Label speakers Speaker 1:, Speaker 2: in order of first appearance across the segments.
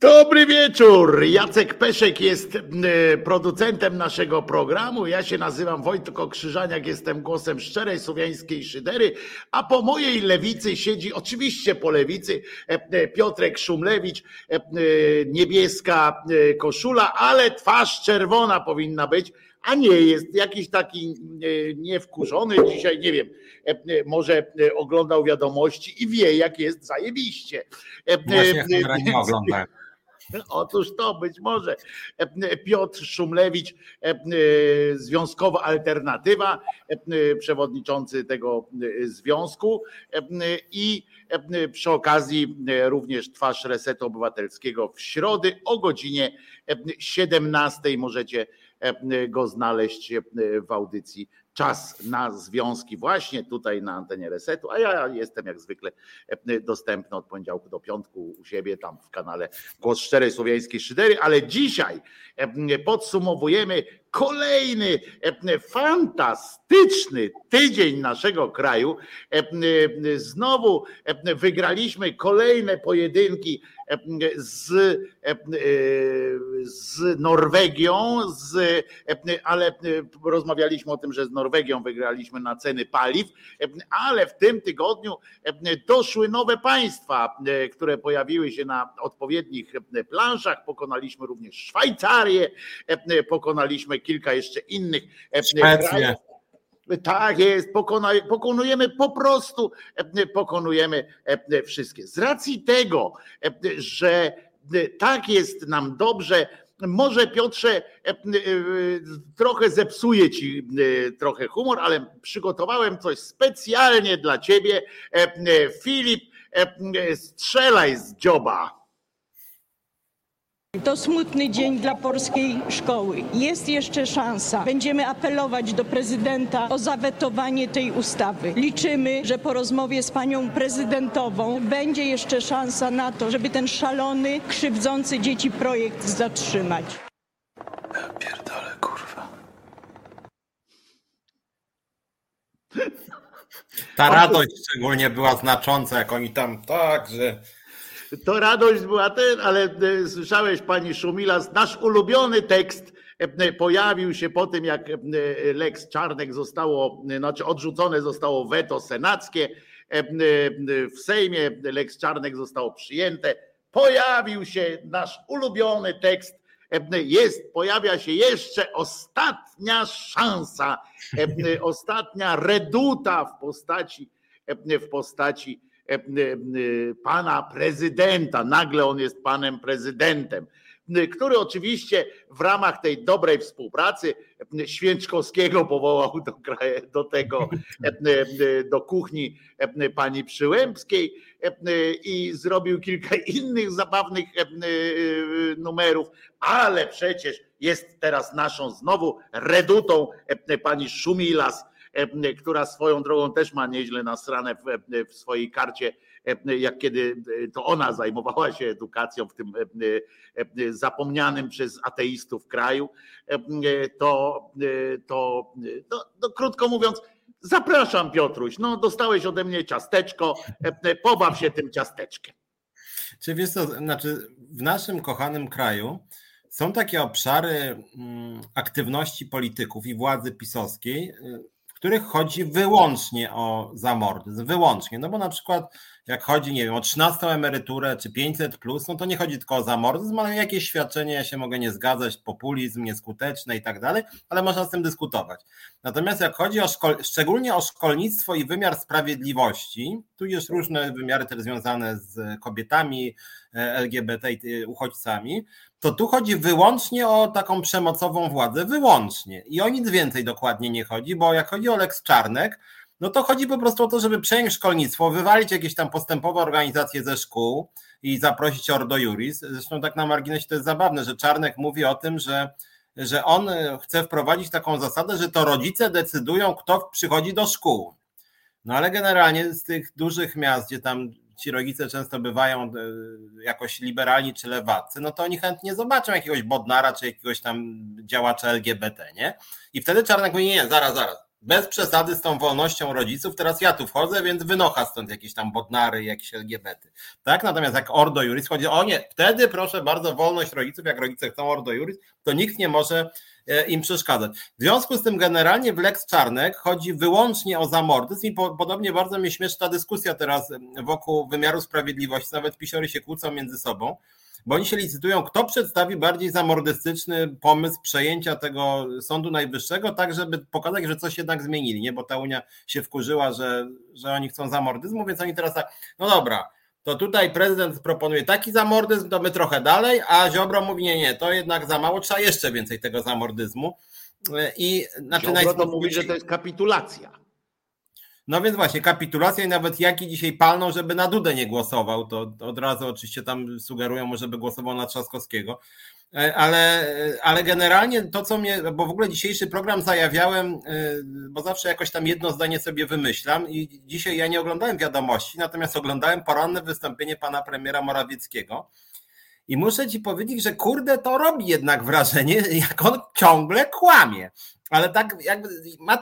Speaker 1: Dobry wieczór. Jacek Peszek jest e, producentem naszego programu. Ja się nazywam Wojtek Krzyżaniak, jestem głosem szczerej słowiańskiej szydery, a po mojej lewicy siedzi, oczywiście po lewicy, e, e, Piotrek Szumlewicz, niebieska koszula, ale twarz czerwona powinna być, a nie jest jakiś taki niewkurzony dzisiaj, nie wiem, może oglądał wiadomości i wie, jak jest zajebiście.
Speaker 2: Właśnie nie oglądałem.
Speaker 1: Otóż to być może Piotr Szumlewicz, Związkowa Alternatywa, przewodniczący tego związku i przy okazji również twarz Resetu Obywatelskiego w środę o godzinie 17 możecie go znaleźć w audycji. Czas na związki właśnie tutaj na antenie Resetu, a ja jestem jak zwykle dostępny od poniedziałku do piątku u siebie tam w kanale Głos Szczerej Słowiańskiej Szydery, ale dzisiaj podsumowujemy kolejny fantastyczny tydzień naszego kraju. Znowu wygraliśmy kolejne pojedynki z, z Norwegią, z, ale rozmawialiśmy o tym, że z Norwegią wygraliśmy na ceny paliw, ale w tym tygodniu doszły nowe państwa, które pojawiły się na odpowiednich planszach. Pokonaliśmy również Szwajcarię, pokonaliśmy kilka jeszcze innych
Speaker 2: Szwecję.
Speaker 1: Tak jest, pokonujemy po prostu, pokonujemy wszystkie. Z racji tego, że tak jest nam dobrze, może Piotrze, trochę zepsuje ci trochę humor, ale przygotowałem coś specjalnie dla ciebie. Filip, strzelaj z dzioba.
Speaker 3: To smutny dzień dla polskiej szkoły. Jest jeszcze szansa. Będziemy apelować do prezydenta o zawetowanie tej ustawy. Liczymy, że po rozmowie z panią prezydentową będzie jeszcze szansa na to, żeby ten szalony, krzywdzący dzieci projekt zatrzymać.
Speaker 2: Pierdolę, kurwa. Ta radość szczególnie była znacząca, jak oni tam tak, że
Speaker 1: to radość była ten, ale e, słyszałeś pani Szumilas, nasz ulubiony tekst e, pojawił się po tym, jak e, Lex Czarnek zostało, znaczy odrzucone zostało weto senackie w Sejmie, Lex Czarnek zostało przyjęte, pojawił się nasz ulubiony tekst, jest, pojawia się jeszcze ostatnia szansa, ostatnia reduta w postaci, w postaci E, e, pana prezydenta. Nagle on jest panem prezydentem, który oczywiście w ramach tej dobrej współpracy Święczkowskiego powołał do, do tego, e, do kuchni pani Przyłębskiej i zrobił kilka innych zabawnych numerów, ale przecież jest teraz naszą znowu redutą pani Szumilas, E, która swoją drogą też ma nieźle nasrane w, e, w swojej karcie, e, jak kiedy to ona zajmowała się edukacją w tym zapomnianym przez ateistów kraju, to, to, to, to krótko mówiąc, zapraszam Piotruś, no dostałeś ode mnie ciasteczko, pobaw się tym ciasteczkiem.
Speaker 2: Czy wiesz co, znaczy w naszym kochanym kraju są takie obszary mm, aktywności polityków i władzy pisowskiej, których chodzi wyłącznie o zamordyzm, wyłącznie, no bo na przykład jak chodzi, nie wiem, o 13 emeryturę czy 500 plus, no to nie chodzi tylko o zamordyzm, ale jakieś świadczenie, ja się mogę nie zgadzać, populizm nieskuteczny i tak dalej, ale można z tym dyskutować. Natomiast jak chodzi o szczególnie o szkolnictwo i wymiar sprawiedliwości, tu jest różne wymiary też związane z kobietami, e, LGBT i uchodźcami, to tu chodzi wyłącznie o taką przemocową władzę, wyłącznie. I o nic więcej dokładnie nie chodzi, bo jak chodzi o Lex Czarnek, no to chodzi po prostu o to, żeby przejąć szkolnictwo, wywalić jakieś tam postępowe organizacje ze szkół i zaprosić Ordo Juris. Zresztą tak na marginesie to jest zabawne, że Czarnek mówi o tym, że, że on chce wprowadzić taką zasadę, że to rodzice decydują, kto przychodzi do szkół. No ale generalnie z tych dużych miast, gdzie tam ci rodzice często bywają e, jakoś liberalni czy lewacy, no to oni chętnie zobaczą jakiegoś Bodnara czy jakiegoś tam działacza LGBT, nie? I wtedy Czarnek mówi, nie, nie, zaraz, zaraz, bez przesady z tą wolnością rodziców, teraz ja tu wchodzę, więc wynocha stąd jakieś tam bodnary, jakieś LGBT. Tak? Natomiast jak Ordo Juris chodzi, o nie, wtedy proszę bardzo, wolność rodziców, jak rodzice chcą Ordo Juris, to nikt nie może e, im przeszkadzać. W związku z tym generalnie w Lex Czarnek chodzi wyłącznie o zamordyzm i po, podobnie bardzo mnie śmieszy ta dyskusja teraz wokół wymiaru sprawiedliwości, nawet pisiory się kłócą między sobą, bo oni się licytują, kto przedstawi bardziej zamordystyczny pomysł przejęcia tego Sądu Najwyższego, tak żeby pokazać, że coś jednak zmienili, nie? Bo ta Unia się wkurzyła, że, że oni chcą zamordyzmu, więc oni teraz tak, no dobra, to tutaj prezydent proponuje taki zamordyzm, to my trochę dalej, a Ziobro mówi, nie, nie, to jednak za mało, trzeba jeszcze więcej tego zamordyzmu. I
Speaker 1: znaczy Ziobro to mówi, że to jest kapitulacja.
Speaker 2: No więc właśnie, kapitulacja i nawet jaki dzisiaj palną, żeby na Dudę nie głosował, to od razu oczywiście tam sugerują żeby głosował na Trzaskowskiego. E, ale, ale generalnie to, co mnie, bo w ogóle dzisiejszy program zajawiałem, e, bo zawsze jakoś tam jedno zdanie sobie wymyślam i dzisiaj ja nie oglądałem wiadomości, natomiast oglądałem poranne wystąpienie pana premiera Morawieckiego. I muszę ci powiedzieć, że kurde, to robi jednak wrażenie, jak on ciągle kłamie ale tak jakby,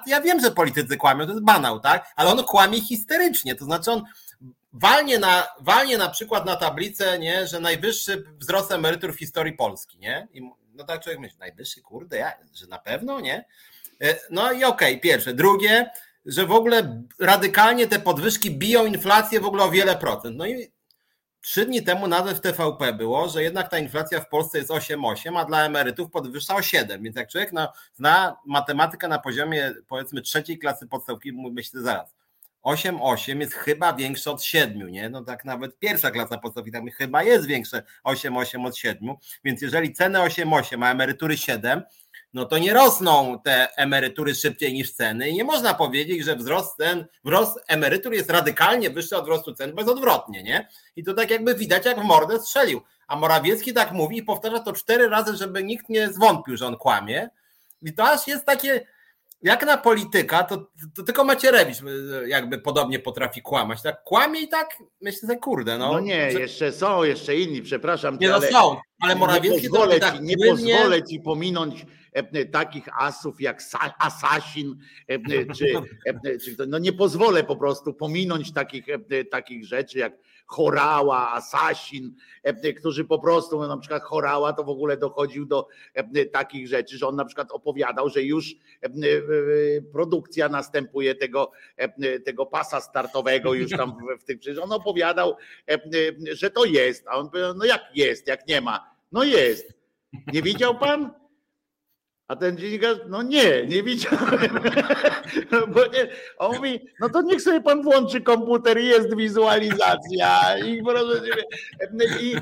Speaker 2: ja wiem, że politycy kłamią, to jest banał, tak? Ale on kłamie histerycznie, to znaczy on walnie na, walnie na przykład na tablicę, nie, że najwyższy wzrost emerytur w historii Polski, nie? I no tak człowiek myśli, najwyższy, kurde, ja, że na pewno, nie? E, no i okej, okay, pierwsze. Drugie, że w ogóle radykalnie te podwyżki biją inflację w ogóle o wiele procent. No i Trzy dni temu nawet w TVP było, że jednak ta inflacja w Polsce jest 8,8, a dla emerytów podwyższa o 7. Więc jak człowiek na, zna matematykę na poziomie powiedzmy trzeciej klasy podstawki, myślę zaraz. 8,8 jest chyba większe od 7, nie? No tak nawet pierwsza klasa podstawki tam chyba jest większe 8,8 od 7. Więc jeżeli ceny 8,8, a emerytury 7, no to nie rosną te emerytury szybciej niż ceny i nie można powiedzieć, że wzrost cen, wzrost emerytur jest radykalnie wyższy od wzrostu cen, bezodwrotnie, nie? I to tak jakby widać, jak w mordę strzelił. A Morawiecki tak mówi i powtarza to cztery razy, żeby nikt nie zwątpił, że on kłamie. I to aż jest takie, jak na polityka, to, to tylko Macierewicz e, jakby podobnie potrafi kłamać. Tak kłamie i tak myślę że kurde. No,
Speaker 1: no nie, jeszcze są, jeszcze inni, przepraszam.
Speaker 2: Nie, no ale są, ale Morawiecki
Speaker 1: nie pozwolę, tak ci, nie pozwolę ci pominąć takich asów jak Assassin, e, czy, czy no nie pozwolę po prostu pominąć takich, takich rzeczy jak Chorała, Asasin, e, którzy po prostu, no, na przykład Chorała to w ogóle dochodził do e, takich rzeczy, że on na przykład opowiadał, że już e, produkcja następuje tego, tego pasa startowego już tam w, w tych, przecież on opowiadał, że to jest, a on powiedział, no jak jest, jak nie ma, no jest. Nie widział pan? A ten dziennikarz, no nie, nie widziałem. Bo nie, on mówi, no to niech sobie pan włączy komputer, jest wizualizacja i, i,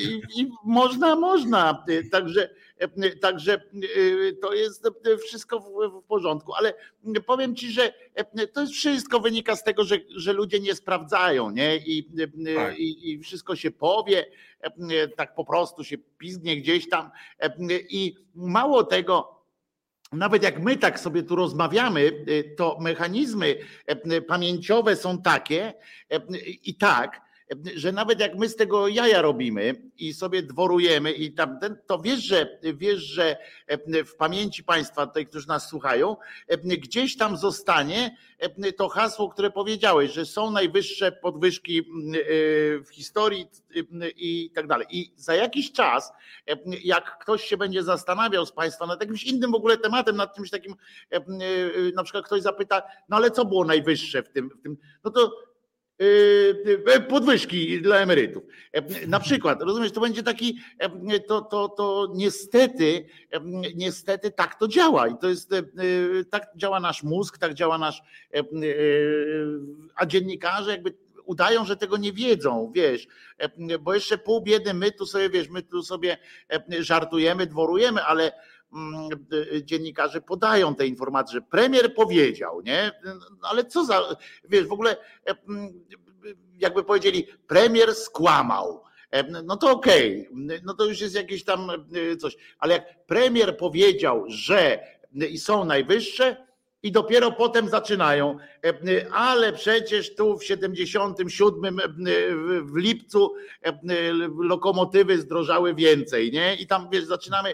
Speaker 1: i, i można, można. Także, także to jest wszystko w, porządku, ale powiem ci, że to jest wszystko wynika z tego, że, że ludzie nie sprawdzają, nie? I, tak. i, i wszystko się powie, tak po prostu się pizgnie gdzieś tam i mało tego, nawet jak my tak sobie tu rozmawiamy, to mechanizmy pamięciowe są takie i tak, że nawet jak my z tego jaja robimy i sobie dworujemy i tam, to wiesz, że wiesz, że w pamięci państwa, tej, którzy nas słuchają, gdzieś tam zostanie to hasło, które powiedziałeś, że są najwyższe podwyżki w historii i tak dalej. I za jakiś czas, jak ktoś się będzie zastanawiał z Państwa nad jakimś innym w ogóle tematem, nad czymś takim, na przykład ktoś zapyta, no ale co było najwyższe w tym, w tym no to podwyżki dla emerytów. E, na przykład, rozumiesz, to będzie taki, e, to, to, to niestety, e, niestety tak to działa i to jest, tak działa nasz mózg, tak działa nasz, a dziennikarze jakby udają, że tego nie wiedzą, wiesz, bo jeszcze pół biedy my tu sobie, wiesz, my tu sobie żartujemy, dworujemy, ale dziennikarze podają te informacje, że premier powiedział, nie? No, ale co za, wiesz, w ogóle e, mm, jakby powiedzieli, premier skłamał. E, no to okej, okay. no to już jest jakieś tam e, coś, ale jak premier powiedział, że i są najwyższe, I dopiero potem zaczynają. Ale przecież tu w 77 w lipcu lokomotywy zdrożały więcej, nie? I tam wiesz, zaczynamy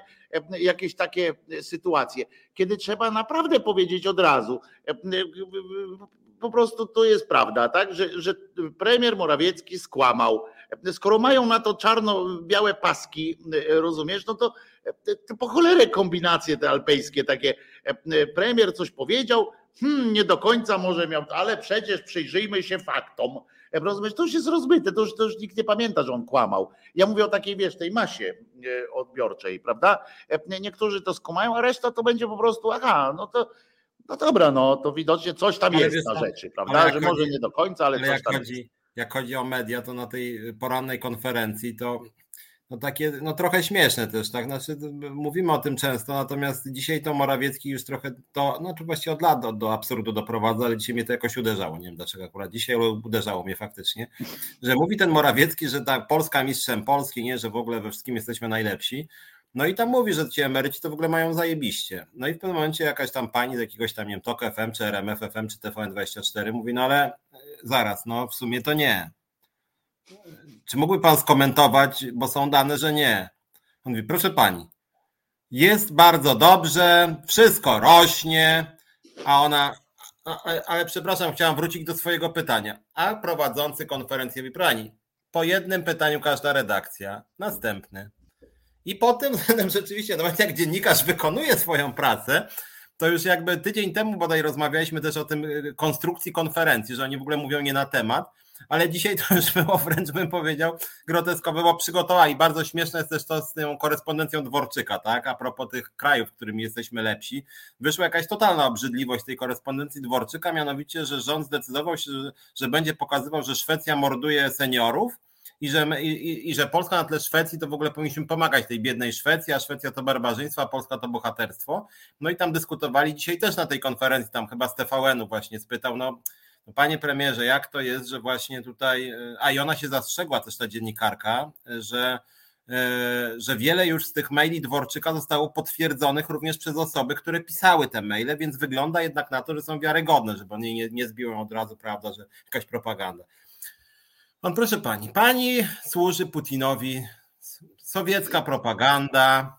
Speaker 1: jakieś takie sytuacje, kiedy trzeba naprawdę powiedzieć od razu, po prostu to jest prawda, tak, że, że premier Morawiecki skłamał. Skoro mają na to czarno-białe paski, rozumiesz, no to, po cholerę kombinacje te alpejskie takie. Premier coś powiedział, hmm, nie do końca może miał, ale przecież przyjrzyjmy się faktom. Rozumiesz, to już jest rozmyte, to już, to już nikt nie pamięta, że on kłamał. Ja mówię o takiej, wiesz, tej masie odbiorczej, prawda? Niektórzy to skumają, a reszta to będzie po prostu, aha, no to no dobra, no to widocznie coś tam ale jest na rzeczy, prawda? Że może nie do końca, ale, ale coś
Speaker 2: jak
Speaker 1: tam
Speaker 2: chodzi, jest. Jak chodzi o media, to na tej porannej konferencji to no takie, no trochę śmieszne też, tak? Znaczy, mówimy o tym często, natomiast dzisiaj to Morawiecki już trochę to, znaczy właściwie od lat do, do absurdu doprowadza, ale dzisiaj mnie to jakoś uderzało. Nie wiem dlaczego akurat dzisiaj, ale uderzało mnie faktycznie, że mówi ten Morawiecki, że tak Polska mistrzem Polski, nie, że w ogóle we wszystkim jesteśmy najlepsi. No i tam mówi, że ci emeryci to w ogóle mają zajebiście. No i w pewnym momencie jakaś tam pani z jakiegoś tam, nie wiem, TOK FM, czy RMF FM, czy TVN24 mówi, no ale zaraz, no w sumie to nie. Czy mógłby pan skomentować, bo są dane, że nie. On mówi, proszę pani, jest bardzo dobrze, wszystko rośnie, a ona, ale, ale przepraszam, chciałam wrócić do swojego pytania. A prowadzący konferencję mówi, pani, po jednym pytaniu każda redakcja, następny. I po tym rzeczywiście, nawet jak dziennikarz wykonuje swoją pracę, to już jakby tydzień temu bodaj rozmawialiśmy też o tym y, konstrukcji konferencji, że oni w ogóle mówią nie na temat, ale dzisiaj to już było wręcz bym powiedział groteskowe, bo przygotowali. Bardzo śmieszne jest też to z tą korespondencją Dworczyka, tak? A propos tych krajów, w którymi jesteśmy lepsi. Wyszła jakaś totalna obrzydliwość tej korespondencji Dworczyka, mianowicie, że rząd zdecydował się, że, że będzie pokazywał, że Szwecja morduje seniorów, i że, my, i, i, że Polska na tle Szwecji to w ogóle powinniśmy pomagać tej biednej Szwecji, a Szwecja to barbarzyństwo, a Polska to bohaterstwo. No i tam dyskutowali dzisiaj też na tej konferencji, tam chyba z TVN-u właśnie spytał, no panie premierze, jak to jest, że właśnie tutaj, a i ona się zastrzegła też ta dziennikarka, że że wiele już z tych maili Dworczyka zostało potwierdzonych również przez osoby, które pisały te maile, więc wygląda jednak na to, że są wiarygodne, żeby oni nie, nie zbiły od razu, prawda, że jakaś propaganda. Pan, proszę pani, pani służy Putinowi, sowiecka propaganda.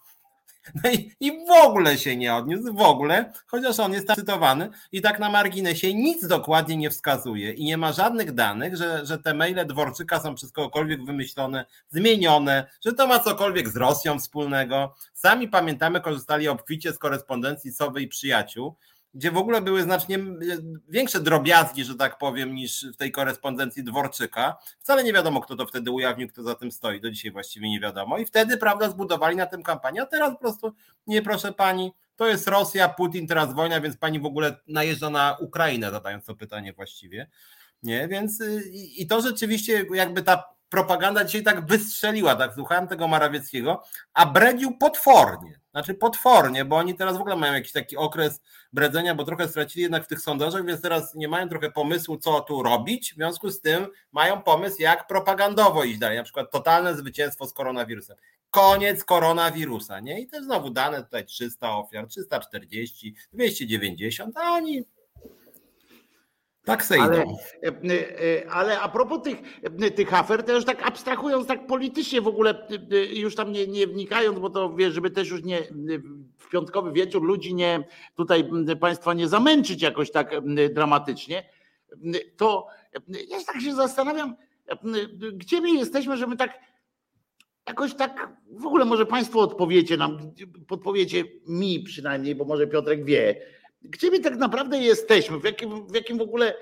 Speaker 2: No i, i w ogóle się nie odniósł, w ogóle, chociaż on jest cytowany i tak na marginesie nic dokładnie nie wskazuje i nie ma żadnych danych, że, że te maile Dworczyka są przez kogokolwiek wymyślone, zmienione, że to ma cokolwiek z Rosją wspólnego. Sami pamiętamy, korzystali obficie z korespondencji Sowy i przyjaciół, gdzie w ogóle były znacznie większe drobiazgi, że tak powiem, niż w tej korespondencji Dworczyka. Wcale nie wiadomo, kto to wtedy ujawnił, kto za tym stoi. Do dzisiaj właściwie nie wiadomo. I wtedy, prawda, zbudowali na tym kampanię, a teraz po prostu nie, proszę pani, to jest Rosja, Putin, teraz wojna, więc pani w ogóle najeżdża na Ukrainę, zadając to pytanie właściwie. Nie, więc y, i to rzeczywiście jakby ta propaganda dzisiaj tak wystrzeliła, tak słuchałem tego Marawieckiego, a bredził potwornie, znaczy potwornie, bo oni teraz w ogóle mają jakiś taki okres bredzenia, bo trochę stracili jednak w tych sondażach, więc teraz nie mają trochę pomysłu, co tu robić, w związku z tym mają pomysł, jak propagandowo iść dalej, na przykład totalne zwycięstwo z koronawirusem. Koniec koronawirusa, nie? I też znowu dane tutaj 300 ofiar, 340, 290, a oni tak se
Speaker 1: ale, e, e, ale a propos tych, e, tych afer, to już tak abstrahując tak politycznie w ogóle, już tam nie, nie wnikając, bo to wiesz, żeby też już nie w piątkowy wieczór ludzi nie tutaj państwa nie zamęczyć jakoś tak dramatycznie, to ja tak się zastanawiam, gdzie my jesteśmy, że my tak jakoś tak w ogóle może państwo odpowiecie nam, podpowiecie mi przynajmniej, bo może Piotrek wie, gdzie my tak naprawdę jesteśmy, w jakim, w jakim w ogóle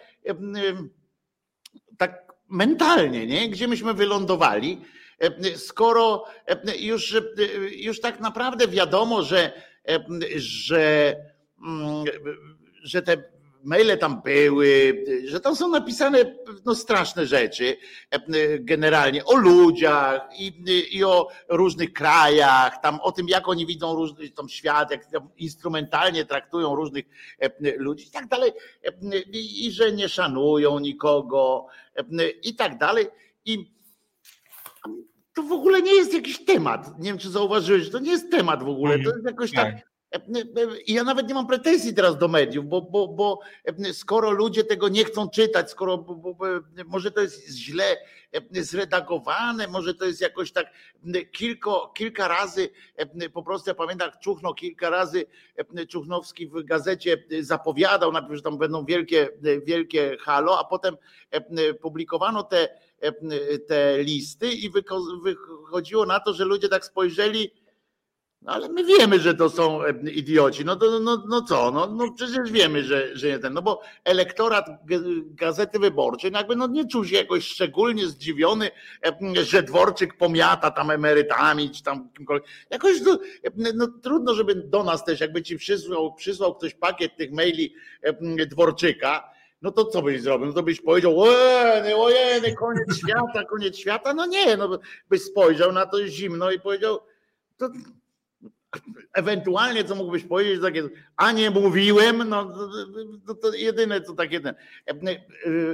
Speaker 1: tak mentalnie, nie? gdzie myśmy wylądowali, skoro już, już tak naprawdę wiadomo, że, że, mm, że te maile tam były, że tam są napisane no, straszne rzeczy generalnie o ludziach i, i o różnych krajach, tam o tym, jak oni widzą różny tam świat, jak instrumentalnie traktują różnych ludzi i tak dalej, i, i że nie szanują nikogo i tak dalej. I to w ogóle nie jest jakiś temat. Nie wiem, czy zauważyłeś, to nie jest temat w ogóle. To jest jakoś tak I ja nawet nie mam pretensji teraz do mediów, bo, bo, bo skoro ludzie tego nie chcą czytać, skoro bo, bo, może to jest źle zredagowane, może to jest jakoś tak kilko, kilka razy, po prostu ja pamiętam, Czuchno kilka razy Czuchnowski w gazecie zapowiadał, najpierw, że tam będą wielkie, wielkie halo, a potem publikowano te, te listy i wychodziło na to, że ludzie tak spojrzeli, ale my wiemy, że to są e, idioci. No, to, no, no co? No, no przecież wiemy, że, że nie ten. No bo elektorat Gazety Wyborczej no jakby no nie czuł się jakoś szczególnie zdziwiony, e, że Dworczyk pomiata tam emerytami czy tam kimkolwiek. Jakoś no, no, trudno, żeby do nas też jakby ci przysłał, przysłał ktoś pakiet tych maili Dworczyka, no to co byś zrobił? No to byś powiedział, ojej, ojej, koniec świata, koniec świata. No nie, no byś spojrzał na to zimno i powiedział, to Ewentualnie, co mógłbyś powiedzieć, takie, a nie mówiłem, no to, to jedyne co takie ten.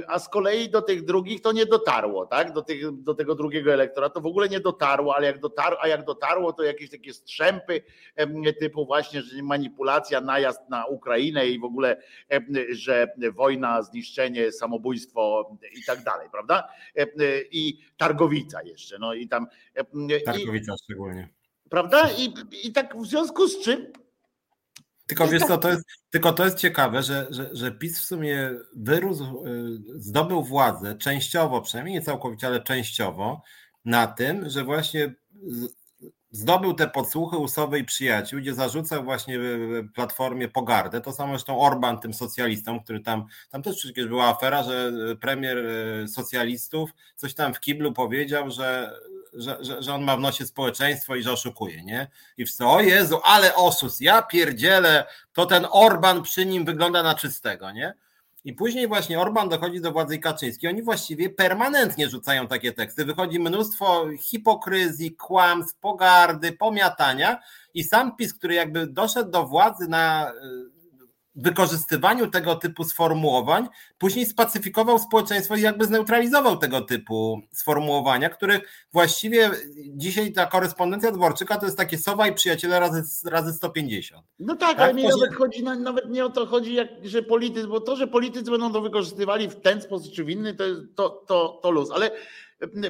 Speaker 1: A z kolei do tych drugich to nie dotarło, tak? Do, tych, do tego drugiego elektora to w ogóle nie dotarło, ale jak dotarło, a jak dotarło, to jakieś takie strzępy typu właśnie, że manipulacja, najazd na Ukrainę i w ogóle, że wojna, zniszczenie, samobójstwo i tak dalej, prawda? I Targowica jeszcze, no i tam.
Speaker 2: Targowica i, szczególnie
Speaker 1: Prawda? I, I tak w związku z czym.
Speaker 2: Tylko wiesz co, to jest, tylko to jest ciekawe, że, że, że PiS w sumie wyrósł, y, zdobył władzę częściowo, przynajmniej nie całkowicie, ale częściowo, na tym, że właśnie zdobył te podsłuchy usowej przyjaciół, gdzie zarzucał właśnie Platformie pogardę. To samo zresztą Orban tym socjalistom, który tam, tam też przecież była afera, że premier y, socjalistów coś tam w kiblu powiedział, że że, że, że on ma w nosie społeczeństwo i że oszukuje, nie? I wszyscy, o Jezu, ale osus, ja pierdzielę, to ten Orban przy nim wygląda na czystego, nie? I później właśnie Orban dochodzi do władzy Kaczyńskiej. Oni właściwie permanentnie rzucają takie teksty. Wychodzi mnóstwo hipokryzji, kłamstw, pogardy, pomiatania i sam PiS, który jakby doszedł do władzy na wykorzystywaniu tego typu sformułowań, później spacyfikował społeczeństwo i jakby zneutralizował tego typu sformułowania, których właściwie dzisiaj ta korespondencja Dworczyka to jest takie sowa i przyjaciele razy, razy 150.
Speaker 1: No tak, tak ale mi to, nawet chodzi, nawet nie o to chodzi, jak, że politycy, bo to, że politycy będą to wykorzystywali w ten sposób czy w inny, to, to, to, to luz, ale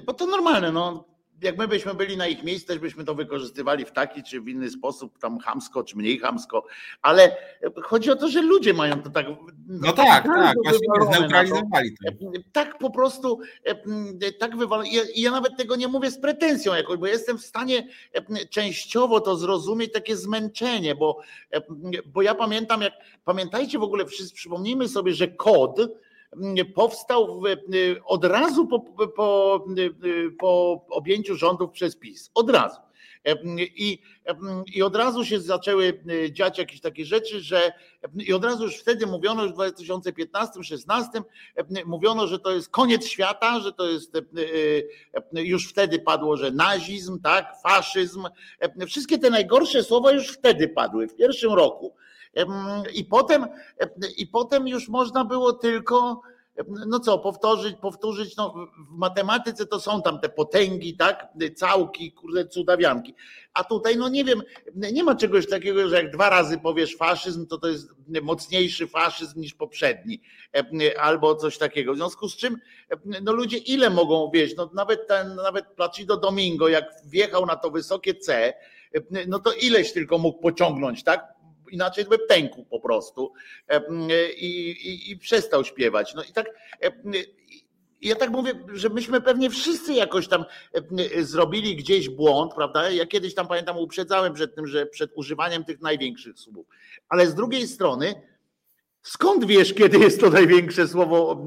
Speaker 1: bo to normalne, no jak my byśmy byli na ich miejscu, też byśmy to wykorzystywali w taki czy w inny sposób, tam hamsko czy mniej hamsko, ale chodzi o to, że ludzie mają to tak.
Speaker 2: No tak, tak, właśnie zneutralizowali to.
Speaker 1: Tak po prostu, tak wywalone. Ja, ja nawet tego nie mówię z pretensją jakoś, bo jestem w stanie częściowo to zrozumieć, takie zmęczenie, bo, bo ja pamiętam, jak pamiętajcie w ogóle, wszyscy przypomnijmy sobie, że kod powstał od razu po, po, po objęciu rządów przez PiS. Od razu. I, I od razu się zaczęły dziać jakieś takie rzeczy, że i od razu już wtedy mówiono, już w 2015-16 mówiono, że to jest koniec świata, że to jest już wtedy padło, że nazizm, tak, faszyzm, wszystkie te najgorsze słowa już wtedy padły w pierwszym roku. I potem, i potem już można było tylko no co, powtórzyć, powtórzyć, no w matematyce to są tam te potęgi, tak, całki, kurde, cudawianki, a tutaj no nie wiem, nie ma czegoś takiego, że jak dwa razy powiesz faszyzm, to to jest mocniejszy faszyzm niż poprzedni, albo coś takiego, w związku z czym no ludzie ile mogą wieść, no nawet ten, nawet Placido Domingo, jak wjechał na to wysokie C, no to ileś tylko mógł pociągnąć, tak? Inaczej by pękł po prostu i, i, i przestał śpiewać. No i tak ja tak mówię, że myśmy pewnie wszyscy jakoś tam zrobili gdzieś błąd, prawda? Ja kiedyś tam pamiętam, uprzedzałem przed tym, że przed używaniem tych największych słów. Ale z drugiej strony, skąd wiesz, kiedy jest to największe słowo,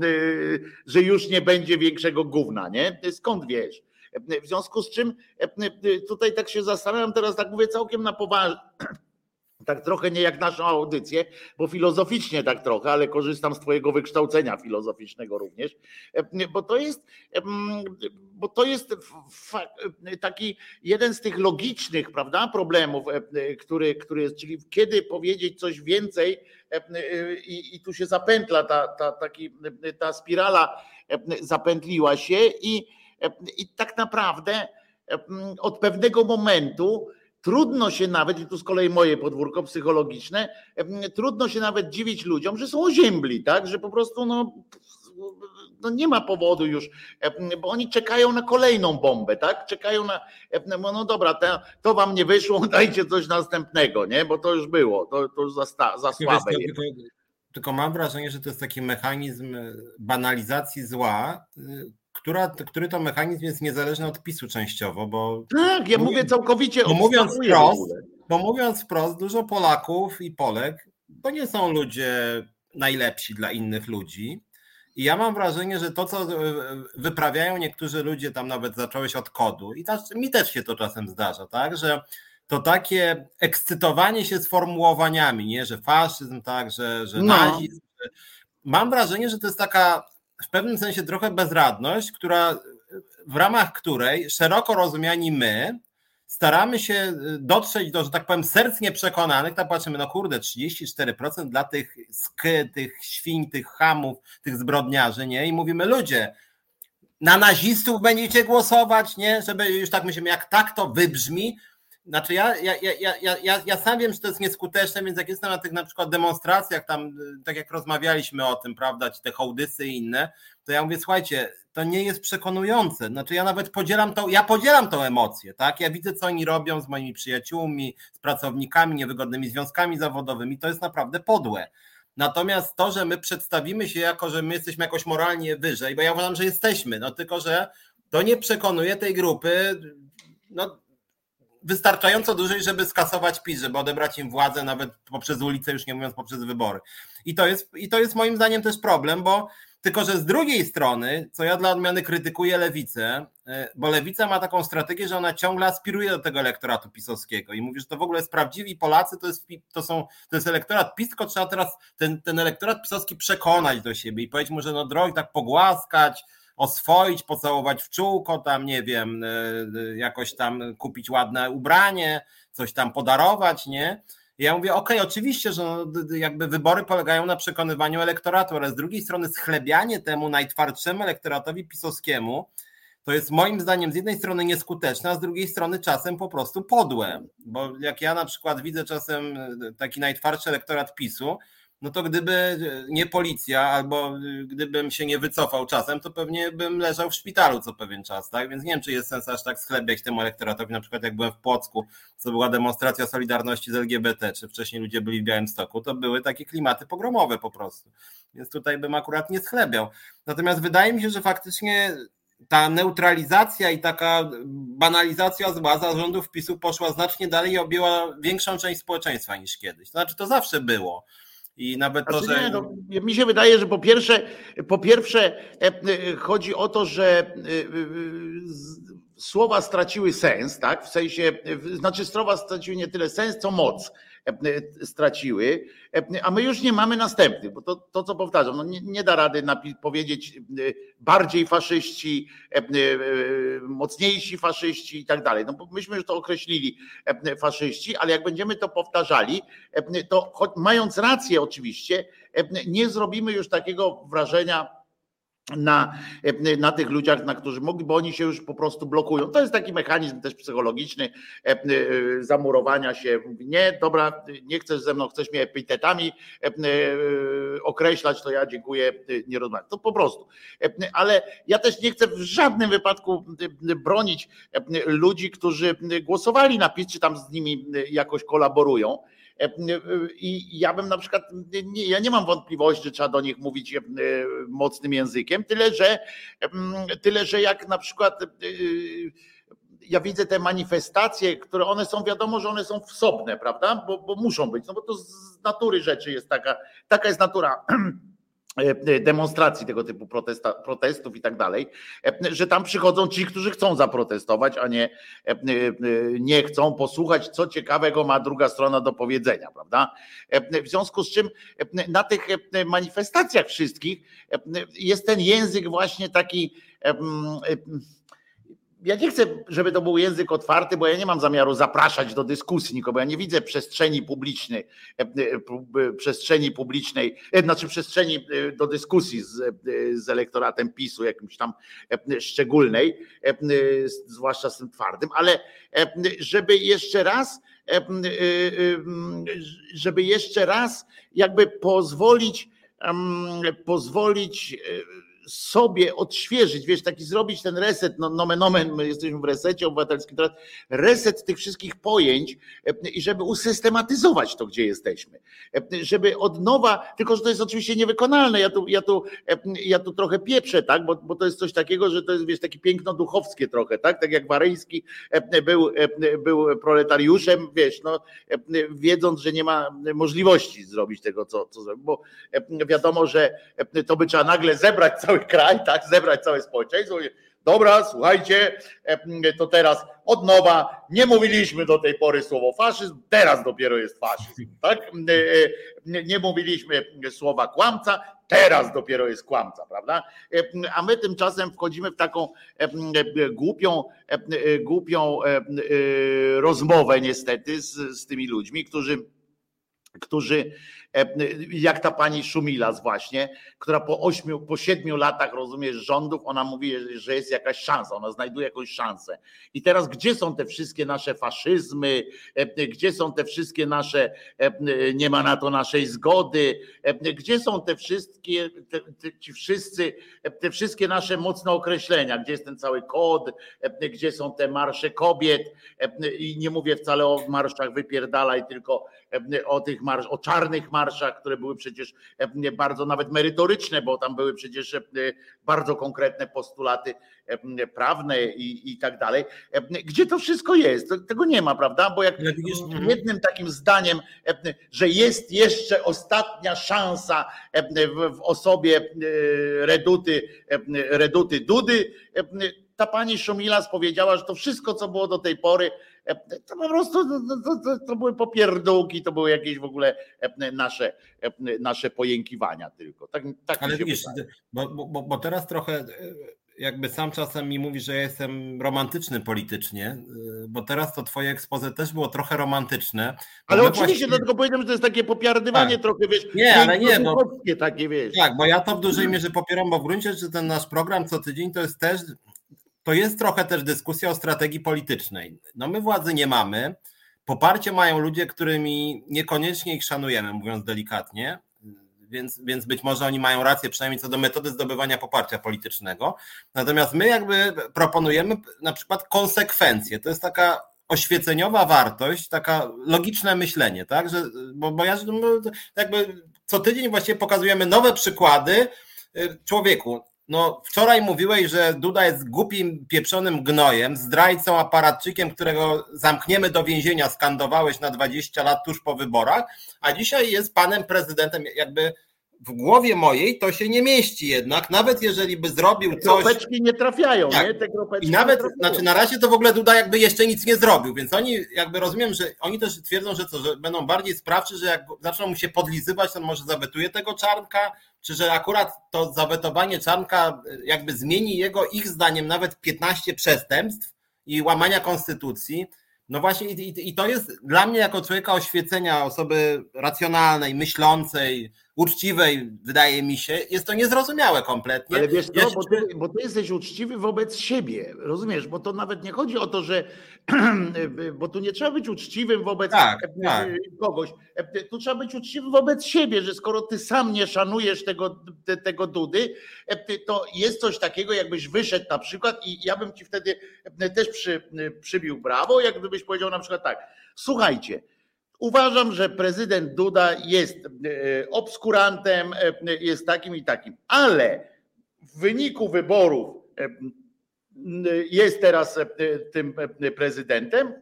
Speaker 1: że już nie będzie większego gówna, nie? Skąd wiesz? W związku z czym tutaj tak się zastanawiam, teraz tak mówię całkiem na poważnie tak trochę nie jak naszą audycję, bo filozoficznie tak trochę, ale korzystam z Twojego wykształcenia filozoficznego również, e, bo to jest, e, bo to jest taki jeden z tych logicznych, prawda, problemów, e, który, który jest, czyli kiedy powiedzieć coś więcej i, i tu się zapętla ta, ta, taki, ta spirala zapętliła się i, i tak naprawdę od pewnego momentu trudno się nawet, i tu z kolei moje podwórko psychologiczne, trudno się nawet dziwić ludziom, że są oziębli, tak? Że po prostu no, no nie ma powodu już, bo oni czekają na kolejną bombę, tak? Czekają na, no, no dobra, to, to wam nie wyszło, dajcie coś następnego, nie? Bo to już było, to, to już za, za słabe jest.
Speaker 2: Tylko, tylko mam wrażenie, że to jest taki mechanizm banalizacji zła, która, który to mechanizm jest niezależny od PiSu częściowo, bo...
Speaker 1: Tak, ja mówię, mówię całkowicie...
Speaker 2: Bo mówiąc, wprost, bo mówiąc wprost, dużo Polaków i Polek to nie są ludzie najlepsi dla innych ludzi. I ja mam wrażenie, że to, co wyprawiają niektórzy ludzie, tam nawet zacząłeś od kodu, i też, mi też się to czasem zdarza, tak, że to takie ekscytowanie się sformułowaniami, nie, że faszyzm, tak, że, że no. nazizm. Mam wrażenie, że to jest taka w pewnym sensie trochę bezradność, która, w ramach której szeroko rozumiani my staramy się dotrzeć do, że tak powiem, serc nieprzekonanych, tak patrzymy, no kurde, 34% dla tych sk, tych świń, tych hamów, tych zbrodniarzy, nie? I mówimy, ludzie, na nazistów będziecie głosować, nie? Żeby już tak myślimy, jak tak to wybrzmi, znaczy ja, ja, ja, ja, ja, ja sam wiem, że to jest nieskuteczne, więc jak jestem na tych na przykład demonstracjach, tam tak jak rozmawialiśmy o tym, prawda, ci te hołdysy i inne, to ja mówię, słuchajcie, to nie jest przekonujące. Znaczy ja nawet podzielam to, ja podzielam tą emocję, tak? Ja widzę, co oni robią z moimi przyjaciółmi, z pracownikami, niewygodnymi związkami zawodowymi, to jest naprawdę podłe. Natomiast to, że my przedstawimy się jako, że my jesteśmy jakoś moralnie wyżej, bo ja uważam, że jesteśmy, no tylko, że to nie przekonuje tej grupy, no wystarczająco dużej, żeby skasować PiS, żeby odebrać im władzę nawet poprzez ulicę, już nie mówiąc poprzez wybory. I to jest, i to jest moim zdaniem też problem, bo tylko, że z drugiej strony, co ja dla odmiany krytykuję lewicę, e, bo lewica ma taką strategię, że ona ciągle aspiruje do tego elektoratu pisowskiego i mówi, że to w ogóle jest prawdziwi Polacy, to jest, to są, to jest elektorat PiS, tylko trzeba teraz ten, ten elektorat pisowski przekonać do siebie i powiedzieć mu, że no drogi tak pogłaskać, oswoić, pocałować w czółko, tam nie wiem, e, e, jakoś tam kupić ładne ubranie, coś tam podarować, nie? I ja mówię, okej, okay, oczywiście, że no, jakby wybory polegają na przekonywaniu elektoratu, ale z drugiej strony schlebianie temu najtwardszemu elektoratowi pisowskiemu, to jest moim zdaniem z jednej strony nieskuteczne, a z drugiej strony czasem po prostu podłe. Bo jak ja na przykład widzę czasem e, taki najtwardszy elektorat PiSu, no to gdyby nie policja, albo gdybym się nie wycofał czasem, to pewnie bym leżał w szpitalu co pewien czas, tak? Więc nie wiem, czy jest sens aż tak schlebiać temu elektoratowi, na przykład jak byłem w Płocku, co była demonstracja solidarności z LGBT, czy wcześniej ludzie byli w Białymstoku, to były takie klimaty pogromowe po prostu. Więc tutaj bym akurat nie schlebiał. Natomiast wydaje mi się, że faktycznie ta neutralizacja i taka banalizacja zła zarządów PiSu poszła znacznie dalej i objęła większą część społeczeństwa niż kiedyś. To znaczy, to zawsze było. I nawet to, znaczy, że. Nie, no,
Speaker 1: mi się wydaje, że po pierwsze, po pierwsze e, e, chodzi o to, że e, słowa straciły sens, tak? W sensie, znaczy słowa straciły nie tyle sens, co moc straciły, a my już nie mamy następnych, bo to, to co powtarzam, no nie, nie da rady powiedzieć bardziej faszyści, mocniejsi faszyści i tak dalej. No bo myśmy już to określili faszyści, ale jak będziemy to powtarzali, to choć mając rację oczywiście, nie zrobimy już takiego wrażenia, na, na tych ludziach, na którzy mogli, bo oni się już po prostu blokują. To jest taki mechanizm też psychologiczny e, e, zamurowania się. Nie, dobra, nie chcesz ze mną, chcesz mnie epitetami e, określać, to ja dziękuję, nie rozmawiam. To po prostu. Ale ja też nie chcę w żadnym wypadku bronić ludzi, którzy głosowali na PiS, czy tam z nimi jakoś kolaborują i ja bym na przykład, nie, ja nie mam wątpliwości, że trzeba do nich mówić e, mocnym językiem, tyle że, tyle, że jak na przykład e, ja widzę te manifestacje, które one są, wiadomo, że one są wsobne, prawda? Bo, bo muszą być, no bo to z natury rzeczy jest taka, taka jest natura E, demonstracji tego typu protesta, protestów i tak dalej, e, że tam przychodzą ci, którzy chcą zaprotestować, a nie, e, nie chcą posłuchać, co ciekawego ma druga strona do powiedzenia, prawda? W związku z czym na tych manifestacjach wszystkich jest ten język właśnie taki ja nie chcę, żeby to był język otwarty, bo ja nie mam zamiaru zapraszać do dyskusji nikogo. Ja nie widzę przestrzeni publicznej, e, e, przestrzeni publicznej, znaczy przestrzeni do dyskusji z, z elektoratem PiSu, jakimś tam szczególnej, zwłaszcza z tym twardym, ale żeby jeszcze raz, żeby jeszcze raz jakby pozwolić, pozwolić sobie odświeżyć, wiesz, taki zrobić ten reset, no, nomen omen, my jesteśmy w resecie obywatelskim teraz, reset tych wszystkich pojęć e, i żeby usystematyzować to, gdzie jesteśmy. E, żeby od nowa, tylko że to jest oczywiście niewykonalne, ja tu, ja tu, e, ja tu trochę pieprzę, tak, bo, bo to jest coś takiego, że to jest, wiesz, takie piękno-duchowskie trochę, tak, tak jak Waryński był, był proletariuszem, wiesz, no, wiedząc, że nie ma możliwości zrobić tego, co, co zrobił, bo wiadomo, że to by trzeba nagle zebrać cały kraj, tak, zebrać całe społeczeństwo. Dobra, słuchajcie, e, to teraz od nowa nie mówiliśmy do tej pory słowo faszyzm, teraz dopiero jest faszyzm, tak? E, e, nie mówiliśmy słowa kłamca, teraz dopiero jest kłamca, prawda? A my tymczasem wchodzimy w taką głupią, głupią rozmowę niestety z, z tymi ludźmi, którzy którzy, jak ta pani Szumilas właśnie, która po ośmiu, po siedmiu latach, rozumiesz, rządów, ona mówi, że jest jakaś szansa, ona znajduje jakąś szansę. I teraz gdzie są te wszystkie nasze faszyzmy, e, gdzie są te wszystkie nasze, e, nie ma na to naszej zgody, gdzie są te wszystkie, te, te, ci wszyscy, te wszystkie nasze mocne określenia, gdzie jest ten cały kod, gdzie są te marsze kobiet? I nie mówię wcale o marszach wypierdalaj, tylko o tych marsz, o czarnych marszach, które były przecież bardzo nawet merytoryczne, bo tam były przecież bardzo konkretne postulaty prawne i, i tak dalej. Gdzie to wszystko jest? Tego nie ma, prawda? Bo jak jednym takim zdaniem, że jest jeszcze ostatnia szansa w osobie Reduty, Reduty Dudy, ta pani Szumilas powiedziała, że to wszystko, co było do tej pory, to po prostu to, to, to, były popierdółki, to były jakieś w ogóle nasze, nasze pojękiwania tylko. Tak, tak
Speaker 2: Ale wiesz, bo, bo, bo teraz trochę jakby sam czasem mi mówi, że ja jestem romantyczny politycznie, bo teraz to twoje ekspoze też było trochę romantyczne.
Speaker 1: Ale oczywiście, właściwie... dlatego powiedziałem, że to jest takie popiardywanie tak. trochę, wiesz,
Speaker 2: nie, ale nie, bo...
Speaker 1: takie, wiesz.
Speaker 2: Tak, bo ja to w dużej mierze popieram, bo w gruncie że ten nasz program co tydzień to jest też to jest trochę też dyskusja o strategii politycznej. No my władzy nie mamy. Poparcie mają ludzie, którymi niekoniecznie ich szanujemy, mówiąc delikatnie, więc, więc być może oni mają rację, przynajmniej co do metody zdobywania poparcia politycznego. Natomiast my jakby proponujemy na przykład konsekwencje. To jest taka oświeceniowa wartość, taka logiczne myślenie, tak? Że, bo, bo ja jakby co tydzień właściwie pokazujemy nowe przykłady. Y, człowieku, no, wczoraj mówiłeś, że Duda jest głupim, pieprzonym gnojem, zdrajcą, aparatczykiem, którego zamkniemy do więzienia, skandowałeś na 20 lat tuż po wyborach, a dzisiaj jest panem prezydentem, jakby w głowie mojej to się nie mieści jednak, nawet jeżeli by zrobił coś...
Speaker 1: Kropeczki nie trafiają, tak. nie? Te
Speaker 2: kropeczki I nawet, znaczy na razie to w ogóle Duda jakby jeszcze nic nie zrobił, więc oni jakby rozumiem, że oni też twierdzą, że co, że będą bardziej sprawczy, że jak zaczną mu się podlizywać, to może zawetuje tego Czarnka, czy że akurat to zawetowanie Czarnka jakby zmieni jego, ich zdaniem, nawet 15 przestępstw i łamania konstytucji, no właśnie, i, i, to jest dla mnie, jako człowieka oświecenia, osoby racjonalnej, myślącej, uczciwej, wydaje mi się, jest to niezrozumiałe kompletnie.
Speaker 1: Ale wiesz, no, bo, ty, bo ty jesteś uczciwy wobec siebie, rozumiesz? Bo to nawet nie chodzi o to, że. bo tu nie trzeba być uczciwym wobec tak, tak. kogoś. Tu trzeba być uczciwy wobec siebie, że skoro ty sam nie szanujesz tego, te, tego dudy, to jest coś takiego, jakbyś wyszedł na przykład, i ja bym ci wtedy też przy, przybił brawo, jak gdybyś powiedział na przykład tak. Słuchajcie, Uważam, że prezydent Duda jest e, obskurantem, e, jest takim i takim, ale w wyniku wyborów e, jest teraz tym prezydentem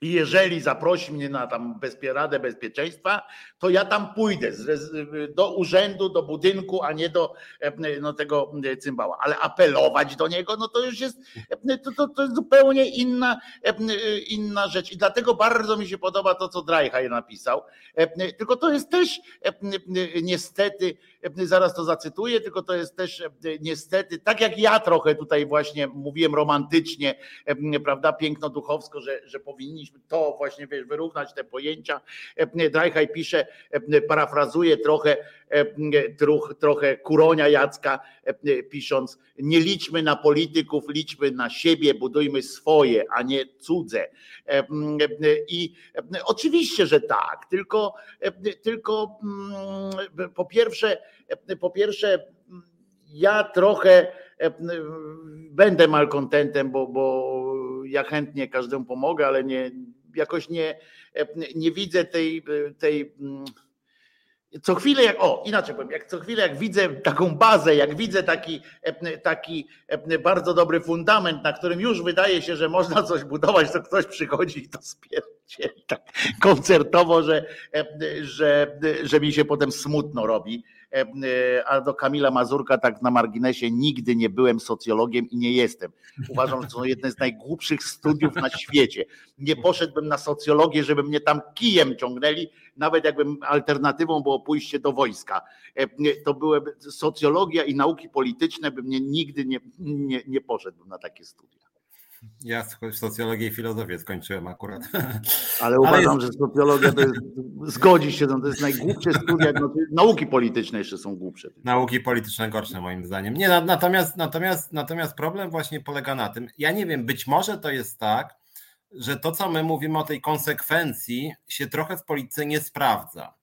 Speaker 1: i jeżeli zaprosi mnie na tam Radę Bezpieczeństwa, to ja tam pójdę do urzędu, do budynku, a nie do no, tego cymbała. Ale apelować do niego, no to już jest, to, to, to jest zupełnie inna, inna rzecz. I dlatego bardzo mi się podoba to, co Drajhaj napisał. Tylko to jest też niestety zaraz to zacytuję, tylko to jest też niestety, tak jak ja trochę tutaj właśnie mówiłem romantycznie, prawda, piękno-duchowsko, że, że powinniśmy to właśnie wiesz, wyrównać te pojęcia. Drajhaj pisze, parafrazuje trochę, trochę, trochę Kuronia Jacka, pisząc, nie liczmy na polityków, liczmy na siebie, budujmy swoje, a nie cudze. I oczywiście, że tak, tylko, tylko mm, po pierwsze, po pierwsze, ja trochę będę malkontentem, bo, bo ja chętnie każdemu pomogę, ale nie, jakoś nie, nie widzę tej, tej mm, co chwilę, jak o, inaczej powiem, jak co chwilę, jak widzę taką bazę, jak widzę taki, taki bardzo dobry fundament, na którym już wydaje się, że można coś budować, to ktoś przychodzi i to spierdzieli tak koncertowo, że, że, że mi się potem smutno robi. E, a do Kamila Mazurka tak na marginesie nigdy nie byłem socjologiem i nie jestem. Uważam, że to jedne z najgłupszych studiów na świecie. Nie poszedłbym na socjologię, żeby mnie tam kijem ciągnęli, nawet jakbym alternatywą było pójście do wojska. E, to byłyby socjologia i nauki polityczne, by mnie nigdy nie, nie, nie poszedłbym na takie studia.
Speaker 2: Ja socjologię i filozofię skończyłem akurat.
Speaker 1: Ale uważam, jest... że socjologia to jest, zgodzi się, no to jest najgłupsze studia, no, nauki polityczne jeszcze są głupsze.
Speaker 2: Nauki polityczne gorsze moim zdaniem. Nie, natomiast, natomiast, natomiast problem właśnie polega na tym, ja nie wiem, być może to jest tak, że to, co my mówimy o tej konsekwencji, się trochę w polityce nie sprawdza.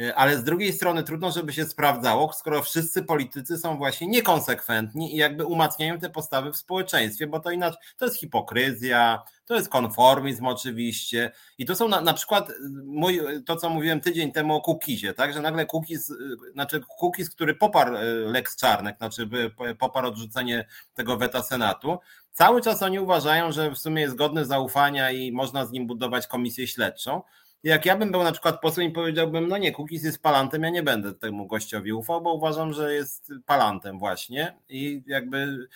Speaker 2: E, ale z drugiej strony trudno, żeby się sprawdzało, skoro wszyscy politycy są właśnie niekonsekwentni i jakby umacniają te postawy w społeczeństwie, bo to inaczej to jest hipokryzja, to jest konformizm oczywiście. I to są na, na przykład y, mój, to, co mówiłem tydzień temu o Kukizie, tak, że nagle Kukiz, y, znaczy Kukiz, który poparł y, Lex Czarnek, znaczy poparł odrzucenie tego weta Senatu, cały czas oni uważają, że w sumie jest godny zaufania i można z nim budować komisję śledczą, jak ja bym był na przykład posłem i powiedziałbym, no nie, Kukiz jest palantem, ja nie będę temu gościowi ufał, bo uważam, że jest palantem właśnie i jakby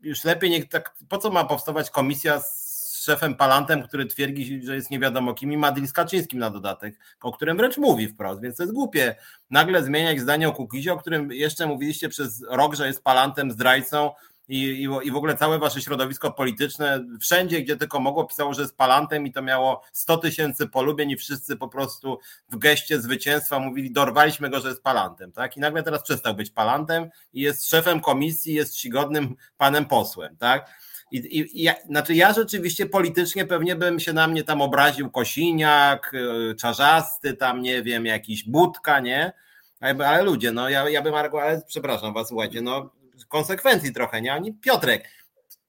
Speaker 2: już lepiej niech tak, po co ma powstawać komisja z szefem Palantem, który twierdzi, że jest nie wiadomo kim i Madrin z Kaczyńskim na dodatek, o którym wręcz mówi wprost, więc to jest głupie nagle zmieniać zdanie o Kukizie, o którym jeszcze mówiliście przez rok, że jest Palantem, zdrajcą, i, i, w ogóle całe wasze środowisko polityczne, wszędzie, gdzie tylko mogło, pisało, że jest palantem i to miało 100 tysięcy polubień i wszyscy po prostu w geście zwycięstwa mówili, dorwaliśmy go, że jest palantem, tak? I nagle teraz przestał być palantem i jest szefem komisji, jest czcigodnym panem posłem, tak? I, i, ja, znaczy ja rzeczywiście politycznie pewnie bym się na mnie tam obraził Kosiniak, y, Czarzasty, tam nie wiem, jakiś Budka, nie? Ale, ale ludzie, no ja, ja bym, ale przepraszam was, słuchajcie, no konsekwencji trochę, nie? Oni Piotrek,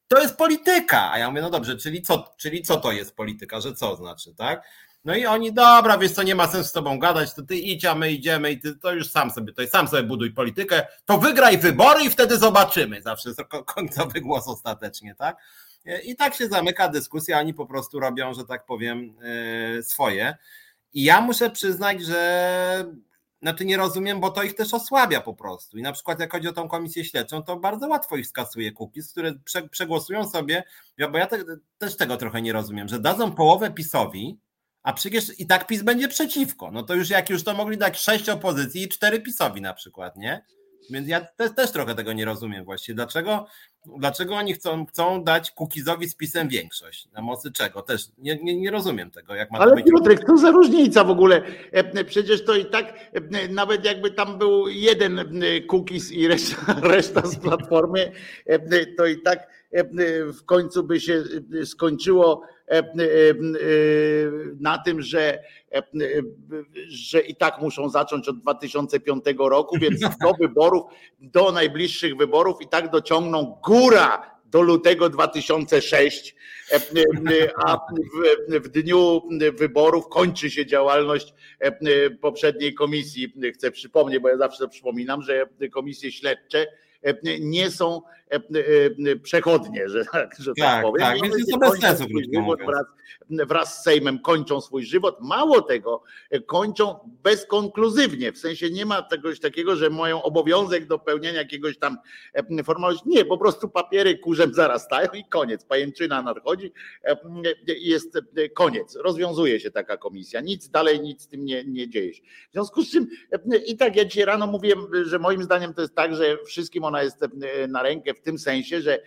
Speaker 2: to jest polityka. A ja mówię, no dobrze, czyli co, czyli co to jest polityka, że co znaczy, tak? No i oni, dobra, wiesz co, nie ma sensu z tobą gadać, to ty idź, a my idziemy i ty to już sam sobie, to sam sobie buduj politykę, to wygraj wybory i wtedy zobaczymy. Zawsze jest końcowy głos ostatecznie, tak? I tak się zamyka dyskusja, oni po prostu robią, że tak powiem, e, swoje. I ja muszę przyznać, że znaczy nie rozumiem, bo to ich też osłabia po prostu. I na przykład jak chodzi o tą komisję śledczą, to bardzo łatwo ich skasuje cookies, które przegłosują sobie, bo ja te, też tego trochę nie rozumiem, że dadzą połowę PiSowi, a przecież i tak PiS będzie przeciwko. No to już jak już to mogli dać sześć opozycji i cztery PiSowi na przykład, nie? Więc ja też, też trochę tego nie rozumiem właśnie. Dlaczego, dlaczego oni chcą, chcą dać Kukizowi z pisem większość? Na mocy czego? Też nie, nie, nie rozumiem tego. Jak ma
Speaker 1: Ale
Speaker 2: być...
Speaker 1: Piotrek, co za różnica w ogóle? E, przecież to i tak, e, nawet jakby tam był jeden e, Kukiz i reszta, reszta z Platformy, to i tak w końcu by się skończyło na tym, że że i tak muszą zacząć od 2005 roku, więc do wyborów, do najbliższych wyborów i tak dociągną góra do lutego 2006, a w, w, dniu wyborów kończy się działalność poprzedniej komisji. Chcę przypomnieć, bo ja zawsze przypominam, że komisje śledcze nie są przechodnie, że tak, że tak,
Speaker 2: Tak,
Speaker 1: powiem.
Speaker 2: tak, więc jest to bez sensu,
Speaker 1: wraz, wraz z Sejmem kończą swój żywot. Mało tego, kończą bezkonkluzywnie, w sensie nie ma czegoś takiego, że mają obowiązek do pełnienia jakiegoś tam e, formalności. Nie, po prostu papiery kurzem zarastają i koniec. Pajęczyna nadchodzi e, i jest e, koniec. Rozwiązuje się taka komisja. Nic dalej, nic z tym nie, nie dzieje się. W związku z czym e, i tak ja dzisiaj rano mówiłem, że moim zdaniem to jest tak, że wszystkim ona jest e, na rękę w tym sensie, że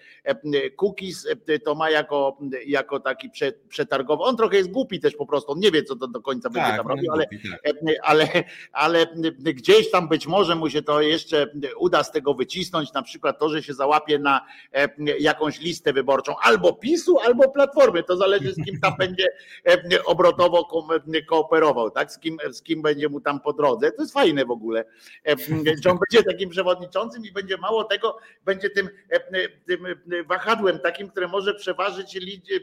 Speaker 1: Cookies to ma jako, jako taki prze- przetargowy. On trochę jest głupi też po prostu, on nie wie, co to do końca będzie
Speaker 2: Tak,
Speaker 1: tam
Speaker 2: on
Speaker 1: robił, ale,
Speaker 2: tak.
Speaker 1: ale, ale gdzieś tam być może mu się to jeszcze uda z tego wycisnąć, na przykład to, że się załapie na e, jakąś listę wyborczą albo PiSu, albo Platformy, to zależy z kim tam będzie e, obrotowo ko- kooperował, tak? Z kim, z kim będzie mu tam po drodze. To jest fajne w ogóle, e, że on będzie takim przewodniczącym i będzie mało tego, będzie e, tym wahadłem takim, które może przeważyć liczbę,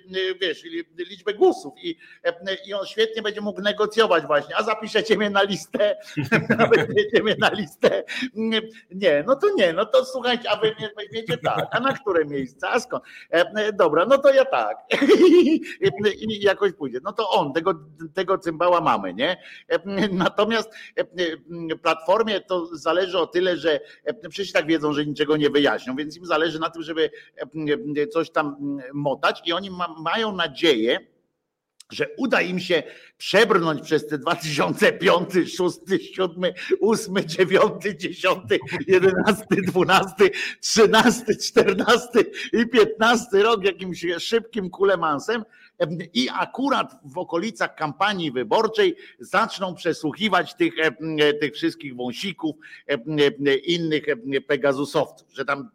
Speaker 1: wiesz, liczbę głosów i, i on świetnie będzie mógł negocjować właśnie, a zapiszecie mnie na listę, a weźmiecie mnie na listę. Nie, no to nie, no to słuchajcie, a wy mnie weźmiecie tak, a na które miejsce, a skąd? E, Dobra, no to ja tak. I jakoś pójdzie. No to on, tego, tego cymbała mamy, nie? E, Natomiast e, Platformie to zależy o tyle, że e, przecież tak wiedzą, że niczego nie wyjaśnią, więc im zależy na tym, żeby coś tam motać i oni ma, mają nadzieję, że uda im się przebrnąć przez te 2005, 6, 7, 8, 9, 10, 11, 12, 13, 14 i 15 rok jakimś szybkim kulemansem i akurat w okolicach kampanii wyborczej zaczną przesłuchiwać tych, tych wszystkich wąsików, innych Pegazusowców, że tam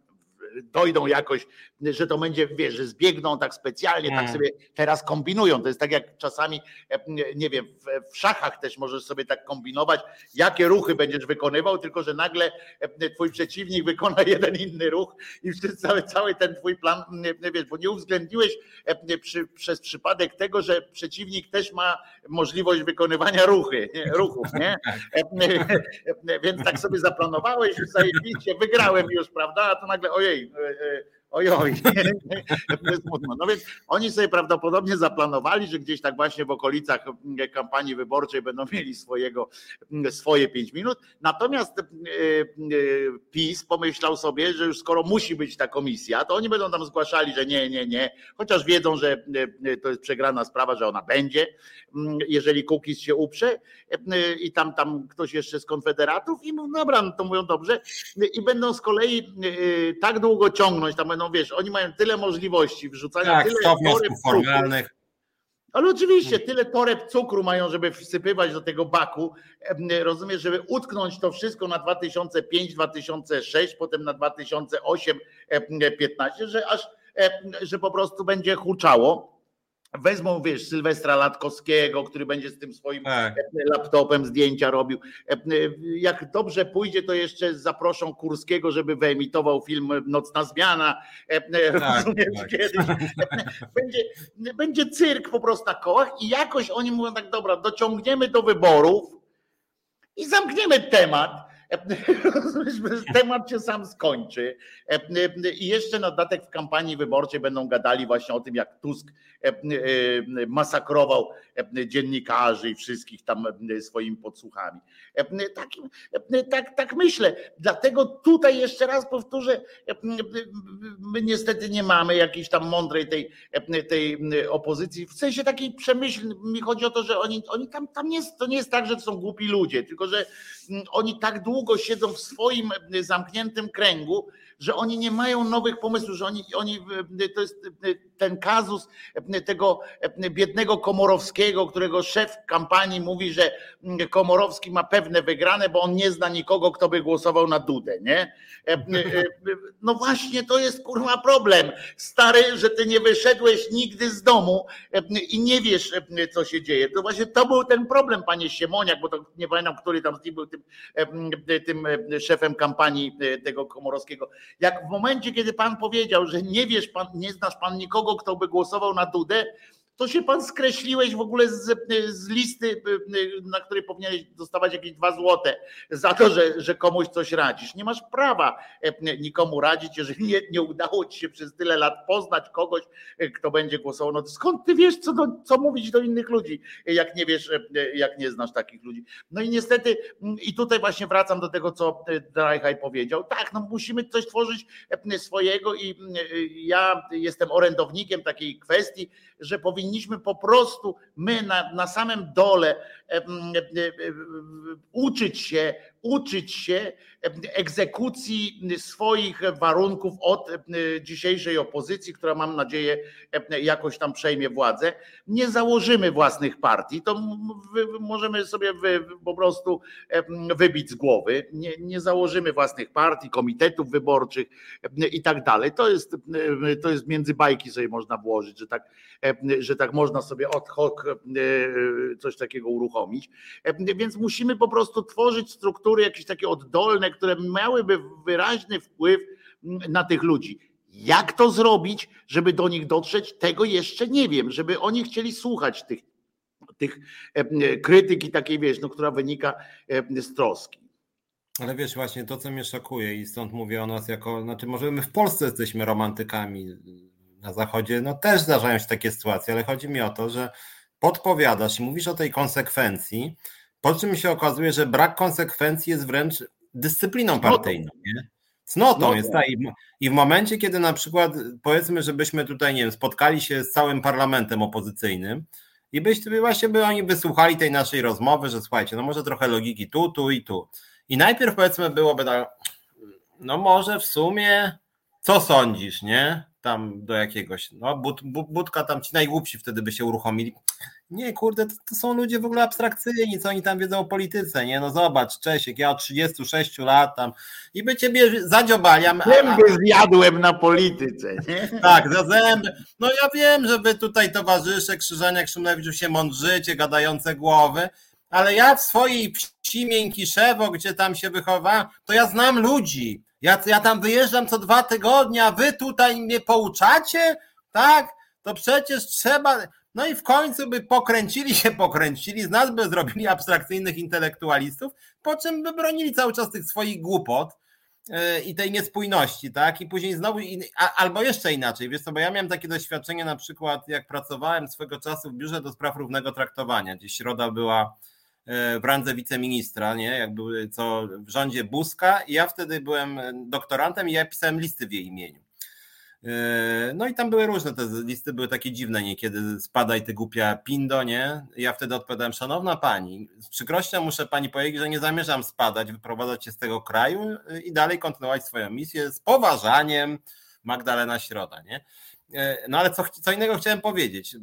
Speaker 1: dojdą jakoś, że to będzie, wiesz, że zbiegną tak specjalnie, tak
Speaker 2: Mm.
Speaker 1: sobie teraz kombinują. To jest tak jak czasami, e, nie wiem, w, w szachach też możesz sobie tak kombinować, jakie ruchy będziesz wykonywał, tylko że nagle e, twój przeciwnik wykona jeden inny ruch i cały, cały ten twój plan, nie wiesz, bo nie uwzględniłeś e, przy, przez przypadek tego, że przeciwnik też ma możliwość wykonywania ruchy, nie, ruchów, nie? E, Więc tak sobie zaplanowałeś, zajebiście, wygrałem już, prawda? A to nagle, ojej, é, é ojoj, to jest smutno. No więc oni sobie prawdopodobnie zaplanowali, że gdzieś tak właśnie w okolicach mm, kampanii wyborczej będą mieli swojego, mm, swoje pięć minut. Natomiast e, e, PiS pomyślał sobie, że już skoro musi być ta komisja, to oni będą tam zgłaszali, że nie, nie, nie, chociaż wiedzą, że e, to jest przegrana sprawa, że ona będzie, mm, jeżeli Kukiz się uprze i tam, tam ktoś jeszcze z konfederatów i mówią, dobra, no to mówią dobrze i będą z kolei tak długo ciągnąć, tam będą, wiesz, oni mają tyle możliwości wrzucania,
Speaker 2: Tak,
Speaker 1: tyle
Speaker 2: 100
Speaker 1: toreb
Speaker 2: wniosków formalnych.
Speaker 1: ale oczywiście tyle toreb cukru mają, żeby wsypywać do tego baku, rozumiesz, żeby utknąć to wszystko na 2005, 2006, potem na 2008, em, 15, że aż, że po prostu będzie huczało. Wezmą, wiesz, Sylwestra Latkowskiego, który będzie z tym swoim
Speaker 2: Tak.
Speaker 1: laptopem zdjęcia robił. Jak dobrze pójdzie, to jeszcze zaproszą Kurskiego, żeby wyemitował film Nocna Zmiana. Rozumiesz,
Speaker 2: tak.
Speaker 1: kiedyś. Będzie, będzie cyrk po prostu na kołach i jakoś oni mówią tak, dobra, dociągniemy do wyborów i zamkniemy temat. Temat się sam skończy. I jeszcze na dodatek w kampanii wyborczej będą gadali właśnie o tym, jak Tusk masakrował dziennikarzy i wszystkich tam swoimi podsłuchami. Tak, tak, tak myślę. Dlatego tutaj jeszcze raz powtórzę, my niestety nie mamy jakiejś tam mądrej tej, tej opozycji, w sensie takiej przemyśl, mi chodzi o to, że oni, oni tam, tam nie jest, to nie jest tak, że to są głupi ludzie, tylko że oni tak długo siedzą w swoim zamkniętym kręgu, że oni nie mają nowych pomysłów, że oni, oni to jest ten kazus tego biednego Komorowskiego, którego szef kampanii mówi, że Komorowski ma pewne wygrane, bo on nie zna nikogo, kto by głosował na Dudę, nie? No właśnie, to jest kurwa problem. Stary, że ty nie wyszedłeś nigdy z domu i nie wiesz, co się dzieje. To właśnie to był ten problem, panie Siemoniak, bo to nie pamiętam, który tam był tym, tym szefem kampanii tego Komorowskiego. Jak w momencie, kiedy pan powiedział, że nie wiesz pan, nie znasz pan nikogo, kto by głosował na Dudę, to się pan skreśliłeś w ogóle z, z listy, na której powinieneś dostawać jakieś dwa złote za to, że, że komuś coś radzisz. Nie masz prawa nikomu radzić, jeżeli nie, nie udało ci się przez tyle lat poznać kogoś, kto będzie głosował. No skąd ty wiesz, co, do, co mówić do innych ludzi, jak nie wiesz, jak nie znasz takich ludzi. No i niestety, i tutaj właśnie wracam do tego, co Drajhaj powiedział. Tak, no musimy coś tworzyć swojego i ja jestem orędownikiem takiej kwestii, że powinniśmy po prostu my na, na samym dole uczyć się, uczyć się egzekucji swoich warunków od dzisiejszej opozycji, która mam nadzieję jakoś tam przejmie władzę. Nie założymy własnych partii, to możemy sobie po prostu wybić z głowy. Nie, nie założymy własnych partii, komitetów wyborczych i tak dalej. To jest, to jest między bajki sobie można włożyć, że tak, że tak można sobie od hoc coś takiego uruchomić. Więc musimy po prostu tworzyć struktury jakieś takie oddolne, które miałyby wyraźny wpływ na tych ludzi. Jak to zrobić, żeby do nich dotrzeć, tego jeszcze nie wiem, żeby oni chcieli słuchać tych, tych krytyki takiej, wiesz, no, która wynika z troski.
Speaker 2: Ale wiesz, właśnie to, co mnie szokuje i stąd mówię o nas jako, znaczy może my w Polsce jesteśmy romantykami, na Zachodzie no też zdarzają się takie sytuacje, ale chodzi mi o to, że podpowiadasz i mówisz o tej konsekwencji, po czym się okazuje, że brak konsekwencji jest wręcz dyscypliną partyjną. Nie? Cnotą no, jest. Tak. I w momencie, kiedy na przykład powiedzmy, żebyśmy tutaj, nie wiem, spotkali się z całym parlamentem opozycyjnym i byśmy właśnie by oni wysłuchali tej naszej rozmowy, że słuchajcie, no może trochę logiki tu, tu i tu. I najpierw powiedzmy byłoby tak, no może w sumie, co sądzisz, nie? Tam do jakiegoś, no but, budka tam ci najgłupsi wtedy by się uruchomili. Nie, kurde, to, to, są ludzie w ogóle abstrakcyjni, co oni tam wiedzą o polityce, nie? No zobacz, Czesiek, ja od 36 lat tam i by ciebie zadziobali.
Speaker 1: Zęby zjadłem na polityce, nie?
Speaker 2: Tak, za zęby. No ja wiem, że wy tutaj towarzysze Krzyżaniak, Szumlewicz się mądrzycie, gadające głowy, ale ja w swojej wsi Miękiszewo, gdzie tam się wychowałem, to ja znam ludzi. Ja, ja tam wyjeżdżam co dwa tygodnie, a wy tutaj mnie pouczacie? Tak? To przecież trzeba no i w końcu by pokręcili się, pokręcili, z nas by zrobili abstrakcyjnych intelektualistów, po czym by bronili cały czas tych swoich głupot e, i tej niespójności, tak? I później znowu, albo jeszcze inaczej, wiesz co, bo ja miałem takie doświadczenie na przykład, jak pracowałem swego czasu w Biurze do Spraw Równego Traktowania, gdzie środa była w randze wiceministra, nie? Jak były co w rządzie Buzka i ja wtedy byłem doktorantem i ja pisałem listy w jej imieniu. Yy, no i tam były różne te listy, były takie dziwne niekiedy, spadaj ty głupia pindo, nie? Ja wtedy odpowiadałem, szanowna pani, z przykrością muszę pani powiedzieć, że nie zamierzam spadać, wyprowadzać się z tego kraju i dalej kontynuować swoją misję z poważaniem Magdalena Środa, nie? Yy, no ale co, co innego chciałem powiedzieć,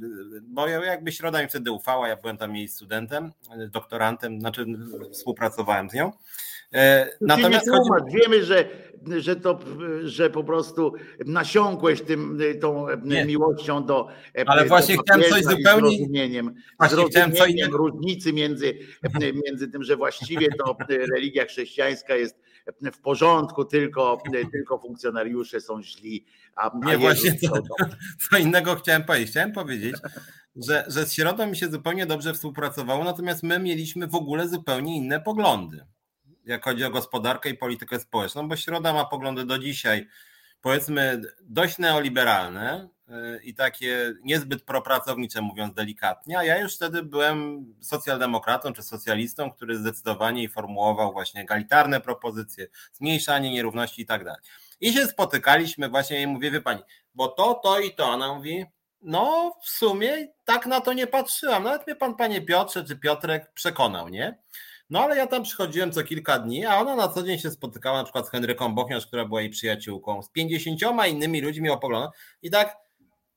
Speaker 2: bo jakby Środa mi wtedy ufała, ja byłem tam jej studentem, doktorantem, znaczy współpracowałem z nią.
Speaker 1: Natomiast chodzi... wiemy, że że to, że po prostu nasiąkłeś tym, tą Nie. miłością do
Speaker 2: Ale do właśnie chciałem coś zupełnie
Speaker 1: zrozumieniem, zrozumieniem co innego. różnicy między, między tym, że właściwie to religia chrześcijańska jest w porządku, tylko, tylko funkcjonariusze są źli, a,
Speaker 2: Nie, a właśnie co, co innego chciałem powiedzieć. Chciałem powiedzieć, że, że z Środą mi się zupełnie dobrze współpracowało, natomiast my mieliśmy w ogóle zupełnie inne poglądy jak chodzi o gospodarkę i politykę społeczną, bo Środa ma poglądy do dzisiaj, powiedzmy, dość neoliberalne i takie niezbyt propracownicze, mówiąc delikatnie, a ja już wtedy byłem socjaldemokratą czy socjalistą, który zdecydowanie formułował właśnie egalitarne propozycje, zmniejszanie nierówności i tak dalej. I się spotykaliśmy właśnie i mówię, wie pani, bo to, to i to. Ona mówi, no w sumie tak na to nie patrzyłam. Nawet mnie pan, panie Piotrze czy Piotrek przekonał, nie? No ale ja tam przychodziłem co kilka dni, a ona na co dzień się spotykała na przykład z Henryką Bochniarz, która była jej przyjaciółką, z 50 innymi ludźmi o poglądach i tak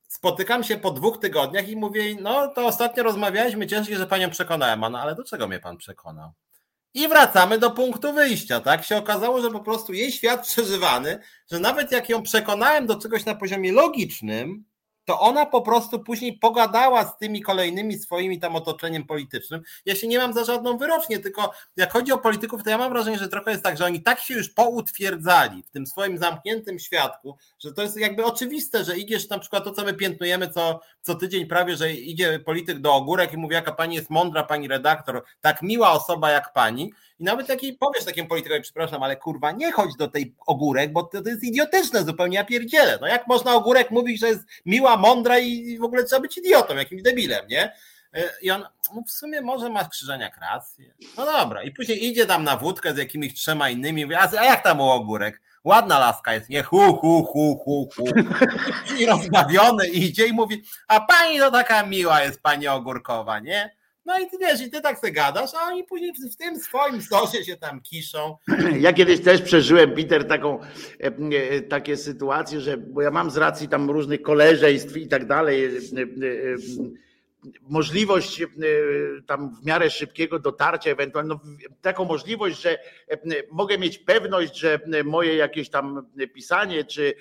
Speaker 2: spotykam się po dwóch tygodniach i mówię, no to ostatnio rozmawialiśmy, ciężko, że panią przekonałem, no ale do czego mnie pan przekonał? I wracamy do punktu wyjścia, tak? Się okazało, że po prostu jej świat przeżywany, że nawet jak ją przekonałem do czegoś na poziomie logicznym, to ona po prostu później pogadała z tymi kolejnymi swoimi tam otoczeniem politycznym. Ja się nie mam za żadną wyrocznię, tylko jak chodzi o polityków, to ja mam wrażenie, że trochę jest tak, że oni tak się już poutwierdzali w tym swoim zamkniętym świadku, że to jest jakby oczywiste, że idziesz na przykład to, co my piętnujemy co, co tydzień prawie, że idzie polityk do ogórek i mówi, jaka pani jest mądra, pani redaktor, tak miła osoba jak pani. I nawet taki powiesz takim politykowi, przepraszam, ale kurwa, nie chodź do tej ogórek, bo to, to jest idiotyczne zupełnie, ja pierdzielę. No jak można ogórek mówić, że jest miła, mądra i w ogóle trzeba być idiotą, jakimś debilem, nie? I on no w sumie może ma Krzyżeniak rację. No dobra. I później idzie tam na wódkę z jakimiś trzema innymi. Mówi, a jak tam u ogórek? Ładna laska jest, nie? Hu, hu, hu, hu, hu. I rozbawiony idzie i mówi, a pani to taka miła jest pani ogórkowa, nie? No i ty wiesz, i ty tak sobie gadasz, a oni później w tym swoim sosie się tam kiszą.
Speaker 1: Ja kiedyś też przeżyłem, Peter, taką, takie sytuacje, że, bo ja mam z racji tam różnych koleżeństw i tak dalej, możliwość tam w miarę szybkiego dotarcia, ewentualnie no, taką możliwość, że mogę mieć pewność, że moje jakieś tam pisanie, czy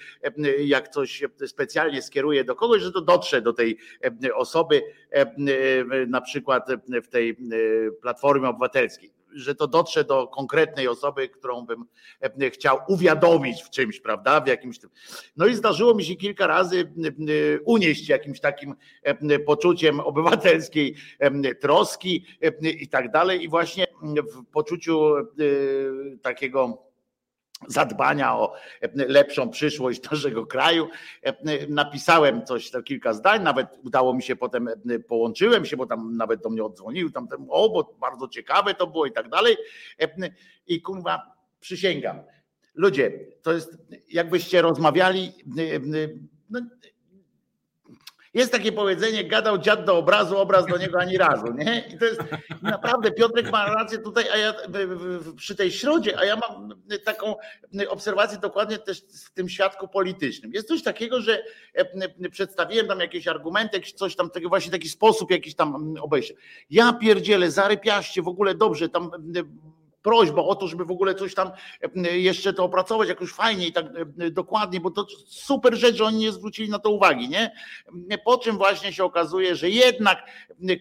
Speaker 1: jak coś specjalnie skieruję do kogoś, że to dotrze do tej osoby, na przykład w tej platformie obywatelskiej że to dotrze do konkretnej osoby, którą bym chciał uwiadomić w czymś, prawda? W jakimś tym. No i zdarzyło mi się kilka razy unieść jakimś takim poczuciem obywatelskiej troski i tak dalej. I właśnie w poczuciu takiego zadbania o lepszą przyszłość naszego kraju. Napisałem coś, to kilka zdań, nawet udało mi się potem, połączyłem się, bo tam nawet do mnie odzwonił, tam, o, bo bardzo ciekawe to było i tak dalej. I kurwa, przysięgam, ludzie, to jest, jakbyście rozmawiali, no, jest takie powiedzenie, gadał dziad do obrazu, obraz do niego ani razu, nie? I to jest naprawdę, Piotrek ma rację tutaj, a ja przy tej środzie, a ja mam taką obserwację dokładnie też w tym świadku politycznym. Jest coś takiego, że przedstawiłem tam jakieś argumenty, coś tam, właśnie taki sposób jakiś tam obejścia. Ja pierdzielę, zarypiaście w ogóle dobrze, tam prośba o to, żeby w ogóle coś tam jeszcze to opracować jakoś fajnie i tak dokładnie, bo to super rzecz, że oni nie zwrócili na to uwagi, nie? Po czym właśnie się okazuje, że jednak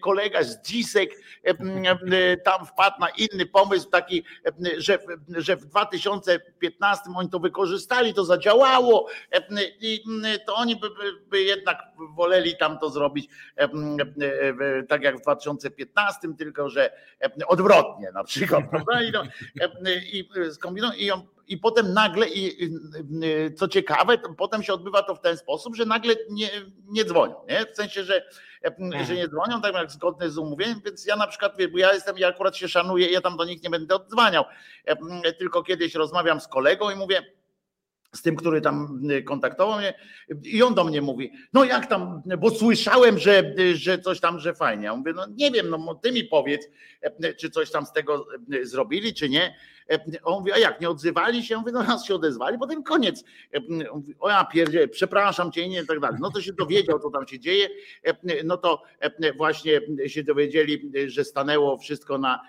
Speaker 1: kolega z Dzisek tam wpadł na inny pomysł, taki, że, że w 2015 oni to wykorzystali, to zadziałało i to oni by, by jednak woleli tam to zrobić tak jak w 2015, tylko że odwrotnie na przykład, prawda? I, no, i, skombinują, i, i potem nagle, i co ciekawe, potem się odbywa to w ten sposób, że nagle nie, nie dzwonią, nie? w sensie, że, że nie dzwonią, tak jak zgodnie z umówieniem, więc ja na przykład, bo ja jestem, ja akurat się szanuję, ja tam do nich nie będę oddzwaniał, tylko kiedyś rozmawiam z kolegą i mówię, z tym, który tam kontaktował mnie i on do mnie mówi, no jak tam, bo słyszałem, że, że coś tam, że fajnie. Ja mówię, no nie wiem, no ty mi powiedz, czy coś tam z tego zrobili, czy nie. On mówi, a jak, nie odzywali się? Ja mówię, no raz się odezwali, potem koniec. On mówi, o ja pierdzie, przepraszam cię, nie, i tak dalej. No to się dowiedział, co tam się dzieje, no to właśnie się dowiedzieli, że stanęło wszystko na,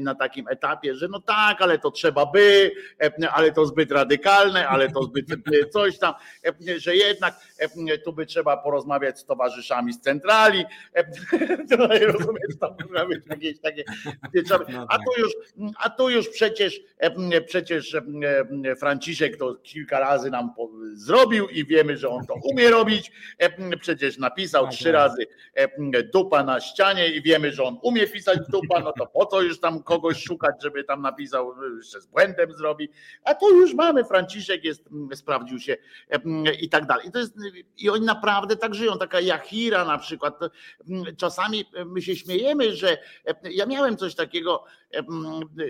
Speaker 1: na takim etapie, że no tak, ale to trzeba by, ale to zbyt radykalne, ale to zbyt coś tam, że jednak tu by trzeba porozmawiać z towarzyszami z centrali, rozumiesz, tam jakieś takie, a tu już, a tu już przecież przecież Franciszek to kilka razy nam zrobił i wiemy, że on to umie robić. Przecież napisał trzy razy dupa na ścianie i wiemy, że on umie pisać dupa, no to po co już tam kogoś szukać, żeby tam napisał, jeszcze z błędem zrobi. A tu już mamy, Franciszek jest, sprawdził się i tak dalej. I, to jest, I oni naprawdę tak żyją. Taka Jachira na przykład. Czasami my się śmiejemy, że ja miałem coś takiego,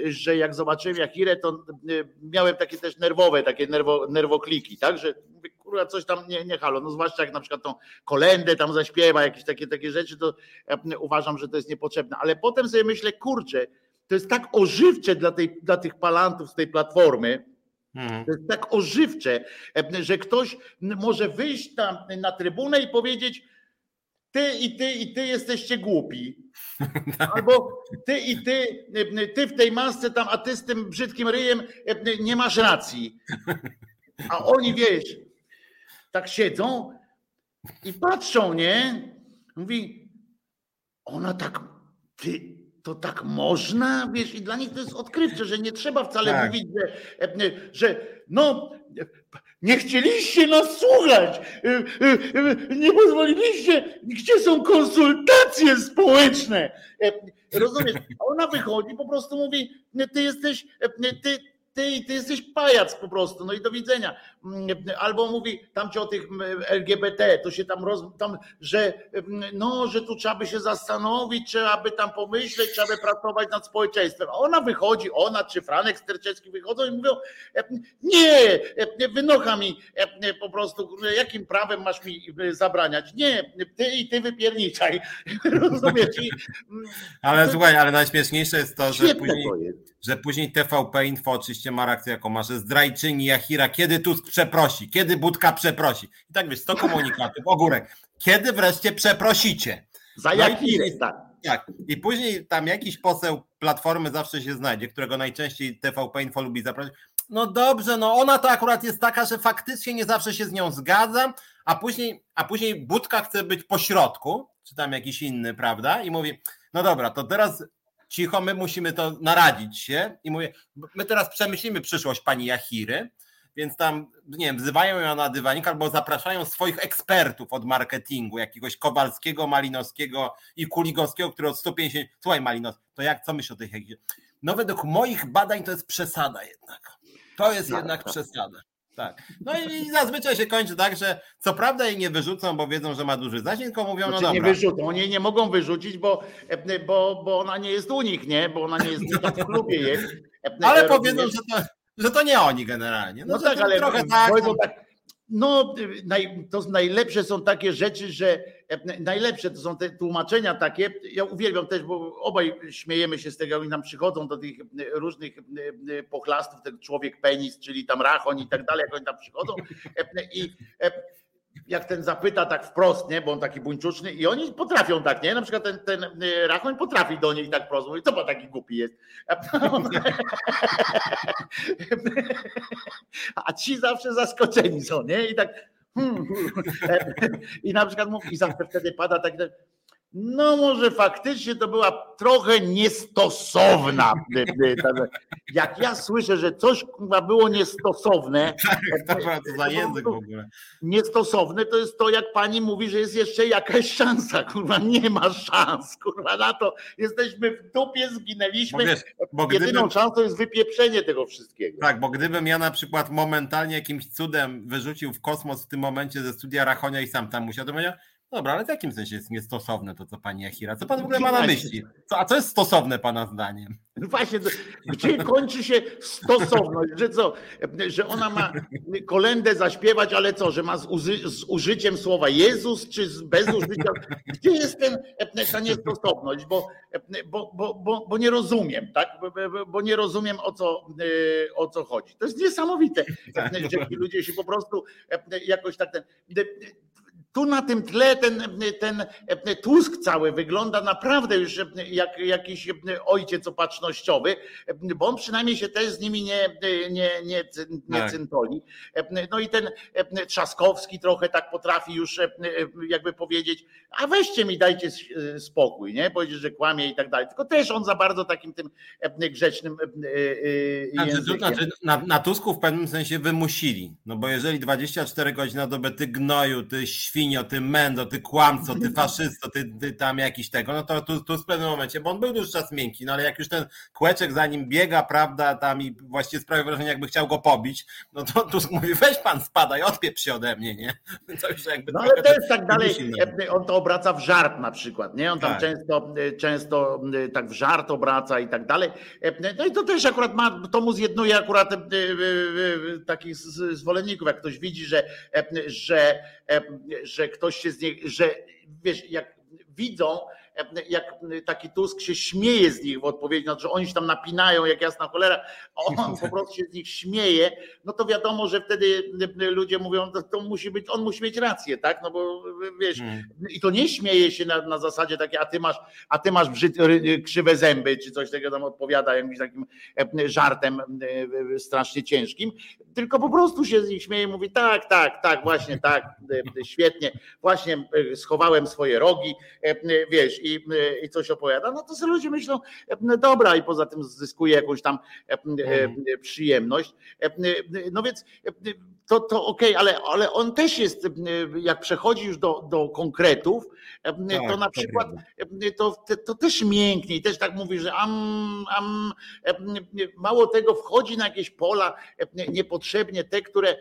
Speaker 1: że jak zobaczyłem Jachirę, to miałem takie też nerwowe, takie nerwo, nerwokliki, tak, że kurwa coś tam nie, nie halo, no zwłaszcza jak na przykład tą kolendę tam zaśpiewa, jakieś takie, takie rzeczy, to uważam, że to jest niepotrzebne, ale potem sobie myślę, kurczę, to jest tak ożywcze dla, tej, dla tych palantów z tej platformy, to jest tak ożywcze, że ktoś może wyjść tam na trybunę i powiedzieć, ty i ty i ty jesteście głupi. Albo ty i ty, ty w tej masce tam, a ty z tym brzydkim ryjem nie masz racji. A oni wiesz, tak siedzą I patrzą, nie? Mówi, ona tak, ty, to tak można, wiesz, i dla nich to jest odkrywcze, że nie trzeba wcale
Speaker 2: Tak.
Speaker 1: mówić, że, że no, nie chcieliście nas słuchać, y, nie pozwoliliście, gdzie są konsultacje społeczne? E, Rozumiesz? A ona wychodzi, po prostu mówi, ty jesteś, e, ty, ty, ty jesteś pajac po prostu, no i do widzenia. Mm, Albo mówi tam ci o tych mm, LGBT, to się tam, roz, tam że mm, no, że tu trzeba by się zastanowić, trzeba by tam pomyśleć, trzeba by pracować nad społeczeństwem. A ona wychodzi, ona czy Franek Sterczewski wychodzą i mówią, e, nie, e, wynocha mi e, po prostu, jakim prawem masz mi zabraniać? Nie, ty i ty wypierniczaj. Rozumiesz? I,
Speaker 2: Ale słuchaj, ale najśmieszniejsze jest to, że później,
Speaker 1: to jest.
Speaker 2: Że później TVP Info oczywiście ma reakcję jaką ma, że zdrajczyni Jachira, kiedy Tusk przeprosi, kiedy Budka przeprosi. I tak wiesz, 100 komunikatów, ogórek. Kiedy wreszcie przeprosicie?
Speaker 1: Za
Speaker 2: No później-
Speaker 1: tak.
Speaker 2: Tak. I później tam jakiś poseł Platformy zawsze się znajdzie, którego najczęściej TVP Info lubi zaprosić. No dobrze, no ona to akurat jest taka, że faktycznie nie zawsze się z nią zgadzam, a później, a później Budka chce być pośrodku, czy tam jakiś inny, prawda? I mówi, no dobra, to teraz cicho, my musimy to naradzić się i mówię, my teraz przemyślimy przyszłość pani Jachiry, więc tam, nie wiem, wzywają ją na dywanik albo zapraszają swoich ekspertów od marketingu, jakiegoś Kowalskiego, Malinowskiego i Kuligowskiego, który od 150, słuchaj Malinos, to jak, co myślisz o tych? No według moich badań to jest przesada jednak. To jest
Speaker 1: Tak,
Speaker 2: jednak
Speaker 1: tak.
Speaker 2: przesada. Tak. No i zazwyczaj się kończy tak, że co prawda jej nie wyrzucą, bo wiedzą, że ma duży zasięg, tylko mówią, no
Speaker 1: Znaczy nie
Speaker 2: dobra.
Speaker 1: wyrzucą, oni jej nie mogą wyrzucić, bo, bo, bo ona nie jest u nich, nie? Bo ona nie jest nie tam w klubie jest.
Speaker 2: Ale
Speaker 1: Rozumiesz?
Speaker 2: powiedzą, że to, że to nie oni generalnie. No,
Speaker 1: No tak, ale
Speaker 2: trochę tak. no.
Speaker 1: tak. No, naj, to najlepsze są takie rzeczy, że e, najlepsze to są te tłumaczenia takie. Ja uwielbiam też, bo obaj śmiejemy się z tego, oni nam przychodzą do tych e, różnych e, e, pochlastów, ten człowiek penis, czyli tam rachon i tak dalej, jak oni tam przychodzą. E, I e, jak ten zapyta tak wprost, nie, bo on taki buńczuczny i oni potrafią tak, nie? Na przykład ten, ten e, rachoń potrafi do niej tak prosto, mówi, to pan taki głupi jest. A ci zawsze zaskoczeni są, nie? I tak. Hmm, hmm. I na przykład mówi, i zawsze wtedy pada tak. No może faktycznie to była trochę niestosowna. Jak ja słyszę, że coś było niestosowne,
Speaker 2: Tak, to za język w ogóle.
Speaker 1: niestosowne, to jest to, jak pani mówi, że jest jeszcze jakaś szansa. Kurwa, nie ma szans, kurwa, na to. Jesteśmy w dupie,
Speaker 2: Bo
Speaker 1: zginęliśmy.
Speaker 2: wiesz, bo
Speaker 1: Jedyną
Speaker 2: gdybym,
Speaker 1: szansą jest wypieprzenie tego wszystkiego.
Speaker 2: tak, bo gdybym ja na przykład momentalnie jakimś cudem wyrzucił w kosmos w tym momencie ze studia Rachonia i sam tam musiał, to powiedział, dobra, ale w jakim sensie jest niestosowne to, co pani Jachira? Co pan w ogóle ma na myśli? Co, a co jest stosowne pana zdaniem?
Speaker 1: No Właśnie, gdzie kończy się stosowność, że co, że ona ma kolendę zaśpiewać, ale co, że ma z, z użyciem słowa Jezus, czy z, bez użycia, gdzie jest ten, ta niestosowność, bo, bo, bo, bo, bo nie rozumiem, tak, bo, bo- bo nie rozumiem o co, o co chodzi. To jest niesamowite, że ci ludzie się po prostu jakoś tak ten, tu na tym tle ten, ten Tusk cały wygląda naprawdę już jak jakiś ojciec opatrznościowy, bo on przynajmniej się też z nimi nie, nie, nie, nie
Speaker 2: Tak.
Speaker 1: cyntoli. No i ten Trzaskowski trochę tak potrafi już jakby powiedzieć, a weźcie mi, dajcie spokój, nie? Powiedzieć, że kłamie i tak dalej. Tylko też on za bardzo takim tym grzecznym
Speaker 2: Znaczy, to znaczy na, na Tusku w pewnym sensie wymusili. No bo jeżeli 24 godziny na dobę ty gnoju, ty świnio, ty mendo, ty kłamco, ty faszysto, ty, ty tam jakiś tego, no to tu, tu w pewnym momencie, bo on był już czas miękki, no ale jak już ten kłeczek za nim biega, prawda, tam i właściwie sprawia wrażenie, jakby chciał go pobić, no to Tusk mówi, weź pan spadaj, odpieprz się ode mnie, nie? To już jakby
Speaker 1: No ale też tak dalej, on to obraca w żart na przykład, nie? On tam
Speaker 2: Tak.
Speaker 1: często, często tak w żart obraca i tak dalej. No i to też akurat ma, to mu zjednuje akurat e, e, e, takich zwolenników, jak ktoś widzi, że, e, że, e, że ktoś się z niej, że wiesz, jak widzą, jak taki Tusk się śmieje z nich w odpowiedzi, no, że oni się tam napinają jak jasna cholera, a on po prostu się z nich śmieje, no to wiadomo, że wtedy ludzie mówią, to, to musi być, on musi mieć rację, tak? No bo wiesz, hmm. i to nie śmieje się na, na zasadzie takie, a ty masz, a ty masz brzyd, krzywe zęby, czy coś takiego tam odpowiada jakimś takim żartem strasznie ciężkim, tylko po prostu się z nich śmieje, mówi tak, tak, tak, właśnie tak, świetnie, właśnie schowałem swoje rogi, wiesz, i, i coś opowiada, no to sobie ludzie myślą, no dobra, i poza tym zyskuje jakąś tam mhm. przyjemność. No więc to, to okej, okay, ale, ale on też jest, jak przechodzi już do, do konkretów, tak, to na przykład to, to też mięknie i też tak mówi, że am, am, mało tego wchodzi na jakieś pola niepotrzebnie, te, które,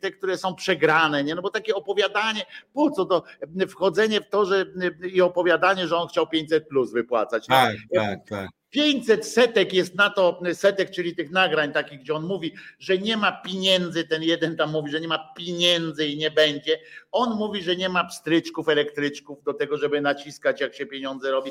Speaker 1: te, które są przegrane, nie? no bo takie opowiadanie, po co to wchodzenie w to, że i opowiadanie, że on chciał 500 plus wypłacać.
Speaker 2: Tak, tak, tak.
Speaker 1: 500 setek jest na to, setek, czyli tych nagrań takich, gdzie on mówi, że nie ma pieniędzy, ten jeden tam mówi, że nie ma pieniędzy i nie będzie. On mówi, że nie ma pstryczków, elektryczków do tego, żeby naciskać, jak się pieniądze robi.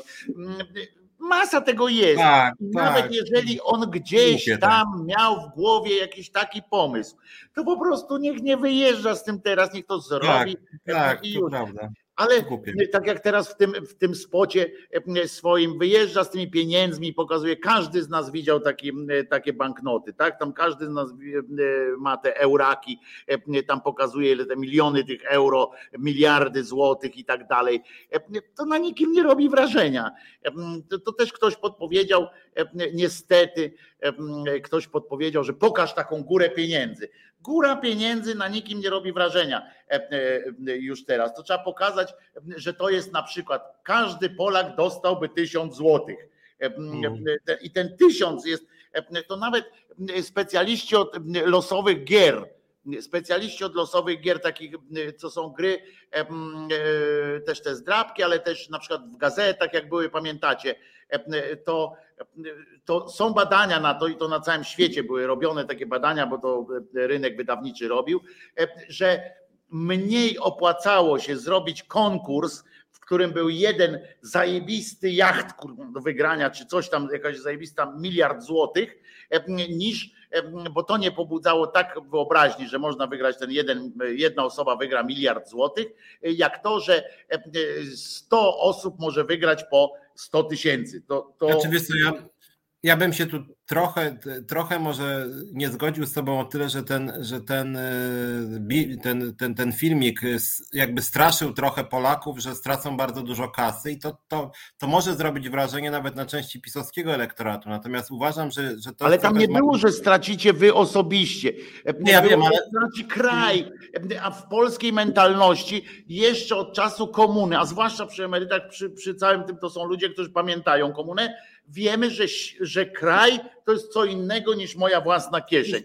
Speaker 1: Masa tego jest. Tak, Nawet tak. jeżeli on gdzieś tak. tam miał w głowie jakiś taki pomysł, to po prostu niech nie wyjeżdża z tym teraz, niech to zrobi.
Speaker 2: Tak, tak i już. Prawda.
Speaker 1: Ale tak jak teraz w tym, w tym spocie e, swoim wyjeżdża z tymi pieniędzmi pokazuje, każdy z nas widział takie, takie banknoty, tak? Tam każdy z nas ma te euraki, tam pokazuje ile te miliony tych euro, miliardy złotych i tak dalej. To na nikim nie robi wrażenia. To, to też ktoś podpowiedział, niestety, ktoś podpowiedział, że pokaż taką górę pieniędzy. Góra pieniędzy na nikim nie robi wrażenia e, e, już teraz. To trzeba pokazać, że to jest na przykład każdy Polak dostałby tysiąc złotych. E, mm. I ten tysiąc jest, to nawet specjaliści od losowych gier, specjaliści od losowych gier, takich, co są gry, też te zdrabki, ale też na przykład w gazetach, jak były, pamiętacie, to, to są badania na to i to na całym świecie były robione takie badania, bo to rynek wydawniczy robił, że mniej opłacało się zrobić konkurs, w którym był jeden zajebisty jacht do wygrania, czy coś tam, jakaś zajebista miliard złotych, niż bo to nie pobudzało tak wyobraźni, że można wygrać ten jeden, jedna osoba wygra miliard złotych, jak to, że 100 osób może wygrać po 100 tysięcy. To, to...
Speaker 2: Znaczy, wiesz co, ja, ja bym się tu trochę, trochę może nie zgodził z tobą o tyle, że ten, że ten, e, ten, ten, ten filmik jakby straszył trochę Polaków, że stracą bardzo dużo kasy i to, to, to może zrobić wrażenie nawet na części pisowskiego elektoratu. Natomiast uważam, że, że to.
Speaker 1: Ale tam nie było, że stracicie wy osobiście.
Speaker 2: Nie, ja wiem, ale.
Speaker 1: Straci kraj, a w polskiej mentalności jeszcze od czasu komuny, a zwłaszcza przy emerytach, przy, przy całym tym to są ludzie, którzy pamiętają komunę wiemy, że, że kraj to jest co innego niż moja własna kieszeń.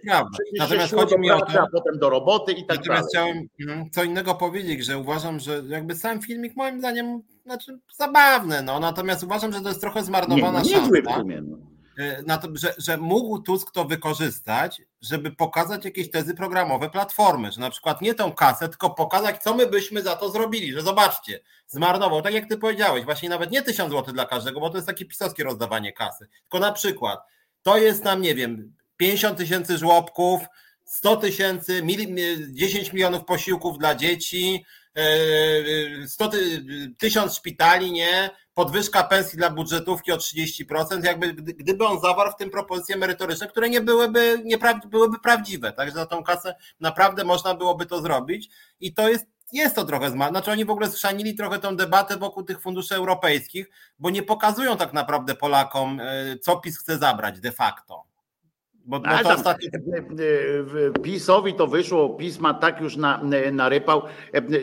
Speaker 2: Natomiast chodzi mi o to,
Speaker 1: a potem do roboty i tak
Speaker 2: Natomiast dalej. chciałem mhm, co innego powiedzieć, że uważam, że jakby sam filmik moim zdaniem znaczy zabawny, no natomiast uważam, że to jest trochę zmarnowana nie, no, szansa. No. E, na to, że, że mógł Tusk to wykorzystać, żeby pokazać jakieś tezy programowe Platformy, że na przykład nie tą kasę, tylko pokazać, co my byśmy za to zrobili, że zobaczcie, zmarnował, tak jak ty powiedziałeś, właśnie nawet nie tysiąc złotych dla każdego, bo to jest takie pisowskie rozdawanie kasy, tylko na przykład to jest nam, nie wiem, 50 tysięcy żłobków, 100 tysięcy, 10 milionów posiłków dla dzieci, 100 e, tysiąc szpitali, nie? Podwyżka pensji dla budżetówki o 30%, jakby gdyby on zawarł w tym propozycje merytoryczne, które nie byłyby, nie byłyby prawdziwe. Także za tą kasę naprawdę można byłoby to zrobić i to jest jest to trochę zmarne. Znaczy oni w ogóle schrzanili trochę tą debatę wokół tych funduszy europejskich, bo nie pokazują tak naprawdę Polakom, e, co PiS chce zabrać de facto.
Speaker 1: Bo, bo to ostatnio... PiSowi to wyszło, PiS ma tak już na, narypał,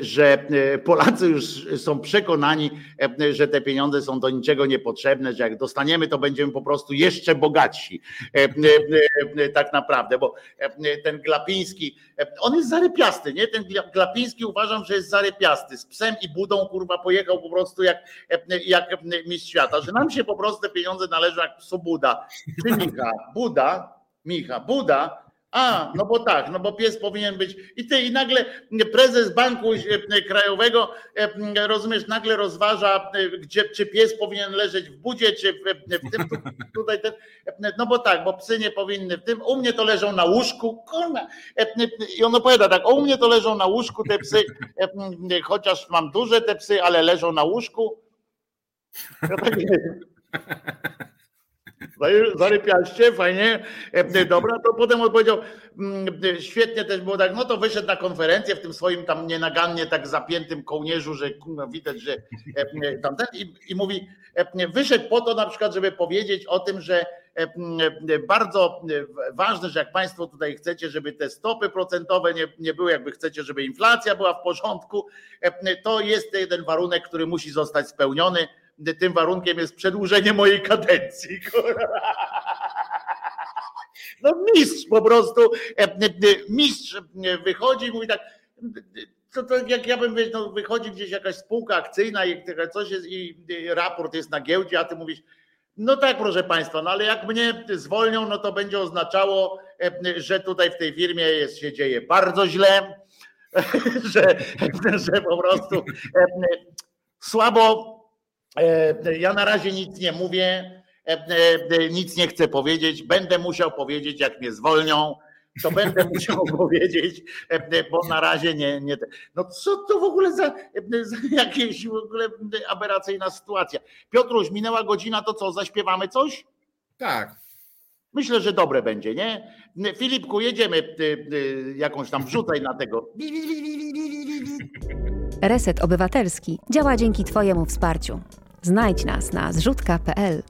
Speaker 1: że Polacy już są przekonani, że te pieniądze są do niczego niepotrzebne, że jak dostaniemy, to będziemy po prostu jeszcze bogatsi. Tak naprawdę, bo ten Glapiński, on jest zarypiasty, nie? Ten Glapiński uważam, że jest zarypiasty. Z psem i budą, kurwa, pojechał po prostu jak, jak mistrz świata, że nam się po prostu te pieniądze należą jak psu Buda. Buda, Micha, Buda A, no bo tak, no bo pies powinien być. I ty, i nagle prezes Banku e, Krajowego, e, rozumiesz, nagle rozważa, e, gdzie, czy pies powinien leżeć w budzie, czy w, w tym, tutaj ten, no bo tak, bo psy nie powinny w tym, u mnie to leżą na łóżku, kurwa. I on opowiada tak, u mnie to leżą na łóżku te psy, chociaż mam duże te psy, ale leżą na łóżku. Ja tak, Zarypiaście, fajnie, e, dobra, to potem odpowiedział, mm, świetnie też było tak, no to wyszedł na konferencję w tym swoim tam nienagannie tak zapiętym kołnierzu, że widać, że e, tamten i, i mówi, e, wyszedł po to na przykład, żeby powiedzieć o tym, że bardzo ważne, że jak Państwo tutaj chcecie, żeby te stopy procentowe nie, nie były, jakby chcecie, żeby inflacja była w porządku, to jest jeden warunek, który musi zostać spełniony tym warunkiem jest przedłużenie mojej kadencji. No mistrz po prostu, e, e, mistrz wychodzi i mówi tak, to, to jak ja bym wiedział, no wychodzi gdzieś jakaś spółka akcyjna i coś jest i raport jest na giełdzie, a ty mówisz, no tak, proszę Państwa, no ale jak mnie zwolnią, no to będzie oznaczało, e, że tutaj w tej firmie jest, się dzieje bardzo źle, że, że po prostu słabo E, ja na razie nic nie mówię, e, e, nic nie chcę powiedzieć. Będę musiał powiedzieć, jak mnie zwolnią, to będę musiał powiedzieć, bo na razie nie, nie. No co to w ogóle za, za jakieś w ogóle aberracyjna sytuacja. Piotruś, minęła godzina, to co, zaśpiewamy coś?
Speaker 2: Tak.
Speaker 1: Myślę, że dobre będzie, nie? Filipku, jedziemy jakąś tam wrzutaj na tego.
Speaker 4: Reset Obywatelski działa dzięki Twojemu wsparciu. Znajdź nas na zrzutka.pl.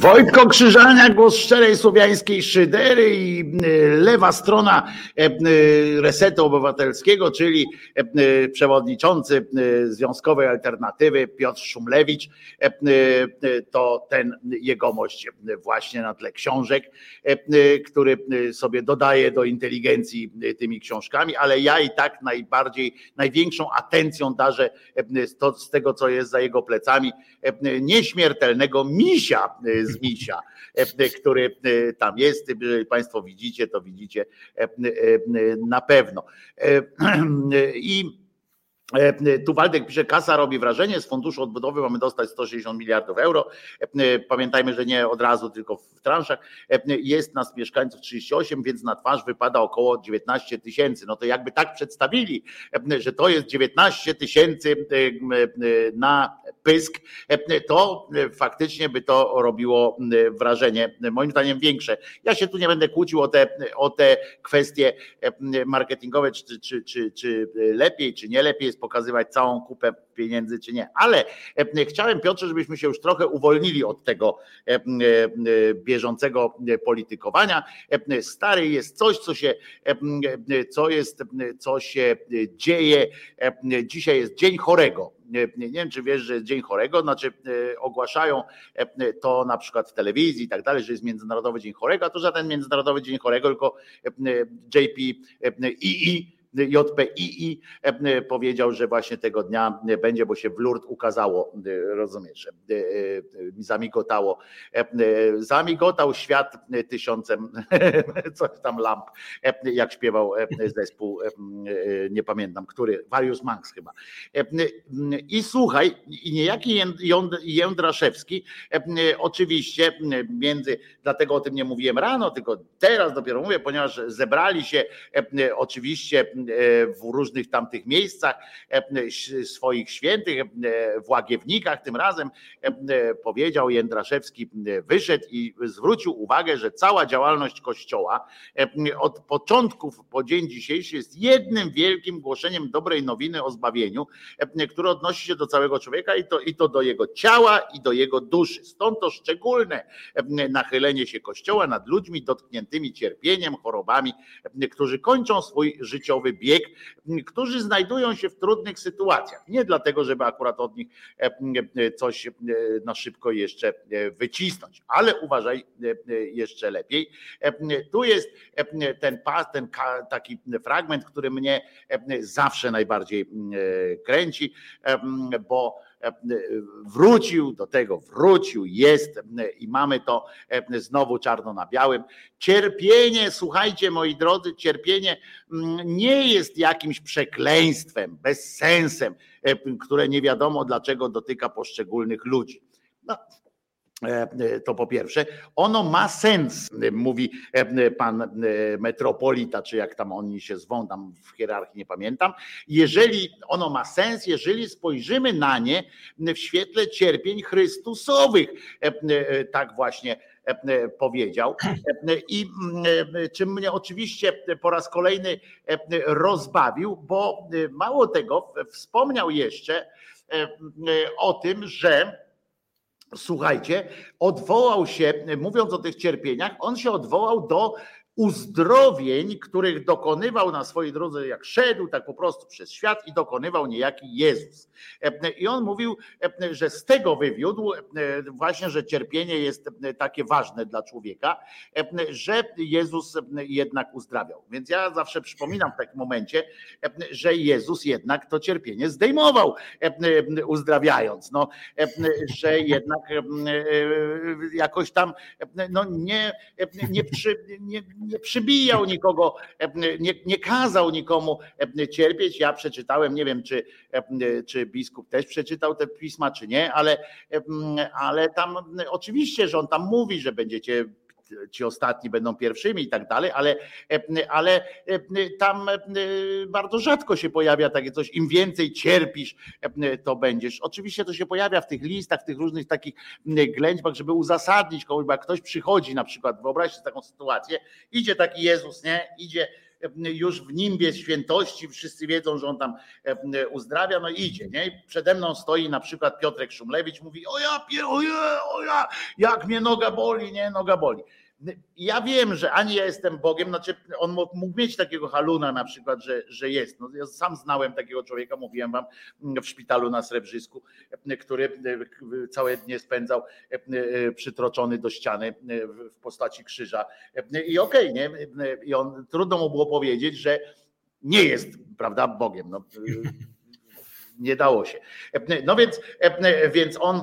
Speaker 1: Wojtko Krzyżania, głos szczerej słowiańskiej szydery i y, lewa strona e, y, Resetu Obywatelskiego, czyli e, przewodniczący y, Związkowej Alternatywy Piotr Szumlewicz, e, to ten jegomość właśnie na tle książek, który sobie dodaje do inteligencji tymi książkami, ale ja i tak najbardziej, największą atencją darzę z tego, co jest za jego plecami, nieśmiertelnego misia z misia, e, który e, tam jest. Jeżeli Państwo widzicie, to widzicie e, na pewno. I E, tu Waldek pisze, kasa robi wrażenie, z funduszu odbudowy mamy dostać 160 miliardów euro. E, pamiętajmy, że nie od razu, tylko w transzach. E, jest nas mieszkańców 38, więc na twarz wypada około 19 tysięcy. No to jakby tak przedstawili, że to jest 19 tysięcy na pysk, to faktycznie by to robiło wrażenie, moim zdaniem większe. Ja się tu nie będę kłócił o te, o te kwestie marketingowe, czy, czy, czy, czy lepiej, czy nie lepiej jest pokazywać całą kupę pieniędzy, czy nie. Ale e, chciałem, Piotrze, żebyśmy się już trochę uwolnili od tego e, e, bieżącego politykowania. Stary jest coś, co się, co jest, co się dzieje. Dzisiaj jest Dzień Chorego. Nie, wiem, czy wiesz, że jest Dzień Chorego, znaczy ogłaszają to na przykład w telewizji i tak dalej, że jest Międzynarodowy Dzień Chorego, a to żaden Międzynarodowy Dzień Chorego, tylko JP II JPII e, powiedział, że właśnie tego dnia będzie, bo się w Lourdes ukazało, e, rozumiesz, e, zamigotało, zamigotał świat tysiącem coś tam lamp, jak śpiewał zespół, nie pamiętam, który, Various Monks chyba. I słuchaj, i niejaki Jędraszewski, oczywiście między, dlatego o tym nie mówiłem rano, tylko teraz dopiero mówię, ponieważ zebrali się oczywiście E, w różnych tamtych miejscach e, swoich świętych, e, w Łagiewnikach tym razem powiedział Jędraszewski, wyszedł i zwrócił uwagę, że cała działalność Kościoła od początków po dzień dzisiejszy jest jednym wielkim głoszeniem dobrej nowiny o zbawieniu, które odnosi się do całego człowieka i to, i to do jego ciała i do jego duszy. Stąd to szczególne nachylenie się Kościoła nad ludźmi dotkniętymi cierpieniem, chorobami, którzy kończą swój życiowy bieg, którzy znajdują się w trudnych sytuacjach. Nie dlatego, żeby akurat od nich coś na szybko jeszcze wycisnąć, ale uważaj jeszcze lepiej. Tu jest ten pas, ten taki fragment, który mnie zawsze najbardziej kręci, bo wrócił do tego, wrócił, jest i mamy to znowu czarno na białym. Cierpienie, słuchajcie moi drodzy, cierpienie nie jest jakimś przekleństwem, bezsensem, które nie wiadomo dlaczego dotyka poszczególnych ludzi. No, E, to po pierwsze, ono ma sens, mówi e, pan e, metropolita, czy jak tam oni się zwą, tam w hierarchii nie pamiętam. Jeżeli ono ma sens, jeżeli spojrzymy na nie w świetle cierpień Chrystusowych, tak właśnie powiedział. I czym mnie oczywiście po raz kolejny rozbawił, bo mało tego, wspomniał jeszcze o tym, że słuchajcie, odwołał się, mówiąc o tych cierpieniach, on się odwołał do uzdrowień, których dokonywał na swojej drodze, jak szedł, tak po prostu przez świat i dokonywał niejaki Jezus. I on mówił, że z tego wywiódł właśnie, że cierpienie jest takie ważne dla człowieka, że Jezus jednak uzdrawiał. Więc ja zawsze przypominam w takim momencie, że Jezus jednak to cierpienie zdejmował, uzdrawiając. No, że jednak jakoś tam no nie, nie, przy, nie nie przybijał nikogo, nie, nie kazał nikomu cierpieć. Ja przeczytałem, nie wiem, czy, czy biskup też przeczytał te pisma, czy nie, ale, ale tam oczywiście, że on tam mówi, że będziecie ci ostatni będą pierwszymi i tak dalej, ale, ale tam bardzo rzadko się pojawia takie coś, im więcej cierpisz, to będziesz. Oczywiście to się pojawia w tych listach, w tych różnych takich ględźbach, żeby uzasadnić komuś, bo jak ktoś przychodzi na przykład, wyobraźcie taką sytuację, idzie taki Jezus, nie, idzie już w nimbie świętości, wszyscy wiedzą, że on tam uzdrawia, no idzie, nie? Przede mną stoi na przykład Piotrek Szumlewicz, mówi, o ja, o ja, o ja, jak mnie noga boli, nie, noga boli. Ja wiem, że ani ja jestem Bogiem, znaczy on mógł mieć takiego haluna na przykład, że, że jest. No, ja sam znałem takiego człowieka, mówiłem wam w szpitalu na Srebrzysku, który całe dnie spędzał przytroczony do ściany w postaci krzyża. I okej, okay, nie? I on trudno mu było powiedzieć, że nie jest, prawda, Bogiem. No, nie dało się. No więc, więc on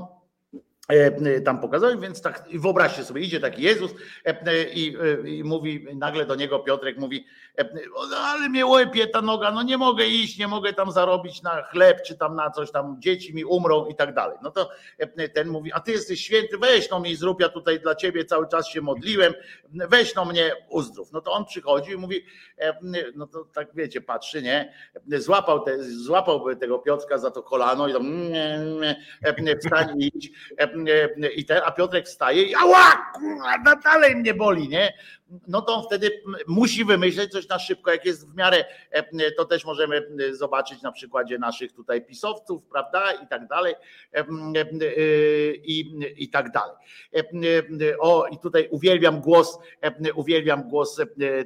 Speaker 1: tam pokazał, więc tak wyobraźcie sobie, idzie taki Jezus e, i, e, i, mówi, nagle do niego Piotrek mówi, ale mnie łepie ta noga, no nie mogę iść, nie mogę tam zarobić na chleb, czy tam na coś, tam dzieci mi umrą i tak dalej. No to ten mówi, a ty jesteś święty, weź no mi zrób, ja tutaj dla ciebie cały czas się modliłem, weź no mnie uzdrów. No to on przychodzi i mówi, no to tak wiecie, patrzy, nie, złapał, te, złapał tego Piotrka za to kolano i tam wstań i idź i ten, a Piotrek wstaje i ała, kurwa, dalej mnie boli, nie? No to on wtedy musi wymyśleć coś na szybko, jak jest w miarę, e, to też możemy zobaczyć na przykładzie naszych tutaj pisowców, prawda, i tak dalej, e, e, i, i tak dalej. O, i tutaj uwielbiam głos, uwielbiam głos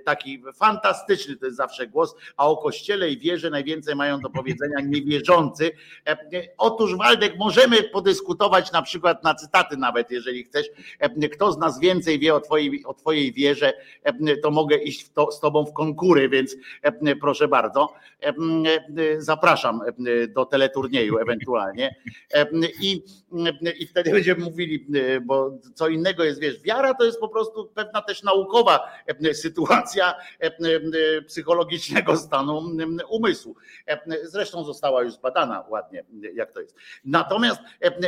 Speaker 1: taki fantastyczny, to jest zawsze głos, a o Kościele i wierze najwięcej mają do powiedzenia niewierzący. Otóż Waldek, możemy podyskutować na przykład na cytaty nawet, jeżeli chcesz, kto z nas więcej wie o twojej, o twojej wierze, E, to mogę iść to, z tobą w konkury, więc e, proszę bardzo. E, zapraszam do teleturnieju ewentualnie. I, I wtedy będziemy mówili, bo co innego jest, wiesz, wiara to jest po prostu pewna też naukowa sytuacja psychologicznego stanu umysłu. Zresztą została już zbadana ładnie, jak to jest. Natomiast,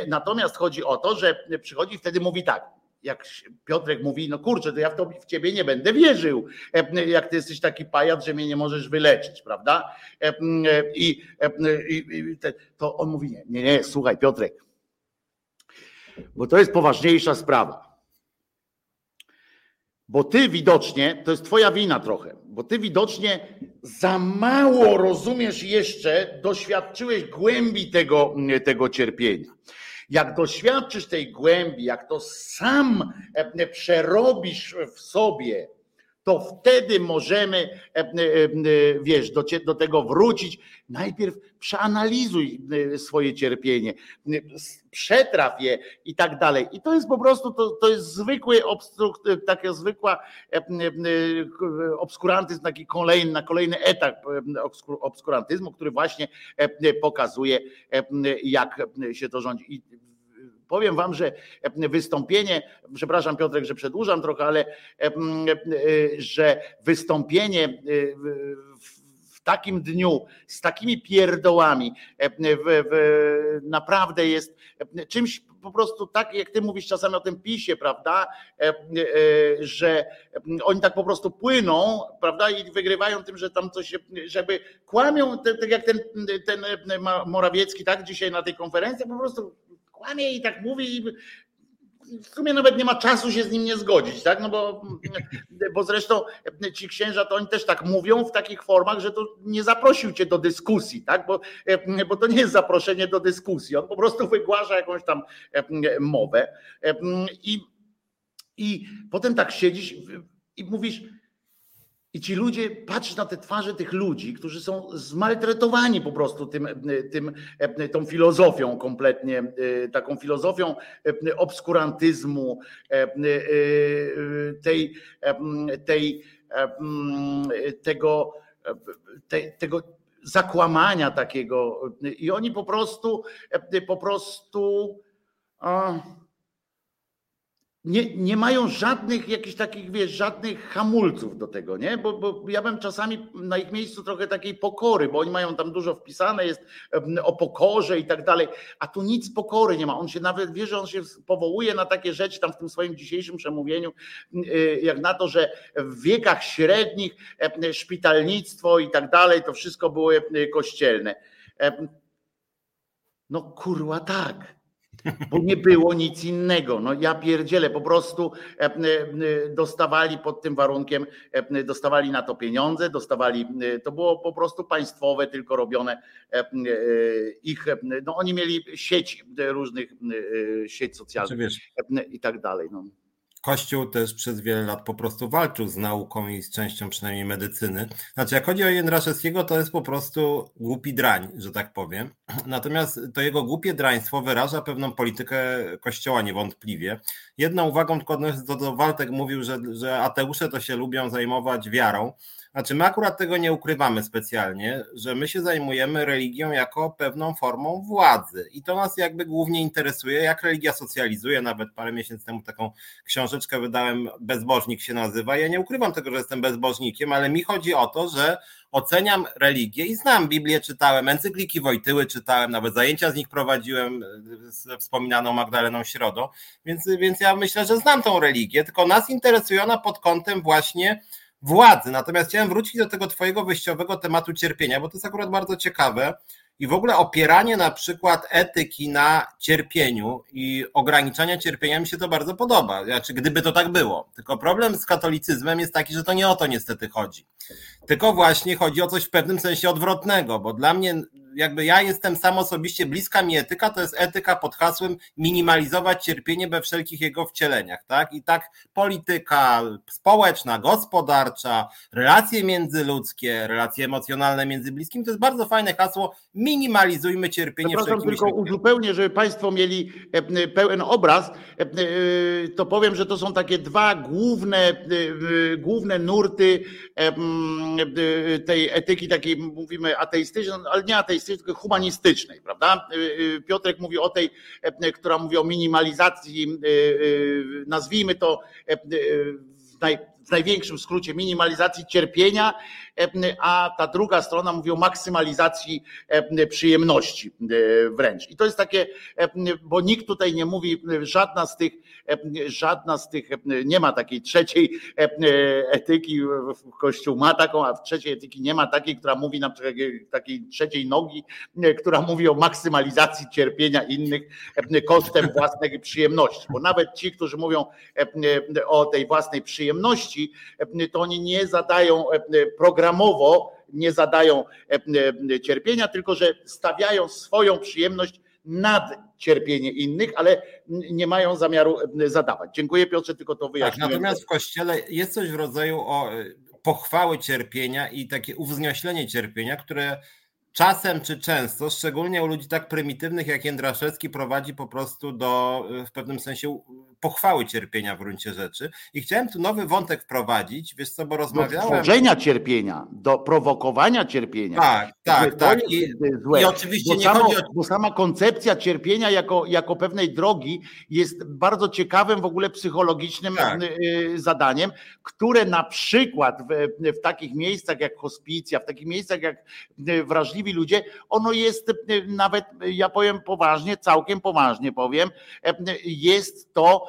Speaker 1: natomiast chodzi o to, że przychodzi wtedy mówi tak, jak Piotrek mówi, no kurczę, to ja w, to, w ciebie nie będę wierzył, e, jak ty jesteś taki pajac, że mnie nie możesz wyleczyć, prawda? E, e, I, i to on mówi, nie, nie, nie, słuchaj Piotrek, bo to jest poważniejsza sprawa. Bo ty widocznie, to jest twoja wina trochę, bo ty widocznie za mało rozumiesz jeszcze, doświadczyłeś głębi tego, tego cierpienia. Jak doświadczysz tej głębi, jak to sam e, przerobisz w sobie, to wtedy możemy, wiesz, do, do tego wrócić. Najpierw przeanalizuj swoje cierpienie, przetraw je i tak dalej. I to jest po prostu, to, to jest zwykły, taka zwykła obskurantyzm, taki kolejny, kolejny etap obskurantyzmu, który właśnie pokazuje, jak się to rządzi. I powiem wam, że wystąpienie, przepraszam Piotrek, że przedłużam trochę, ale że wystąpienie w takim dniu, z takimi pierdołami, naprawdę jest czymś po prostu tak, jak ty mówisz czasami o tym pisie, prawda, że oni tak po prostu płyną, prawda, i wygrywają tym, że tam coś, żeby kłamią, tak jak ten, ten Morawiecki, tak, dzisiaj na tej konferencji, po prostu kłamie i tak mówi i w sumie nawet nie ma czasu się z nim nie zgodzić, tak? No bo, bo zresztą ci księża to oni też tak mówią w takich formach, że to nie zaprosił cię do dyskusji, tak? Bo, bo to nie jest zaproszenie do dyskusji. On po prostu wygłasza jakąś tam mowę i, i potem tak siedzisz i mówisz, i ci ludzie, patrz na te twarze tych ludzi, którzy są zmaltretowani po prostu tym, tym, tą filozofią kompletnie, taką filozofią obskurantyzmu, tej, tej, tego, tego zakłamania takiego. I oni po prostu, po prostu nie, nie mają żadnych jakichś takich, wiesz, żadnych hamulców do tego, nie? Bo, bo ja bym czasami na ich miejscu trochę takiej pokory, bo oni mają tam dużo wpisane, jest o pokorze i tak dalej, a tu nic pokory nie ma. On się nawet wie, że on się powołuje na takie rzeczy tam w tym swoim dzisiejszym przemówieniu, y, jak na to, że w wiekach średnich szpitalnictwo i tak dalej, to wszystko było kościelne. No kurwa tak bo nie było nic innego. No ja pierdzielę, po prostu e, e, dostawali pod tym warunkiem, e, dostawali na to pieniądze, dostawali, to było po prostu państwowe, tylko robione ich, no oni mieli sieć różnych, sieć socjalnych i tak dalej. No.
Speaker 2: Kościół też przez wiele lat po prostu walczył z nauką i z częścią przynajmniej medycyny. Znaczy, jak chodzi o Jędraszewskiego, to jest po prostu głupi drań, że tak powiem. Natomiast to jego głupie draństwo wyraża pewną politykę Kościoła niewątpliwie. Jedną uwagą tylko do, Waltek mówił, że, że ateusze to się lubią zajmować wiarą. Znaczy, my akurat tego nie ukrywamy specjalnie, że my się zajmujemy religią jako pewną formą władzy. I to nas jakby głównie interesuje, jak religia socjalizuje. Nawet parę miesięcy temu taką książeczkę wydałem, Bezbożnik się nazywa. Ja nie ukrywam tego, że jestem bezbożnikiem, ale mi chodzi o to, że oceniam religię i znam Biblię, czytałem, encykliki Wojtyły czytałem, nawet zajęcia z nich prowadziłem ze wspominaną Magdaleną Środą, więc, więc ja myślę, że znam tą religię, tylko nas interesuje ona pod kątem właśnie władzy. Natomiast chciałem wrócić do tego Twojego wyjściowego tematu cierpienia, bo to jest akurat bardzo ciekawe. I w ogóle opieranie na przykład etyki na cierpieniu i ograniczania cierpienia mi się to bardzo podoba. Znaczy, gdyby to tak było. Tylko problem z katolicyzmem jest taki, że to nie o to niestety chodzi. Tylko właśnie chodzi o coś w pewnym sensie odwrotnego, bo dla mnie jakby ja jestem sam osobiście bliska mi etyka, to jest etyka pod hasłem minimalizować cierpienie we wszelkich jego wcieleniach, tak? I tak polityka społeczna, gospodarcza, relacje międzyludzkie, relacje emocjonalne między bliskimi, to jest bardzo fajne hasło, minimalizujmy cierpienie
Speaker 1: Przepraszam, tylko uzupełnię, żeby Państwo mieli e, pełen obraz, e, e, to powiem, że to są takie dwa główne, główne nurty tej etyki takiej, mówimy ateistycznej, ale nie ateistycznej, tylko humanistycznej, prawda? Y, y, Piotrek mówi o tej, e, która mówi o minimalizacji, y, nazwijmy to w, naj, w największym skrócie minimalizacji cierpienia, a ta druga strona mówi o maksymalizacji przyjemności wręcz. I to jest takie, bo nikt tutaj nie mówi, żadna z tych, żadna z tych, nie ma takiej trzeciej etyki, Kościół ma taką, a w trzeciej etyki nie ma takiej, która mówi na przykład takiej trzeciej nogi, która mówi o maksymalizacji cierpienia innych kosztem własnej przyjemności. Bo nawet ci, którzy mówią o tej własnej przyjemności, to oni nie zadają programowo, nie zadają cierpienia, tylko że stawiają swoją przyjemność nad cierpienie innych, ale nie mają zamiaru zadawać. Dziękuję Piotrze, tylko to
Speaker 2: Tak,
Speaker 1: wyjaśniłem.
Speaker 2: natomiast w kościele jest coś w rodzaju o, y, pochwały cierpienia i takie uwznieślenie cierpienia, które czasem czy często, szczególnie u ludzi tak prymitywnych jak Jędraszewski, prowadzi po prostu do y, w pewnym sensie pochwały cierpienia w gruncie rzeczy. I chciałem tu nowy wątek wprowadzić, wiesz co, bo
Speaker 1: do
Speaker 2: rozmawiałem...
Speaker 1: tworzenia cierpienia, do prowokowania cierpienia.
Speaker 2: Tak, tak, tak. I, i oczywiście
Speaker 1: bo,
Speaker 2: nie
Speaker 1: samo,
Speaker 2: chodzi o
Speaker 1: bo sama koncepcja cierpienia jako, jako pewnej drogi jest bardzo ciekawym w ogóle psychologicznym
Speaker 2: Tak.
Speaker 1: y, zadaniem, które na przykład w, w takich miejscach jak hospicja, w takich miejscach jak y, wrażliwi ludzie, ono jest y, nawet, ja powiem poważnie, całkiem poważnie powiem, jest to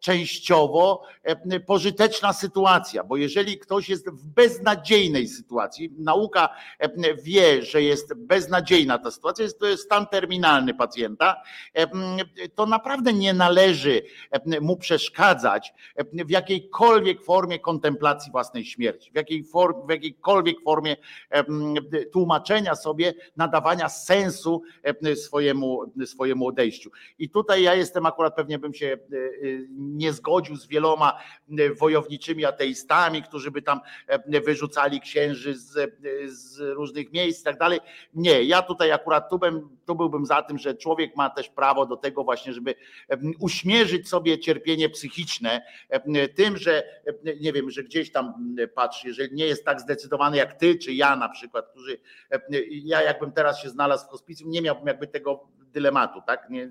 Speaker 1: częściowo e, pożyteczna sytuacja, bo jeżeli ktoś jest w beznadziejnej sytuacji, nauka e, wie, że jest beznadziejna ta sytuacja, jest to jest stan terminalny pacjenta, e, to naprawdę nie należy mu przeszkadzać w jakiejkolwiek formie kontemplacji własnej śmierci, w, jakiej for, w jakiejkolwiek formie tłumaczenia sobie, nadawania sensu swojemu, swojemu odejściu. I tutaj ja jestem akurat, pewnie bym się nie zgodził z wieloma e, wojowniczymi ateistami, którzy by tam e, wyrzucali księży z, e, z różnych miejsc i tak dalej. Nie, ja tutaj akurat tu, bym, tu byłbym za tym, że człowiek ma też prawo do tego właśnie, żeby uśmierzyć sobie cierpienie psychiczne tym, że nie wiem, że gdzieś tam patrz, jeżeli nie jest tak zdecydowany jak ty czy ja na przykład, którzy ja jakbym teraz się znalazł w hospicjum, nie miałbym jakby tego dylematu, tak? Nie,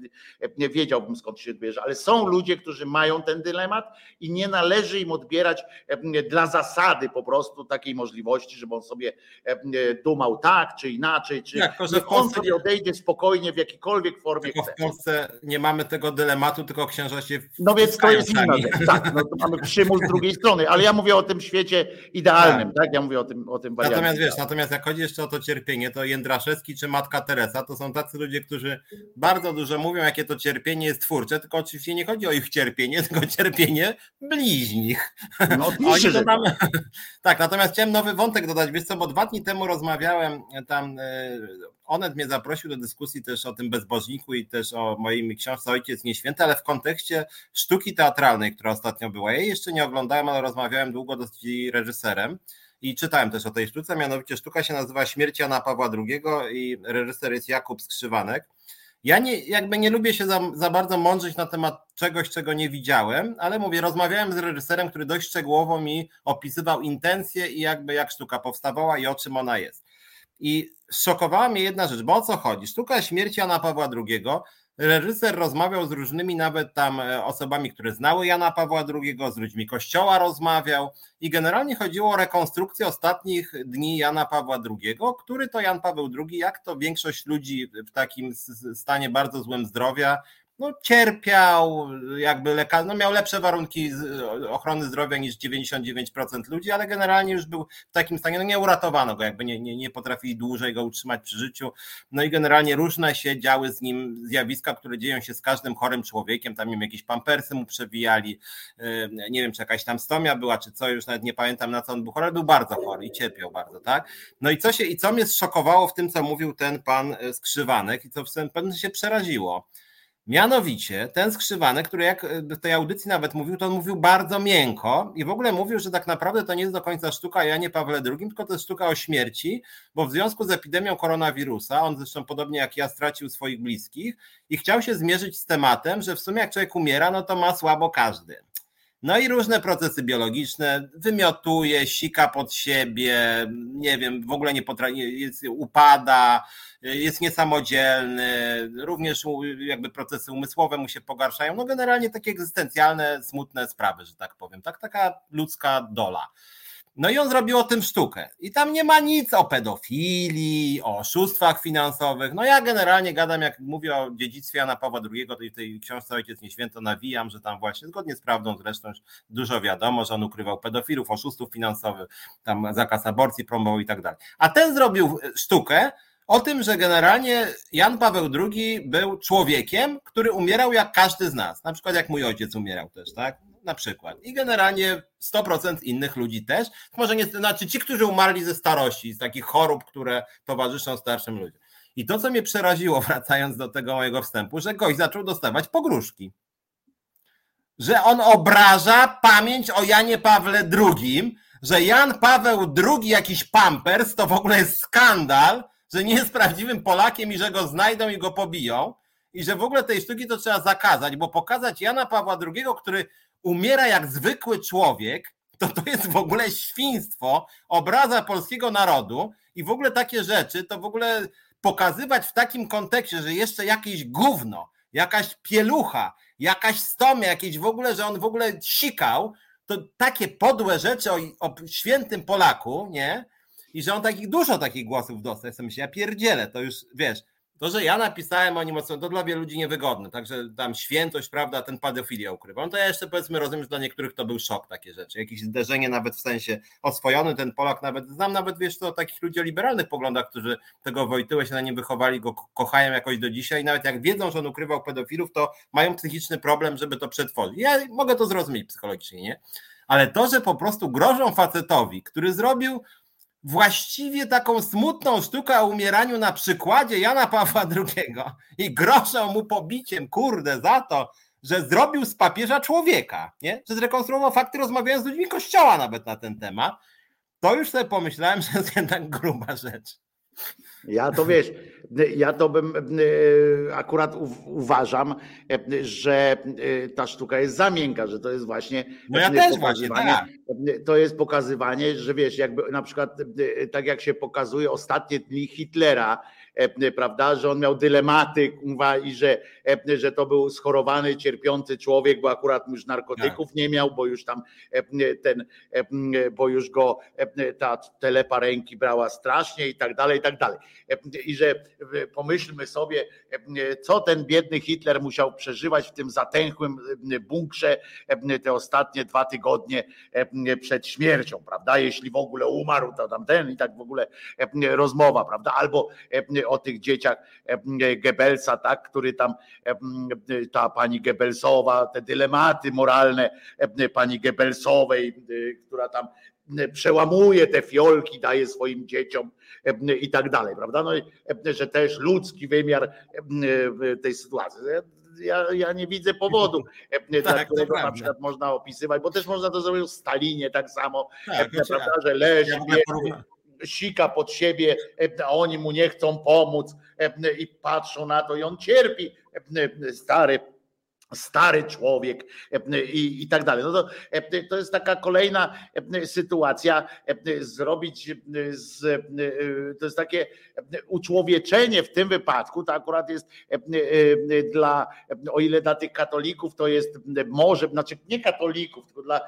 Speaker 1: nie wiedziałbym skąd się bierze, ale są ludzie, którzy mają ten dylemat i nie należy im odbierać dla zasady po prostu takiej możliwości, żeby on sobie dumał tak czy inaczej, czy
Speaker 2: Tak, w
Speaker 1: on sobie odejdzie spokojnie w jakiejkolwiek formie
Speaker 2: tylko
Speaker 1: chce.
Speaker 2: w Polsce nie mamy tego dylematu, tylko księża się
Speaker 1: No więc to jest inna rzecz. Tak, no to mamy przymus z drugiej strony, ale ja mówię o tym świecie idealnym, tak? Ja mówię o tym, o tym wariancie.
Speaker 2: Natomiast wiesz, natomiast jak chodzi jeszcze o to cierpienie, to Jędraszewski czy Matka Teresa to są tacy ludzie, którzy bardzo dużo mówią, jakie to cierpienie jest twórcze, tylko oczywiście nie chodzi o ich cierpienie, tylko cierpienie bliźnich.
Speaker 1: No oczywiście, że
Speaker 2: tam... Tak, natomiast chciałem nowy wątek dodać, wiesz co, bo dwa dni temu rozmawiałem tam, e, Onet mnie zaprosił do dyskusji też o tym bezbożniku i też o mojej książce Ojciec Nieświęty, ale w kontekście sztuki teatralnej, która ostatnio była. Ja jej jeszcze nie oglądałem, ale rozmawiałem długo dosyć reżyserem i czytałem też o tej sztuce, mianowicie sztuka się nazywa Śmierć Jana Pawła II i reżyser jest Jakub Skrzywanek. Ja nie, jakby nie lubię się za, za bardzo mądrzyć na temat czegoś, czego nie widziałem, ale mówię, rozmawiałem z reżyserem, który dość szczegółowo mi opisywał intencje i jakby jak sztuka powstawała i o czym ona jest. I szokowała mnie jedna rzecz, bo o co chodzi? Sztuka śmierci Jana Pawła II. Reżyser rozmawiał z różnymi nawet tam osobami, które znały Jana Pawła II, z ludźmi kościoła rozmawiał i generalnie chodziło o rekonstrukcję ostatnich dni Jana Pawła II, który to Jan Paweł II, jak to większość ludzi w takim stanie bardzo złym zdrowia, no, cierpiał, jakby lekarz, no, miał lepsze warunki ochrony zdrowia niż 99% ludzi, ale generalnie już był w takim stanie, no nie uratowano go, jakby nie, nie, nie potrafili dłużej go utrzymać przy życiu. No i generalnie różne się działy z nim zjawiska, które dzieją się z każdym chorym człowiekiem, tam im jakieś pampersy mu przewijali, nie wiem, czy jakaś tam stomia była, czy co, już nawet nie pamiętam na co on był chory, był bardzo chory i cierpiał bardzo, tak? No i co się, i co mnie zszokowało w tym, co mówił ten pan Skrzywanek i co w pewnym się przeraziło, Mianowicie ten skrzywanek, który jak w tej audycji nawet mówił, to on mówił bardzo miękko i w ogóle mówił, że tak naprawdę to nie jest do końca sztuka Janie Pawle II, tylko to jest sztuka o śmierci, bo w związku z epidemią koronawirusa, on zresztą podobnie jak ja stracił swoich bliskich i chciał się zmierzyć z tematem, że w sumie jak człowiek umiera, no to ma słabo każdy. No i różne procesy biologiczne, wymiotuje, sika pod siebie, nie wiem, w ogóle nie potrafi, jest, upada, jest niesamodzielny, również jakby procesy umysłowe mu się pogarszają, no generalnie takie egzystencjalne, smutne sprawy, że tak powiem, tak, taka ludzka dola. No i on zrobił o tym sztukę. I tam nie ma nic o pedofilii, o oszustwach finansowych. No ja generalnie gadam, jak mówię o dziedzictwie Jana Pawła II, to w tej książce Ojciec Nieświęto nawijam, że tam właśnie, zgodnie z prawdą zresztą dużo wiadomo, że on ukrywał pedofilów, oszustów finansowych, tam zakaz aborcji promował i tak dalej. A ten zrobił sztukę, o tym, że generalnie Jan Paweł II był człowiekiem, który umierał jak każdy z nas. Na przykład jak mój ojciec umierał też, tak? Na przykład. I generalnie 100% innych ludzi też. Może nie, znaczy ci, którzy umarli ze starości, z takich chorób, które towarzyszą starszym ludziom. I to, co mnie przeraziło, wracając do tego mojego wstępu, że gość zaczął dostawać pogróżki. Że on obraża pamięć o Janie Pawle II, że Jan Paweł II jakiś pampers to w ogóle jest skandal, że nie jest prawdziwym Polakiem i że go znajdą i go pobiją i że w ogóle tej sztuki to trzeba zakazać, bo pokazać Jana Pawła II, który umiera jak zwykły człowiek, to to jest w ogóle świństwo, obraza polskiego narodu i w ogóle takie rzeczy, to w ogóle pokazywać w takim kontekście, że jeszcze jakieś gówno, jakaś pielucha, jakaś stomia, jakieś w ogóle, że on w ogóle sikał, to takie podłe rzeczy o, o świętym Polaku, nie? I że on takich dużo takich głosów dostał. Sobie myślę, ja pierdzielę, to już wiesz, to, że ja napisałem o nim, to dla wielu ludzi niewygodne, także tam świętość, prawda, ten pedofilię ukrywa. No to ja jeszcze powiedzmy rozumiem, że dla niektórych to był szok takie rzeczy, jakieś zderzenie nawet w sensie oswojony ten Polak, nawet znam nawet, wiesz to takich ludzi o liberalnych poglądach, którzy tego Wojtyłę się na nim wychowali, go kochają jakoś do dzisiaj, nawet jak wiedzą, że on ukrywał pedofilów, to mają psychiczny problem, żeby to przetworzyć. Ja mogę to zrozumieć psychologicznie, nie? Ale to, że po prostu grożą facetowi, który zrobił właściwie taką smutną sztukę o umieraniu na przykładzie Jana Pawła II i groszą mu pobiciem, kurde, za to, że zrobił z papieża człowieka, nie? że zrekonstruował fakty, rozmawiając z ludźmi kościoła nawet na ten temat, to już sobie pomyślałem, że jest jednak gruba rzecz.
Speaker 1: Ja to wiesz, ja to bym e, akurat uważam, e, że e, ta sztuka jest za miękka, że to jest właśnie.
Speaker 2: No ja też właśnie, tak.
Speaker 1: To jest pokazywanie, że wiesz, jakby na przykład tak jak się pokazuje ostatnie dni Hitlera, prawda, że on miał dylematy i że, że to był schorowany, cierpiący człowiek, bo akurat już narkotyków tak. nie miał, bo już tam ten, bo już go ta telepa ręki brała strasznie i tak dalej, i tak dalej. I że pomyślmy sobie, co ten biedny Hitler musiał przeżywać w tym zatęchłym bunkrze te ostatnie dwa tygodnie przed śmiercią, prawda? Jeśli w ogóle umarł, to tam ten i tak w ogóle rozmowa, prawda? Albo o tych dzieciach Goebbelsa, tak, który tam ta pani Goebbelsowa, te dylematy moralne pani Goebbelsowej, która tam przełamuje te fiolki, daje swoim dzieciom i tak dalej, prawda? No i że też ludzki wymiar tej sytuacji. Ja, ja nie widzę powodu, dla tak, którego na przykład można opisywać, bo też można to zrobić w Stalinie tak samo, tak, prawda, że leży, ja sika pod siebie, a oni mu nie chcą pomóc i patrzą na to i on cierpi, stary stary człowiek i, i tak dalej. No to, to jest taka kolejna sytuacja, zrobić z, to jest takie uczłowieczenie w tym wypadku, to akurat jest dla, o ile dla tych katolików to jest może, znaczy nie katolików, tylko dla,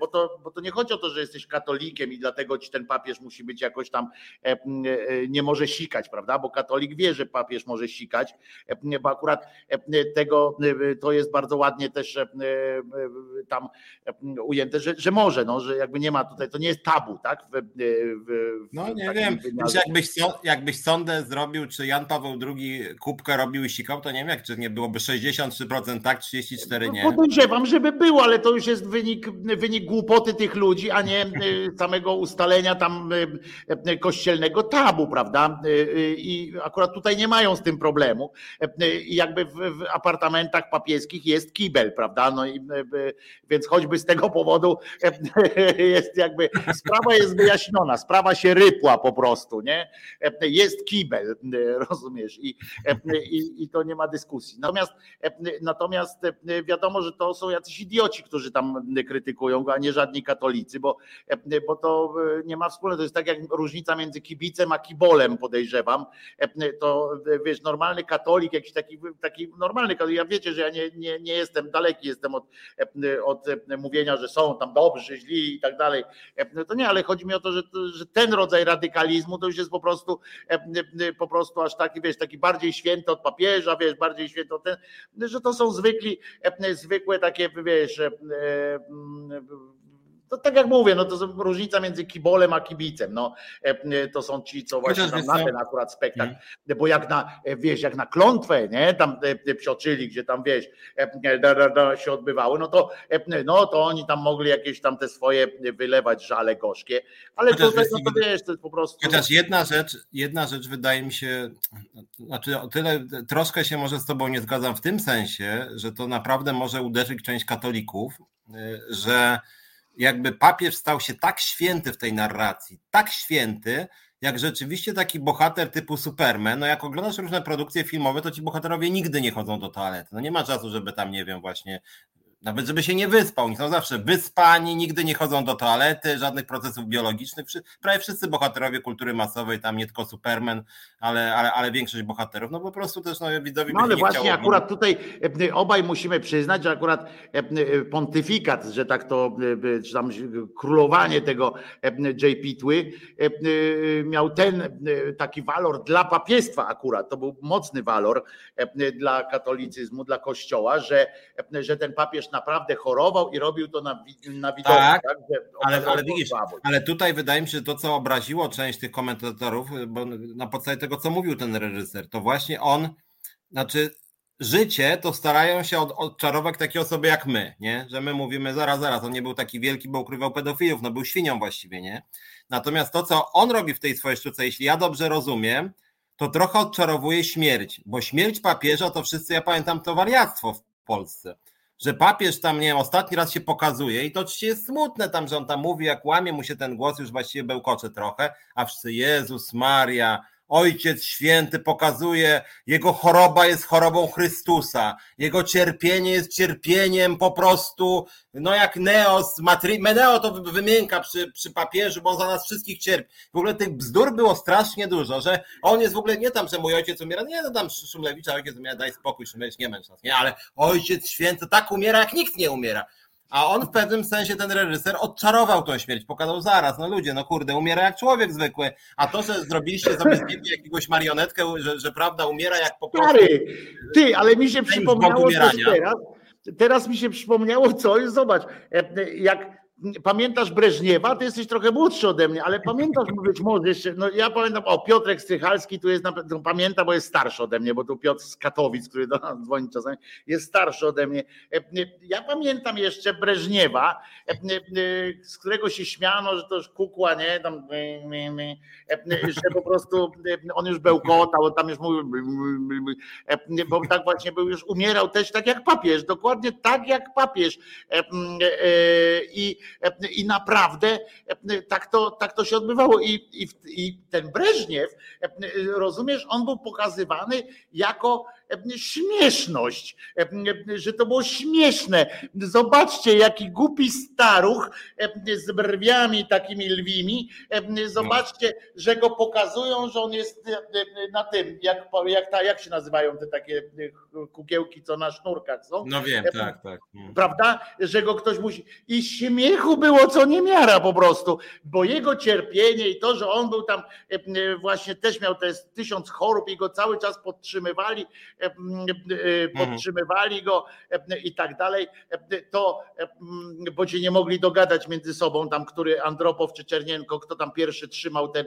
Speaker 1: bo to, bo to nie chodzi o to, że jesteś katolikiem i dlatego ci ten papież musi być jakoś tam, nie może sikać, prawda, bo katolik wie, że papież może sikać, bo akurat tego to to jest bardzo ładnie też e, e, tam e, ujęte, że, że może, no, że jakby nie ma tutaj, to nie jest tabu, tak? W,
Speaker 2: w, no nie wiem, jakbyś, jakbyś sondę zrobił, czy Jan Paweł II kubkę robił i sikał, to nie wiem, jak czy nie byłoby 63% tak, 34% nie.
Speaker 1: No, podejrzewam, żeby było, ale to już jest wynik, wynik głupoty tych ludzi, a nie samego ustalenia tam kościelnego tabu, prawda? I akurat tutaj nie mają z tym problemu. I jakby w, w apartamentach papieskich jest kibel, prawda? No i e, więc choćby z tego powodu e, jest jakby sprawa jest wyjaśniona, sprawa się rypła po prostu, nie? E, jest kibel, rozumiesz? I, i, i to nie ma dyskusji. Natomiast natomiast wiadomo, że to są jacyś idioci, którzy tam krytykują go, a nie żadni katolicy, bo, bo to nie ma wspólnego. To jest tak jak różnica między kibicem a kibolem, podejrzewam. To wiesz, normalny katolik, jakiś taki, taki normalny katolik, ja wiecie, że ja nie, nie, nie jestem daleki, jestem od, od mówienia, że są tam dobrzy, źli i tak dalej. To nie, ale chodzi mi o to, że, że ten rodzaj radykalizmu to już jest po prostu po prostu aż taki, wiesz, taki bardziej święty od papieża, wiesz, bardziej święty od ten, że to są zwykli, zwykłe takie, wiesz, to tak jak mówię, no to jest różnica między kibolem a kibicem. No, to są ci, co właśnie tam na ten akurat spektakl, bo jak na, wiesz, jak na klątwę, nie, tam e, psioczyli, gdzie tam, wiesz, e, da, da, da, się odbywały, no to, e, no to oni tam mogli jakieś tam te swoje wylewać żale gorzkie, ale
Speaker 2: Chociaż
Speaker 1: tutaj, no to wiesz, to jest po prostu...
Speaker 2: Chociaż jedna rzecz, jedna rzecz wydaje mi się, znaczy o tyle troszkę się może z tobą nie zgadzam w tym sensie, że to naprawdę może uderzyć część katolików, że jakby papież stał się tak święty w tej narracji, tak święty, jak rzeczywiście taki bohater typu Superman, no jak oglądasz różne produkcje filmowe, to ci bohaterowie nigdy nie chodzą do toalety. No nie ma czasu, żeby tam, nie wiem, właśnie nawet żeby się nie wyspał. Oni są zawsze wyspani, nigdy nie chodzą do toalety, żadnych procesów biologicznych. Prawie wszyscy bohaterowie kultury masowej, tam nie tylko Superman, ale, ale, ale większość bohaterów, no po prostu też no, widzowi
Speaker 1: No ale właśnie akurat tutaj e, obaj musimy przyznać, że akurat e, e, pontyfikat, że tak to, czy tam królowanie tego JP Tły miał ten taki walor dla papiestwa akurat, to był mocny walor dla katolicyzmu, dla kościoła, że, że ten papież naprawdę chorował i robił to na, na widok.
Speaker 2: Tak,
Speaker 1: że
Speaker 2: ale- ale widzisz. Ale tutaj wydaje mi się, że to, co obraziło część tych komentatorów, bo na podstawie tego, co mówił ten reżyser, to właśnie on, znaczy życie to starają się od, odczarować takie osoby jak my, nie? Że my mówimy, zaraz, zaraz, on nie był taki wielki, bo ukrywał pedofilów, no był świnią właściwie, nie? Natomiast to, co on robi w tej swojej sztuce, jeśli ja dobrze rozumiem, to trochę odczarowuje śmierć, bo śmierć papieża to wszyscy, ja pamiętam, to wariactwo w Polsce że papież tam, nie wiem, ostatni raz się pokazuje i to oczywiście jest smutne tam, że on tam mówi, jak łamie mu się ten głos, już właściwie bełkocze trochę, a wszyscy, Jezus Maria, Ojciec Święty pokazuje, jego choroba jest chorobą Chrystusa, jego cierpienie jest cierpieniem po prostu, no jak Neo z Matry... Neo to wy- wymienka przy, przy papieżu, bo on za nas wszystkich cierpi. W ogóle tych bzdur było strasznie dużo, że on jest w ogóle nie tam, że mój ojciec umiera, nie, no tam Szumlewicza ojciec umiera, daj spokój, Szumlewicz, nie męcz nas, nie, ale Ojciec Święty tak umiera, jak nikt nie umiera. A on w pewnym sensie, ten reżyser, odczarował tą śmierć. Pokazał zaraz, no ludzie, no kurde, umiera jak człowiek zwykły. A to, że zrobiliście sobie z niego jakiegoś marionetkę, że, że prawda umiera jak po prostu.
Speaker 1: Stary, ty, ale mi się przypomniało teraz. Teraz mi się przypomniało coś, zobacz, e, jak pamiętasz Breżniewa, ty jesteś trochę młodszy ode mnie, ale pamiętasz być może jeszcze, no ja pamiętam, o Piotrek Strychalski tu jest, na, no, pamiętam, bo jest starszy ode mnie, bo tu Piotr z Katowic, który do nas dzwoni czasami, jest starszy ode mnie. E, Ja pamiętam jeszcze Breżniewa, e, e, z którego się śmiano, że to już kukła, nie, tam, e, że po prostu e, on już bełkotał, tam już mówił, E, bo tak właśnie był już, umierał też tak jak papież, dokładnie tak jak papież. E, e, I, e, i naprawdę e, tak to, tak to się odbywało. I, i, I ten Breżniew, e, rozumiesz, on był pokazywany jako e, śmieszność, że to było śmieszne. Zobaczcie, jaki głupi staruch z brwiami takimi lwimi. Zobaczcie, że go pokazują, że on jest na tym, jak, jak, ta, jak się nazywają te takie kukiełki, co na sznurkach są
Speaker 2: No wiem, tak, tak.
Speaker 1: Prawda? Że go ktoś musi. I śmiechu było co niemiara po prostu, bo jego cierpienie i to, że on był tam właśnie też miał te tysiąc chorób i go cały czas podtrzymywali, podtrzymywali go e, i tak dalej, e, to e, bo się nie mogli dogadać między sobą, tam który Andropow czy Czernienko, kto tam pierwszy trzymał tę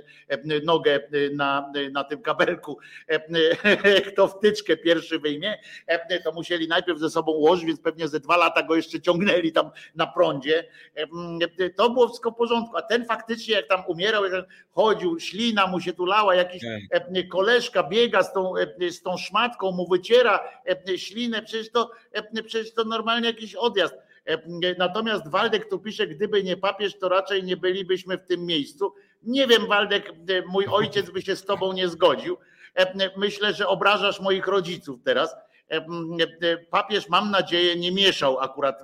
Speaker 1: nogę e, na, na tym kabelku, e, kto wtyczkę pierwszy wyjmie, e, to musieli najpierw ze sobą ułożyć, więc pewnie ze dwa lata go jeszcze ciągnęli tam na prądzie. E, To było wszystko w porządku, a ten faktycznie jak tam umierał, jak chodził, ślina mu się tu lała, jakiś
Speaker 2: Tak.
Speaker 1: e, koleżka biega z tą, e, z tą szmatką, mu wyciera e, ślinę, przecież to, e, przecież to normalnie jakiś odjazd. E, Natomiast Waldek tu pisze, gdyby nie papież, to raczej nie bylibyśmy w tym miejscu. Nie wiem, Waldek, e, mój ojciec by się z tobą nie zgodził. E, Myślę, że obrażasz moich rodziców teraz. E, Papież, mam nadzieję, nie mieszał akurat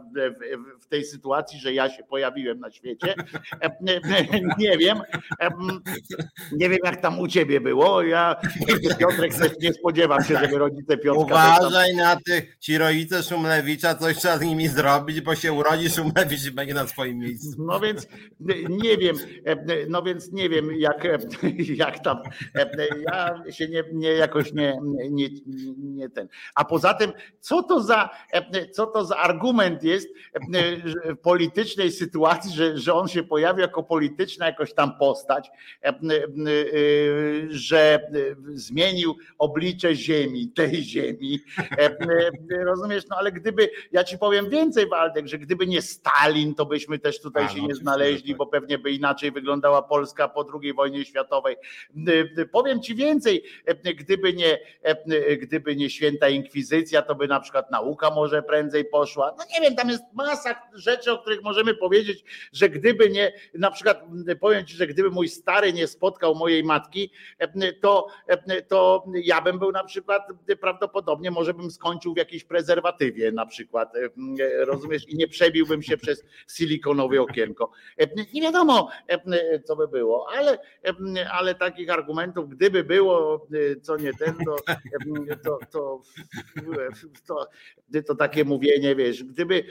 Speaker 1: w, tej sytuacji, że ja się pojawiłem na świecie. E, Nie wiem. Nie wiem, jak tam u ciebie było. Ja, Piotrek, też nie spodziewam się, żeby rodzice Piotrka.
Speaker 2: Uważaj na tych, ci rodzice Szumlewicza, coś trzeba z nimi zrobić, bo się urodzi Szumlewicz i będzie na swoim miejscu.
Speaker 1: No więc nie wiem, no więc nie wiem, jak, jak tam. Ja się nie, nie jakoś nie, nie, nie ten. A poza tym, co to za, co to za argument jest w politycznej sytuacji, że, że on się pojawi jako polityczna jakoś tam postać, że zmienił oblicze ziemi, tej ziemi. Rozumiesz? No ale gdyby, ja ci powiem więcej, Waldek, że gdyby nie Stalin, to byśmy też tutaj A, się no, nie znaleźli, tak. bo pewnie by inaczej wyglądała Polska po II wojnie światowej. Powiem ci więcej, gdyby nie, gdyby nie święta inkwizycja, to by na przykład nauka może prędzej poszła. No nie wiem, tam jest masa rzeczy, o których możemy powiedzieć, że gdyby nie, na przykład powiem ci, że gdyby mój stary nie spotkał mojej matki, to, to ja bym był na przykład prawdopodobnie, może bym skończył w jakiejś prezerwatywie na przykład, rozumiesz, i nie przebiłbym się przez silikonowe okienko. Nie wiadomo, co by było, ale, ale takich argumentów, gdyby było, co nie ten, to, to, to, to, to takie mówienie, wiesz, gdyby,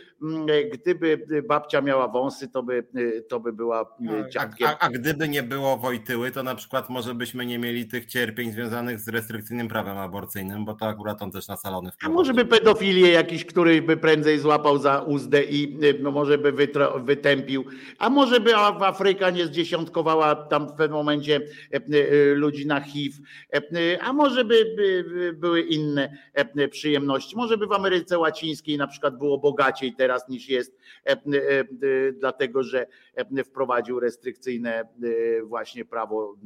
Speaker 1: gdyby babcia miała wąsy, to by, to by była dziadkiem.
Speaker 2: A, a, a gdyby nie było Wojtyły, to na przykład może byśmy nie mieli tych cierpień związanych z restrykcyjnym prawem aborcyjnym, bo to akurat on też na salony
Speaker 1: A może by pedofilię jakiś, który by prędzej złapał za uzdę i no może by wytępił, a może by Afryka nie zdziesiątkowała tam w pewnym momencie ludzi na HIV, a może by, by były inne przyjemności, może by w Ameryce Łacińskiej na przykład było bogaciej teraz niż jest, dlatego że wprowadził restrykcyjne właśnie prawo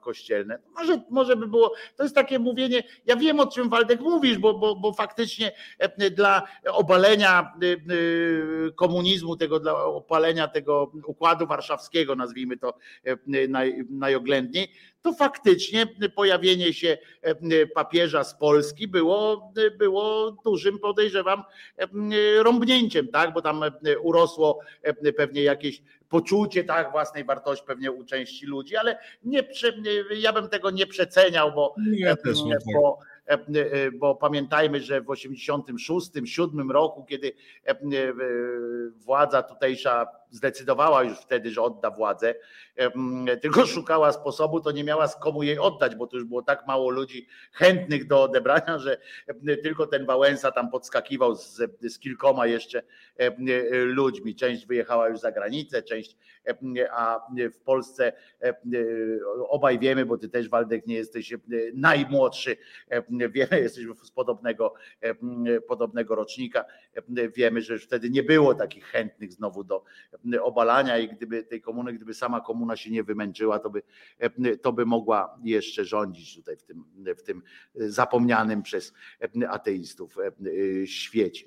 Speaker 1: kościelne. Może, może by było, to jest takie mówienie, ja wiem o czym Waldek mówisz, bo, bo, bo faktycznie dla obalenia komunizmu, tego dla opalenia tego układu warszawskiego, nazwijmy to naj, najoględniej, to faktycznie pojawienie się papieża z Polski było, było dużym, podejrzewam, rąbnięciem, tak? bo tam urosło pewnie jakieś poczucie tak, własnej wartości pewnie u części ludzi, ale nie, ja bym tego nie przeceniał, bo,
Speaker 2: nie
Speaker 1: bo, bo pamiętajmy, że w 86, 7 roku, kiedy władza tutejsza zdecydowała już wtedy, że odda władzę, tylko szukała sposobu, to nie miała z komu jej oddać, bo to już było tak mało ludzi chętnych do odebrania, że tylko ten Wałęsa tam podskakiwał z, z kilkoma jeszcze ludźmi. Część wyjechała już za granicę, część, a w Polsce obaj wiemy, bo ty też Waldek nie jesteś najmłodszy, wiemy, jesteśmy z podobnego, podobnego rocznika, wiemy, że już wtedy nie było takich chętnych znowu do obalania i gdyby tej komuny, gdyby sama komuna się nie wymęczyła, to by, to by mogła jeszcze rządzić tutaj w tym, w tym zapomnianym przez ateistów świecie.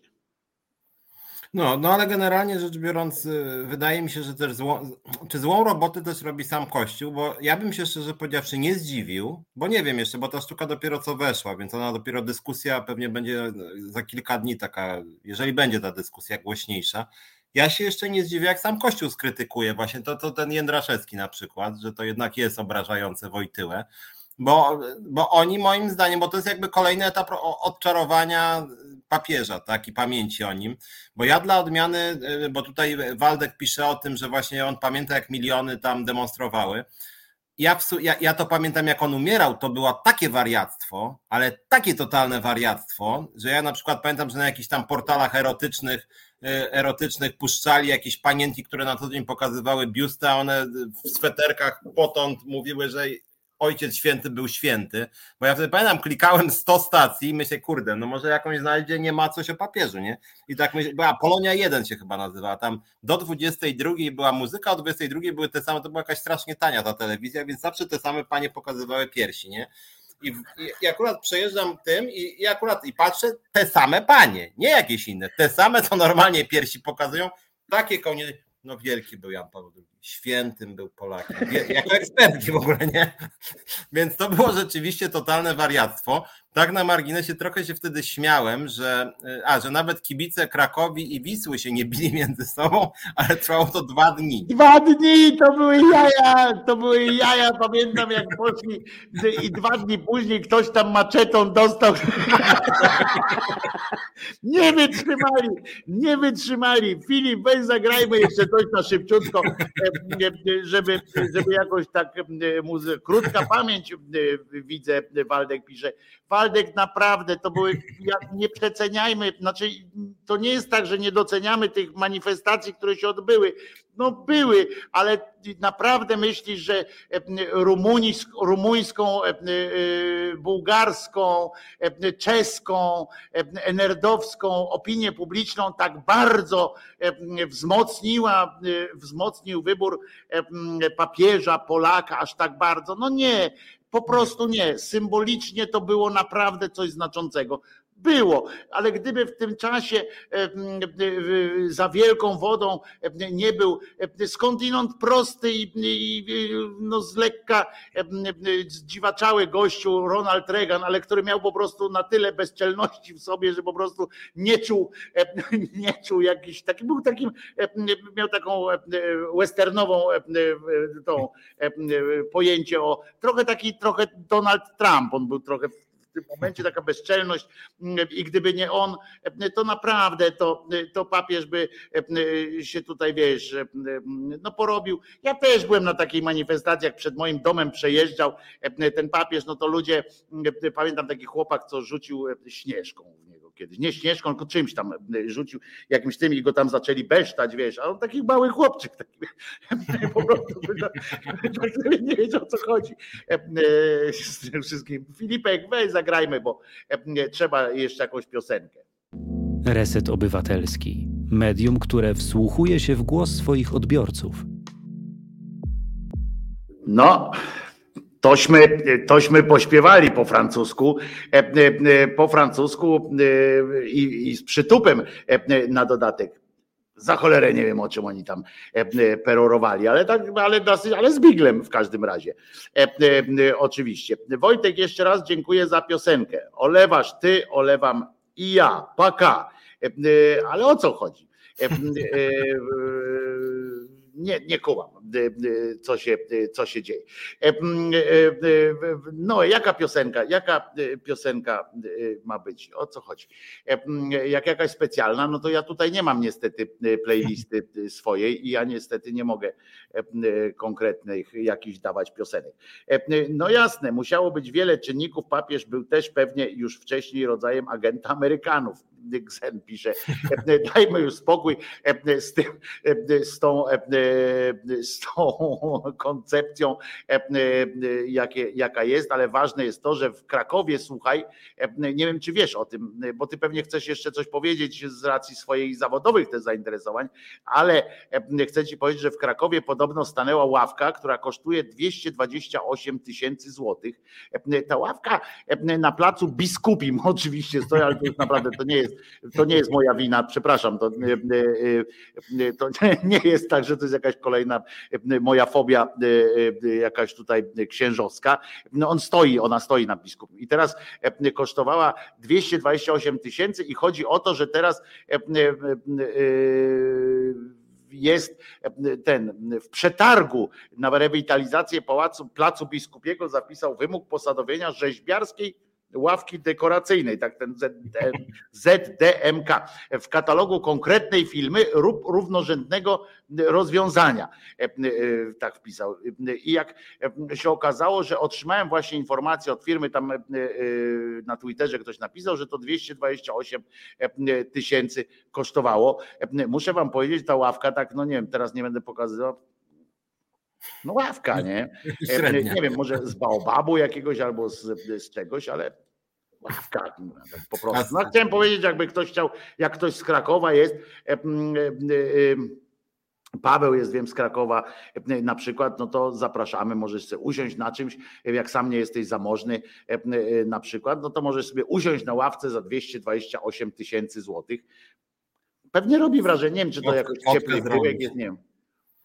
Speaker 2: No, no ale generalnie rzecz biorąc, wydaje mi się, że też złą, czy złą robotę też robi sam Kościół, bo ja bym się szczerze powiedziawszy nie zdziwił, bo nie wiem jeszcze, bo ta sztuka dopiero co weszła, więc ona dopiero dyskusja pewnie będzie za kilka dni taka, jeżeli będzie ta dyskusja głośniejsza, ja się jeszcze nie zdziwię, jak sam Kościół skrytykuje właśnie to, to ten Jędraszewski na przykład, że to jednak jest obrażające Wojtyłę, bo, bo oni moim zdaniem, bo to jest jakby kolejny etap odczarowania papieża, tak, i pamięci o nim, bo ja dla odmiany, bo tutaj Waldek pisze o tym, że właśnie on pamięta, jak miliony tam demonstrowały, ja, ja, ja, to pamiętam, jak on umierał, to było takie wariactwo, ale takie totalne wariactwo, że ja na przykład pamiętam, że na jakichś tam portalach erotycznych erotycznych puszczali jakieś panienki, które na co dzień pokazywały biusta, one w sweterkach potąd mówiły, że Ojciec Święty był święty, bo ja wtedy pamiętam, klikałem 100 stacji i myślę, kurde, no może jakąś znajdzie, nie ma coś o papieżu, nie? I tak myślę, była Polonia 1 się chyba nazywała, tam do 22 była muzyka, o 22 były te same, to była jakaś strasznie tania ta telewizja, więc zawsze te same panie pokazywały piersi, nie? I, i, akurat przejeżdżam tym i, i akurat i patrzę, te same panie, nie jakieś inne, te same, co normalnie piersi pokazują, takie konie, no wielki był Jan Paweł II, świętym był Polakiem, jako ekspertki w ogóle, nie? Więc to było rzeczywiście totalne wariactwo. Tak na marginesie trochę się wtedy śmiałem, że, a, że nawet kibice Krakowi i Wisły się nie bili między sobą, ale trwało to dwa dni.
Speaker 1: Dwa dni, to były jaja, to były jaja, pamiętam jak poszli i dwa dni później ktoś tam maczetą dostał. Nie wytrzymali, nie wytrzymali. Filip, weź zagrajmy jeszcze coś na szybciutko. Żeby, żeby jakoś tak muzy... Krótka pamięć widzę, Waldek pisze. Waldek naprawdę to były, nie przeceniajmy, znaczy to nie jest tak, że nie doceniamy tych manifestacji, które się odbyły. No były, ale naprawdę myślisz, że rumuńską, bułgarską, czeską, enerdowską opinię publiczną tak bardzo wzmocniła, wzmocnił wybór papieża, Polaka aż tak bardzo. No nie, po prostu nie. Symbolicznie to było naprawdę coś znaczącego było, ale gdyby w tym czasie za wielką wodą nie był skądinąd prosty i no z lekka gościu Ronald Reagan, ale który miał po prostu na tyle bezczelności w sobie, że po prostu nie czuł, nie czuł jakiś taki, był takim, miał taką westernową tą pojęcie o trochę taki, trochę Donald Trump, on był trochę w tym momencie taka bezczelność i gdyby nie on, to naprawdę to, to papież by się tutaj, wiesz, no porobił. Ja też byłem na takiej manifestacji, jak przed moim domem przejeżdżał ten papież, no to ludzie, pamiętam taki chłopak, co rzucił śnieżką w niego kiedyś, nie śnieżką, tylko czymś tam rzucił, jakimś tym i go tam zaczęli besztać, wiesz, a on taki mały chłopczyk, taki, po prostu tak nie wiedział o co chodzi z tym wszystkim. Filipek, weź zagrajmy, bo trzeba jeszcze jakąś piosenkę.
Speaker 5: Reset Obywatelski. Medium, które wsłuchuje się w głos swoich odbiorców.
Speaker 1: No, Tośmy, tośmy pośpiewali po francusku, po francusku i, i z przytupem na dodatek. Za cholerę nie wiem, o czym oni tam perorowali, ale tak, ale, ale z biglem w każdym razie. Oczywiście. Wojtek, jeszcze raz dziękuję za piosenkę. Olewasz ty, olewam i ja. Paka. Ale o co chodzi? Nie, nie kułam, co się, co się dzieje. No, jaka piosenka, jaka piosenka ma być? O co chodzi? Jak jakaś specjalna, no to ja tutaj nie mam niestety playlisty swojej i ja niestety nie mogę konkretnych jakichś dawać piosenek. No jasne, musiało być wiele czynników. Papież był też pewnie już wcześniej rodzajem agenta Amerykanów. Xen pisze, dajmy już spokój z, tym, z, tą, z tą koncepcją, jaka jest, ale ważne jest to, że w Krakowie, słuchaj, nie wiem czy wiesz o tym, bo ty pewnie chcesz jeszcze coś powiedzieć z racji swoich zawodowych też zainteresowań, ale chcę ci powiedzieć, że w Krakowie podobno stanęła ławka, która kosztuje 228 tysięcy złotych. Ta ławka na placu biskupim oczywiście stoi, ale to jest naprawdę to nie jest to nie jest moja wina, przepraszam, to, to nie jest tak, że to jest jakaś kolejna moja fobia, jakaś tutaj księżowska. No on stoi, ona stoi na biskup. I teraz kosztowała 228 tysięcy i chodzi o to, że teraz jest ten w przetargu na rewitalizację pałacu Placu Biskupiego zapisał wymóg posadowienia rzeźbiarskiej ławki dekoracyjnej, tak ten ZDMK, w katalogu konkretnej firmy lub równorzędnego rozwiązania, e, e, tak wpisał. I jak się okazało, że otrzymałem właśnie informację od firmy, tam e, na Twitterze ktoś napisał, że to 228 tysięcy kosztowało. Muszę wam powiedzieć, ta ławka, tak, no nie wiem, teraz nie będę pokazywał, no ławka, nie? Średnia. Nie wiem, może z baobabu jakiegoś albo z, z czegoś, ale ławka tak po prostu. No, chciałem powiedzieć, jakby ktoś chciał, jak ktoś z Krakowa jest, Paweł jest, wiem, z Krakowa na przykład, no to zapraszamy, możesz sobie usiąść na czymś, jak sam nie jesteś zamożny na przykład, no to możesz sobie usiąść na ławce za 228 tysięcy złotych. Pewnie robi wrażenie, nie wiem, czy to jakoś ciepły jest, nie wiem.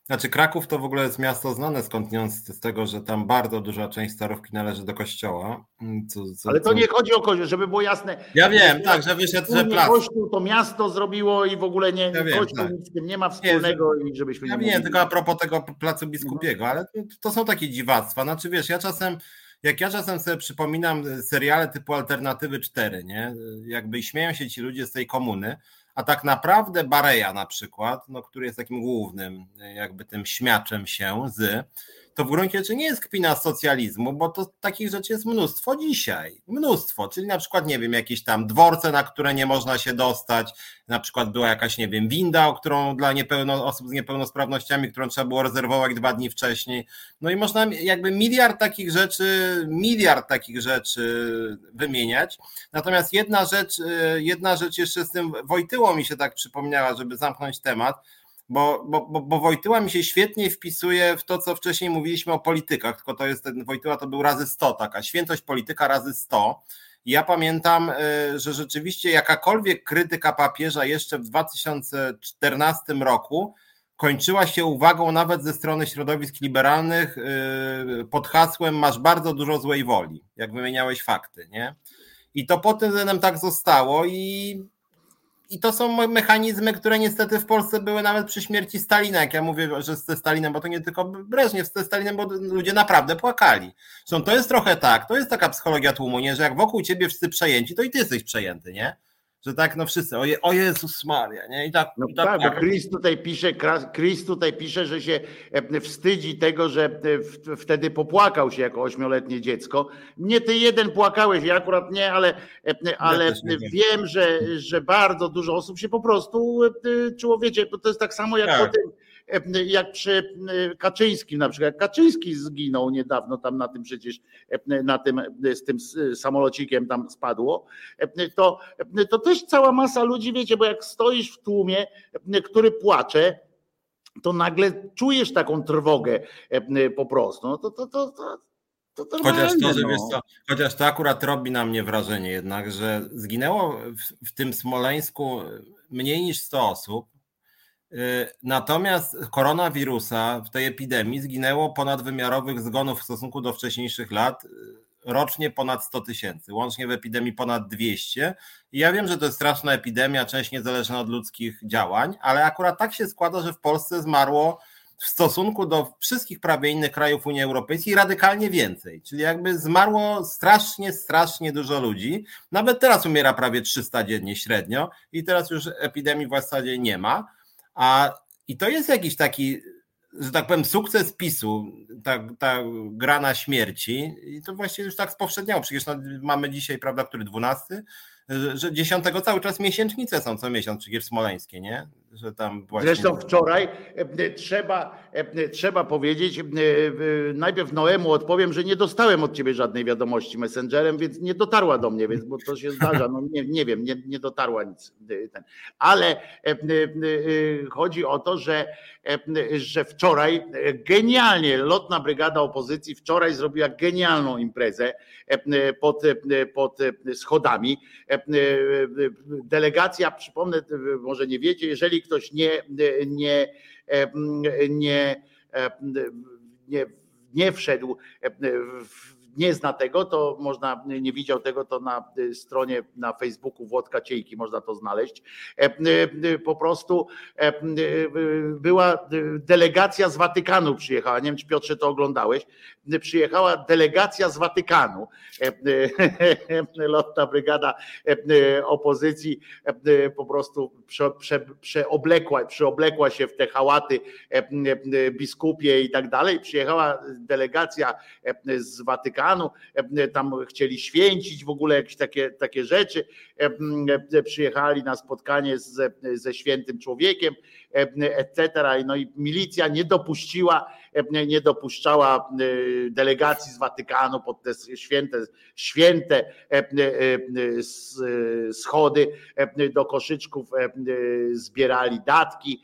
Speaker 2: Znaczy Kraków to w ogóle jest miasto znane skądinąd z tego, że tam bardzo duża część starówki należy do kościoła.
Speaker 1: Mm, co, co, Ale to co... nie chodzi o kościół, żeby było jasne.
Speaker 2: Ja wiem, tak, że wyszedł, że plac.
Speaker 1: Kościół to miasto zrobiło i w ogóle nie, ja wiem, kościół tak. nic z tym nie ma wspólnego nie, i żebyśmy
Speaker 2: ja nie wiem, tylko a propos tego placu biskupiego, ale to, to są takie dziwactwa. Znaczy wiesz, ja czasem jak ja czasem sobie przypominam seriale typu Alternatywy 4, nie? Jakby śmieją się ci ludzie z tej komuny, a tak naprawdę Bareja na przykład, no, który jest takim głównym jakby tym śmiaczem się z, to w gruncie rzeczy nie jest kpina socjalizmu, bo to takich rzeczy jest mnóstwo dzisiaj. Mnóstwo, czyli na przykład, nie wiem, jakieś tam dworce, na które nie można się dostać, na przykład była jakaś, nie wiem, winda, o którą dla niepełno, osób z niepełnosprawnościami, którą trzeba było rezerwować dwa dni wcześniej. No i można jakby miliard takich rzeczy, miliard takich rzeczy wymieniać. Natomiast jedna rzecz, jedna rzecz jeszcze z tym Wojtyło mi się tak przypomniała, żeby zamknąć temat, bo, bo, bo, bo Wojtyła mi się świetnie wpisuje w to, co wcześniej mówiliśmy o politykach, tylko to jest Wojtyła to był razy 100, taka świętość polityka razy 100. I ja pamiętam, y, że rzeczywiście jakakolwiek krytyka papieża jeszcze w 2014 roku kończyła się uwagą nawet ze strony środowisk liberalnych y, pod hasłem masz bardzo dużo złej woli, jak wymieniałeś fakty, nie? I to po tym względem tak zostało i i to są mechanizmy, które niestety w Polsce były nawet przy śmierci Stalina. Jak ja mówię, że ze Stalinem, bo to nie tylko Breżniew, ze Stalinem, bo ludzie naprawdę płakali. Zresztą to jest trochę tak, to jest taka psychologia tłumu, nie? że jak wokół ciebie wszyscy przejęci, to i ty jesteś przejęty, nie? Że tak, no wszyscy, o, Je, o Jezus Maria, nie? I tak,
Speaker 1: no
Speaker 2: i
Speaker 1: tak, tak, bo Chris tutaj pisze, Chris tutaj pisze, że się e, wstydzi tego, że e, wtedy popłakał się jako ośmioletnie dziecko. Nie ty jeden płakałeś, ja akurat nie, ale, e, ale ja wiem, że, że bardzo dużo osób się po prostu czuło, wiecie, bo to jest tak samo jak tak. po tym, jak przy Kaczyńskim na przykład. Kaczyński zginął niedawno tam na tym przecież, na tym, z tym samolocikiem tam spadło, to, to też cała masa ludzi, wiecie, bo jak stoisz w tłumie, który płacze, to nagle czujesz taką trwogę po prostu. No to, to, to, to to
Speaker 2: chociaż to, no. wiesz co, chociaż to akurat robi na mnie wrażenie jednak, że zginęło w, w tym Smoleńsku mniej niż 100 osób, natomiast koronawirusa w tej epidemii zginęło ponadwymiarowych zgonów w stosunku do wcześniejszych lat y, rocznie ponad 100 tysięcy, łącznie w epidemii ponad 200. I ja wiem, że to jest straszna epidemia, część niezależna od ludzkich działań, ale akurat tak się składa, że w Polsce zmarło w stosunku do wszystkich prawie innych krajów Unii Europejskiej radykalnie więcej. Czyli jakby zmarło strasznie, strasznie dużo ludzi. Nawet teraz umiera prawie 300 dziennie średnio i teraz już epidemii w zasadzie nie ma. A i to jest jakiś taki, że tak powiem, sukces PiSu, ta, ta gra na śmierci. I to właśnie już tak spowszedniało. Przecież no, mamy dzisiaj, prawda, który 12? że dziesiątego cały czas miesięcznice są co miesiąc, przecież smoleńskie, nie?
Speaker 1: Że tam właśnie... Zresztą wczoraj e, trzeba, e, trzeba powiedzieć, e, najpierw Noemu odpowiem, że nie dostałem od ciebie żadnej wiadomości messengerem, więc nie dotarła do mnie, więc bo to się zdarza, no nie, nie wiem, nie, nie dotarła nic. Ale chodzi o to, że, że wczoraj genialnie lotna brygada opozycji wczoraj zrobiła genialną imprezę pod, pod schodami. E, e, delegacja, przypomnę, może nie wiecie, jeżeli ktoś nie, nie, e, nie, nie, nie wszedł w nie zna tego, to można, nie widział tego, to na stronie na Facebooku Włodka Ciejki można to znaleźć. Po prostu była delegacja z Watykanu przyjechała, nie wiem czy Piotrze to oglądałeś, przyjechała delegacja z Watykanu, lotna brygada opozycji po prostu prze, prze, przeoblekła, przeoblekła się w te hałaty biskupie i tak dalej. Przyjechała delegacja z Watykanu, tam chcieli święcić w ogóle jakieś takie, takie rzeczy. Przyjechali na spotkanie z, ze świętym człowiekiem, etc. No i milicja nie dopuściła nie dopuszczała e, delegacji z Watykanu pod te święte, święte e, e, schody do koszyczków zbierali datki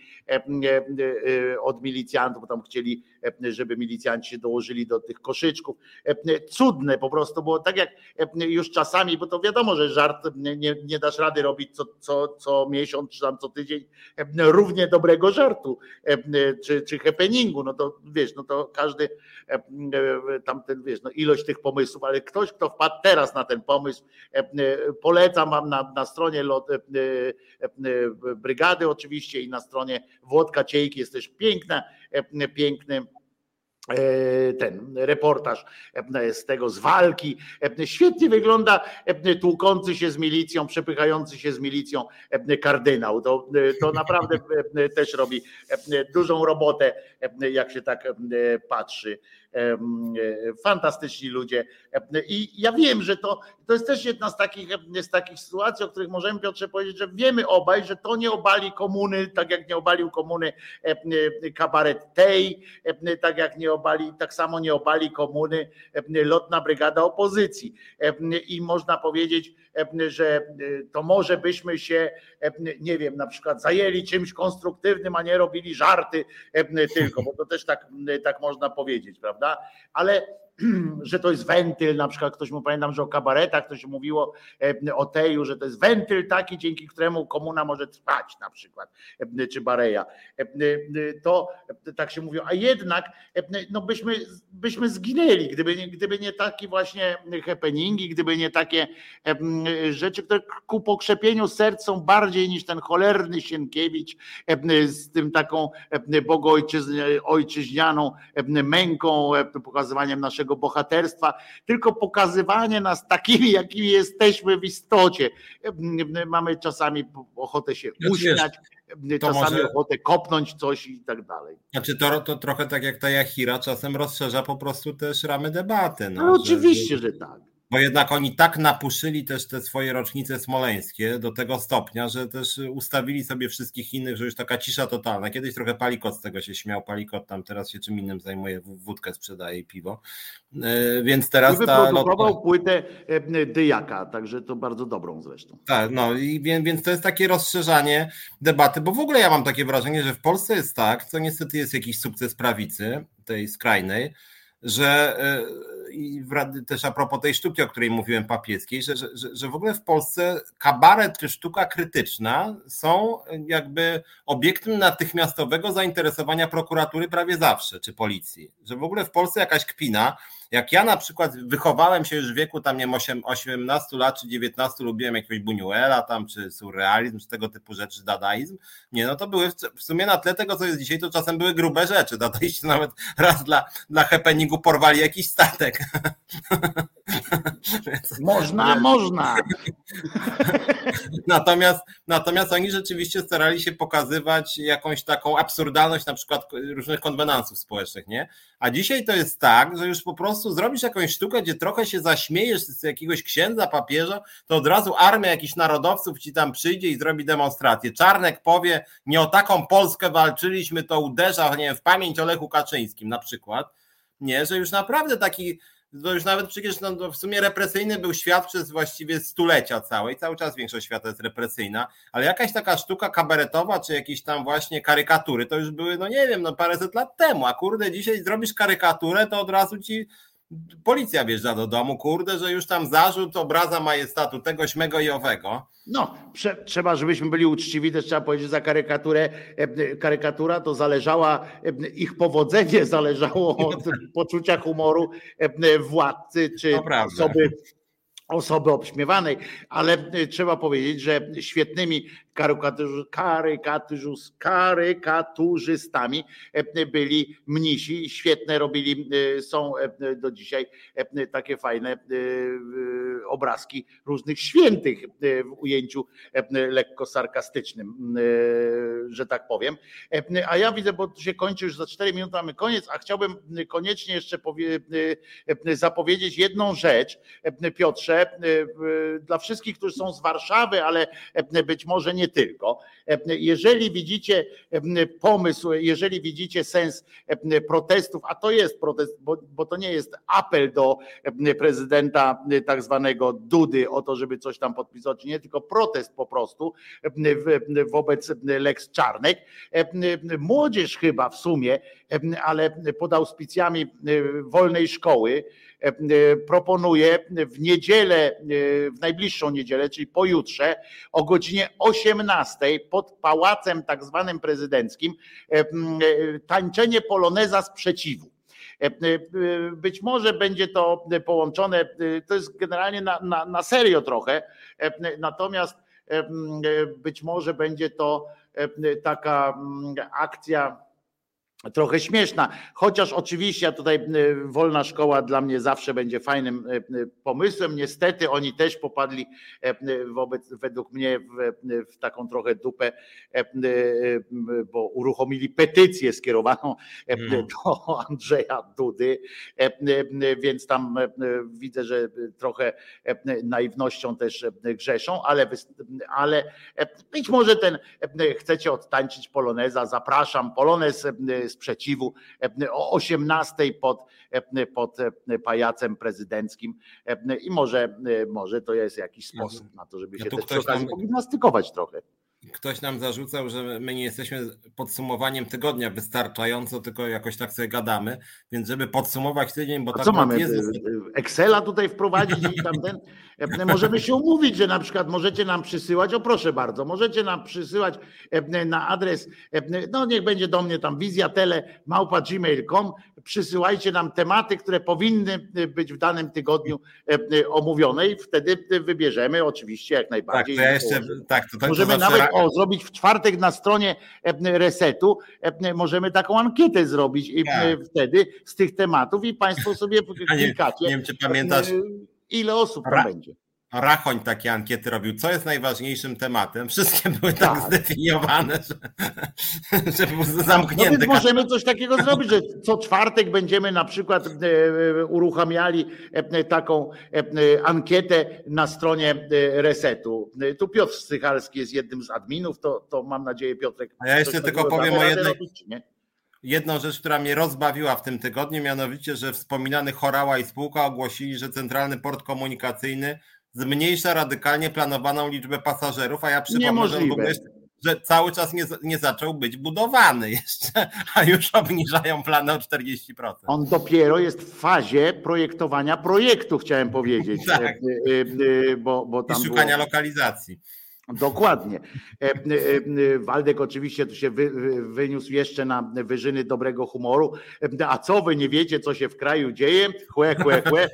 Speaker 1: od milicjantów, tam chcieli, żeby milicjanci się dołożyli do tych koszyczków. Cudne po prostu, bo tak jak już czasami, bo to wiadomo, że żart nie, nie dasz rady robić co, co, co miesiąc czy tam co tydzień równie dobrego żartu czy, czy happeningu, no to wiesz, no to każdy e, e, tamten, wiesz, no ilość tych pomysłów, ale ktoś, kto wpadł teraz na ten pomysł, e, polecam wam na, na stronie lot, brygady oczywiście i na stronie Włodka Ciejki jest też piękna, piękny E, ten reportaż e, z tego, z walki. E, świetnie wygląda tłukący się z milicją, przepychający się z milicją kardynał. To, to naprawdę też robi dużą robotę, jak się tak patrzy. Fantastyczni ludzie. I ja wiem, że to, to jest też jedna z takich, z takich sytuacji, o których możemy, Piotrze, powiedzieć, że wiemy obaj, że to nie obali komuny, tak jak nie obalił komuny kabaret tej, tak jak nie obali, tak samo nie obali komuny lotna brygada opozycji. I można powiedzieć, że to może byśmy się, nie wiem, na przykład zajęli czymś konstruktywnym, a nie robili żarty tylko, bo to też tak, tak można powiedzieć, prawda? Ale że to jest wentyl, na przykład ktoś mu pamiętam, że o kabaretach to się mówiło e, o Teju, że to jest wentyl taki, dzięki któremu komuna może trwać na przykład, e, czy Bareja. E, to tak się mówiło, a jednak no byśmy, byśmy zginęli, gdyby gdyby nie takie właśnie happeningi, gdyby nie takie rzeczy, które ku pokrzepieniu serc są bardziej niż ten cholerny Sienkiewicz z tym taką bogoojczyźnianą męką, pokazywaniem naszego bohaterstwa, tylko pokazywanie nas takimi, jakimi jesteśmy w istocie. Mamy czasami ochotę się uśmiać, czasami może... ochotę kopnąć coś i tak dalej.
Speaker 2: Znaczy to, to trochę tak jak ta Jachira czasem rozszerza po prostu też ramy debaty.
Speaker 1: No, no oczywiście, że, że tak
Speaker 2: bo jednak oni tak napuszyli też te swoje rocznice smoleńskie do tego stopnia, że też ustawili sobie wszystkich innych, że już taka cisza totalna. Kiedyś trochę Palikot z tego się śmiał, Palikot tam teraz się czym innym zajmuje, wódkę sprzedaje i piwo, e, więc teraz
Speaker 1: I ta wyprodukował płytę e, Dyjaka, także to bardzo dobrą zresztą.
Speaker 2: Tak, no i więc, więc to jest takie rozszerzanie debaty, bo w ogóle ja mam takie wrażenie, że w Polsce jest tak, co niestety jest jakiś sukces prawicy, tej skrajnej, że i też a propos tej sztuki, o której mówiłem papieckiej, że, że, że w ogóle w Polsce kabaret czy sztuka krytyczna są jakby obiektem natychmiastowego zainteresowania prokuratury prawie zawsze, czy policji. Że w ogóle w Polsce jakaś kpina, jak ja na przykład wychowałem się już w wieku tam nie wiem 18 lat czy 19, lubiłem jakiegoś Buñuela tam, czy surrealizm, czy tego typu rzeczy, dadaizm, nie, no to były w sumie na tle tego, co jest dzisiaj, to czasem były grube rzeczy. Dadaiści nawet raz dla, dla happeningu porwali jakiś statek.
Speaker 1: Można, można.
Speaker 2: natomiast, natomiast oni rzeczywiście starali się pokazywać jakąś taką absurdalność na przykład różnych konwenansów społecznych, nie? A dzisiaj to jest tak, że już po prostu zrobisz jakąś sztukę, gdzie trochę się zaśmiejesz z jakiegoś księdza, papieża, to od razu armia jakichś narodowców ci tam przyjdzie i zrobi demonstrację. Czarnek powie, nie o taką Polskę walczyliśmy, to uderza nie wiem, w pamięć o Lechu Kaczyńskim na przykład. Nie, że już naprawdę taki to już nawet przecież no, w sumie represyjny był świat przez właściwie stulecia całe i cały czas większość świata jest represyjna, ale jakaś taka sztuka kabaretowa, czy jakieś tam właśnie karykatury, to już były, no nie wiem, no paręset lat temu, a kurde, dzisiaj zrobisz karykaturę, to od razu ci policja wjeżdża do domu, kurde, że już tam zarzut obraza majestatu tego, śmego i owego.
Speaker 1: No, prze, trzeba, żebyśmy byli uczciwi, też trzeba powiedzieć, że za karykaturę, e, karykatura to zależała, e, ich powodzenie zależało od poczucia humoru e, władcy czy osoby osoby obśmiewanej, ale trzeba powiedzieć, że świetnymi karykaturzystami e, byli mnisi, świetne robili, e, są e, do dzisiaj takie fajne obrazki różnych świętych w ujęciu lekko sarkastycznym, że tak powiem. A ja widzę, bo się kończy już za 4 minuty, mamy koniec, a chciałbym koniecznie jeszcze powie, zapowiedzieć jedną rzecz, Piotrze, dla wszystkich, którzy są z Warszawy, ale być może nie tylko. Jeżeli widzicie pomysł, jeżeli widzicie sens protestów, a to jest protest, bo, bo to nie jest apel do prezydenta tak zwanego Dudy o to, żeby coś tam podpisać, nie tylko protest po prostu wobec Lex Czarnek. Młodzież chyba w sumie, ale pod auspicjami wolnej szkoły, E, proponuję w niedzielę, e, w najbliższą niedzielę, czyli pojutrze o godzinie 18 pod pałacem tak zwanym prezydenckim e, tańczenie poloneza sprzeciwu. Być może będzie to połączone, to jest generalnie na, na, na serio trochę, natomiast być może będzie to taka akcja trochę śmieszna. Chociaż oczywiście ja tutaj y, wolna szkoła dla mnie zawsze będzie fajnym y, y, pomysłem. Niestety oni też popadli wobec, według mnie w, w taką trochę dupę, bo uruchomili petycję skierowaną
Speaker 2: Mm.
Speaker 1: do Andrzeja Dudy, więc tam widzę, że trochę naiwnością też grzeszą, ale, ale być może ten chcecie odtańczyć poloneza, zapraszam. Polonez sprzeciwu o 18 pod, pod pajacem prezydenckim i może, może to jest jakiś sposób na to, żeby się też przy okazji pogimnastykować trochę.
Speaker 2: Ktoś nam zarzucał, że my nie jesteśmy podsumowaniem tygodnia wystarczająco, tylko jakoś tak sobie gadamy. Więc żeby podsumować tydzień, bo
Speaker 1: A
Speaker 2: tak
Speaker 1: co mamy,
Speaker 2: jest.
Speaker 1: y, y, Excela tutaj wprowadzić i tamten? E, Możemy się umówić, że na przykład możecie nam przysyłać, o proszę bardzo, możecie nam przysyłać e, na adres, e, no niech będzie do mnie tam wizjatele małpa gmail.com, przysyłajcie nam tematy, które powinny być w danym tygodniu e, omówione i wtedy wybierzemy oczywiście jak
Speaker 2: Tak,
Speaker 1: najbardziej.
Speaker 2: to ja jeszcze. Tak, to, to, to
Speaker 1: Możemy
Speaker 2: zawsze
Speaker 1: nawet o, zrobić w czwartek na stronie e, resetu, e, możemy taką ankietę zrobić i
Speaker 2: Tak.
Speaker 1: e, wtedy z tych tematów i Państwo sobie
Speaker 2: A nie-
Speaker 1: klikacie.
Speaker 2: nie wiem, czy pamiętasz-
Speaker 1: e, Ile osób tam
Speaker 2: Ra-
Speaker 1: będzie.
Speaker 2: Rachoń takie ankiety robił, co jest najważniejszym tematem. Wszystkie były tak,
Speaker 1: Tak.
Speaker 2: zdefiniowane, że, że był
Speaker 1: No
Speaker 2: zamknięty.
Speaker 1: więc możemy coś takiego zrobić, że co czwartek będziemy na przykład e, uruchamiali e, taką e, ankietę na stronie e, resetu. E, Tu Piotr Stychalski jest jednym z adminów, to, to mam nadzieję Piotrek.
Speaker 2: A ja jeszcze tylko powiem o jednej-
Speaker 1: robić?
Speaker 2: Jedną rzecz, która mnie rozbawiła w tym tygodniu, mianowicie, że wspominany Chorała i spółka ogłosili, że Centralny Port Komunikacyjny zmniejsza radykalnie planowaną liczbę pasażerów, a ja przypomnę, że, że cały czas nie, nie zaczął być budowany jeszcze, a już obniżają plany o 40%.
Speaker 1: On dopiero jest w fazie projektowania projektu, chciałem powiedzieć.
Speaker 2: Tak.
Speaker 1: E, e, e, Bo, bo
Speaker 2: I
Speaker 1: tam
Speaker 2: szukania
Speaker 1: było...
Speaker 2: lokalizacji.
Speaker 1: Dokładnie. E, e, e, Waldek oczywiście tu się wy, wy, wyniósł jeszcze na wyżyny dobrego humoru. A co wy nie wiecie, co się w kraju dzieje? Chłe, chłe, chłe.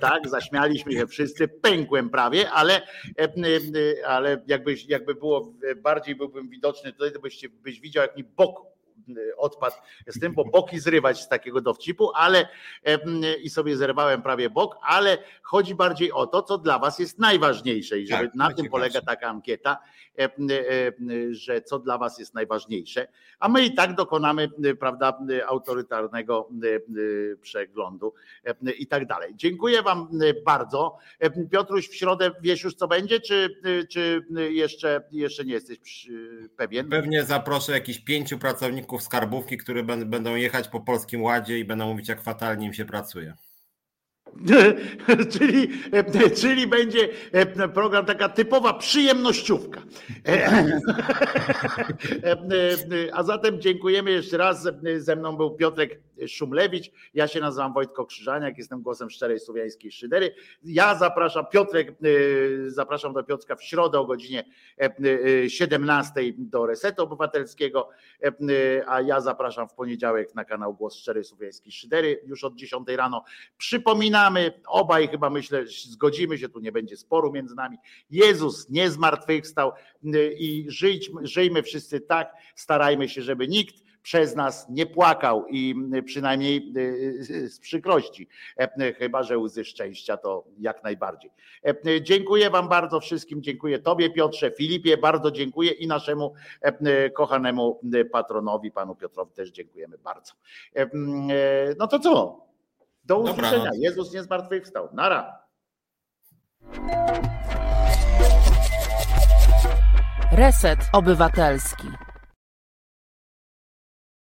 Speaker 1: Tak, zaśmialiśmy się wszyscy, pękłem prawie, ale, ale jakbyś, jakby było bardziej byłbym widoczny tutaj, to byś, byś widział, jak mi bok odpadł z tym, bo boki zrywać z takiego dowcipu, ale i sobie zerwałem prawie bok, ale chodzi bardziej o to, co dla was jest najważniejsze i żeby
Speaker 2: Tak,
Speaker 1: na tym polega taka ankieta, że co dla was jest najważniejsze, a my i tak dokonamy, prawda, autorytarnego przeglądu em, i tak dalej. Dziękuję wam bardzo. Piotruś, w środę wiesz już co będzie, czy, czy jeszcze, jeszcze nie jesteś pewien?
Speaker 2: Pewnie zaproszę jakichś pięciu pracowników skarbówki, którzy bę- będą jechać po Polskim Ładzie i będą mówić, jak fatalnie im się pracuje.
Speaker 1: czyli, czyli będzie e, program taka typowa przyjemnościówka. E, e, A zatem dziękujemy jeszcze raz. Ze mną był Piotrek Szumlewicz. Ja się nazywam Wojtko Krzyżaniak, jestem głosem szczerej słowiańskiej szydery. Ja zapraszam Piotrek, e, zapraszam do Piotrka w środę o godzinie e, 17 do Resetu Obywatelskiego, e, a ja zapraszam w poniedziałek na kanał Głos Szczerej Słowiańskiej Szydery już od 10 rano. Przypominamy, obaj chyba myślę, zgodzimy się, tu nie będzie sporu między nami. Jezus nie zmartwychwstał y, i żyjmy wszyscy tak, starajmy się, żeby nikt przez nas nie płakał i y, przynajmniej y, z przykrości, E, chyba że łzy szczęścia to jak najbardziej. E, Dziękuję Wam bardzo wszystkim, dziękuję Tobie Piotrze, Filipie, bardzo dziękuję i naszemu e, kochanemu patronowi, panu Piotrowi też dziękujemy bardzo. No to co? Do usłyszenia. Jezus nie zmartwychwstał. Nara.
Speaker 6: Reset Obywatelski.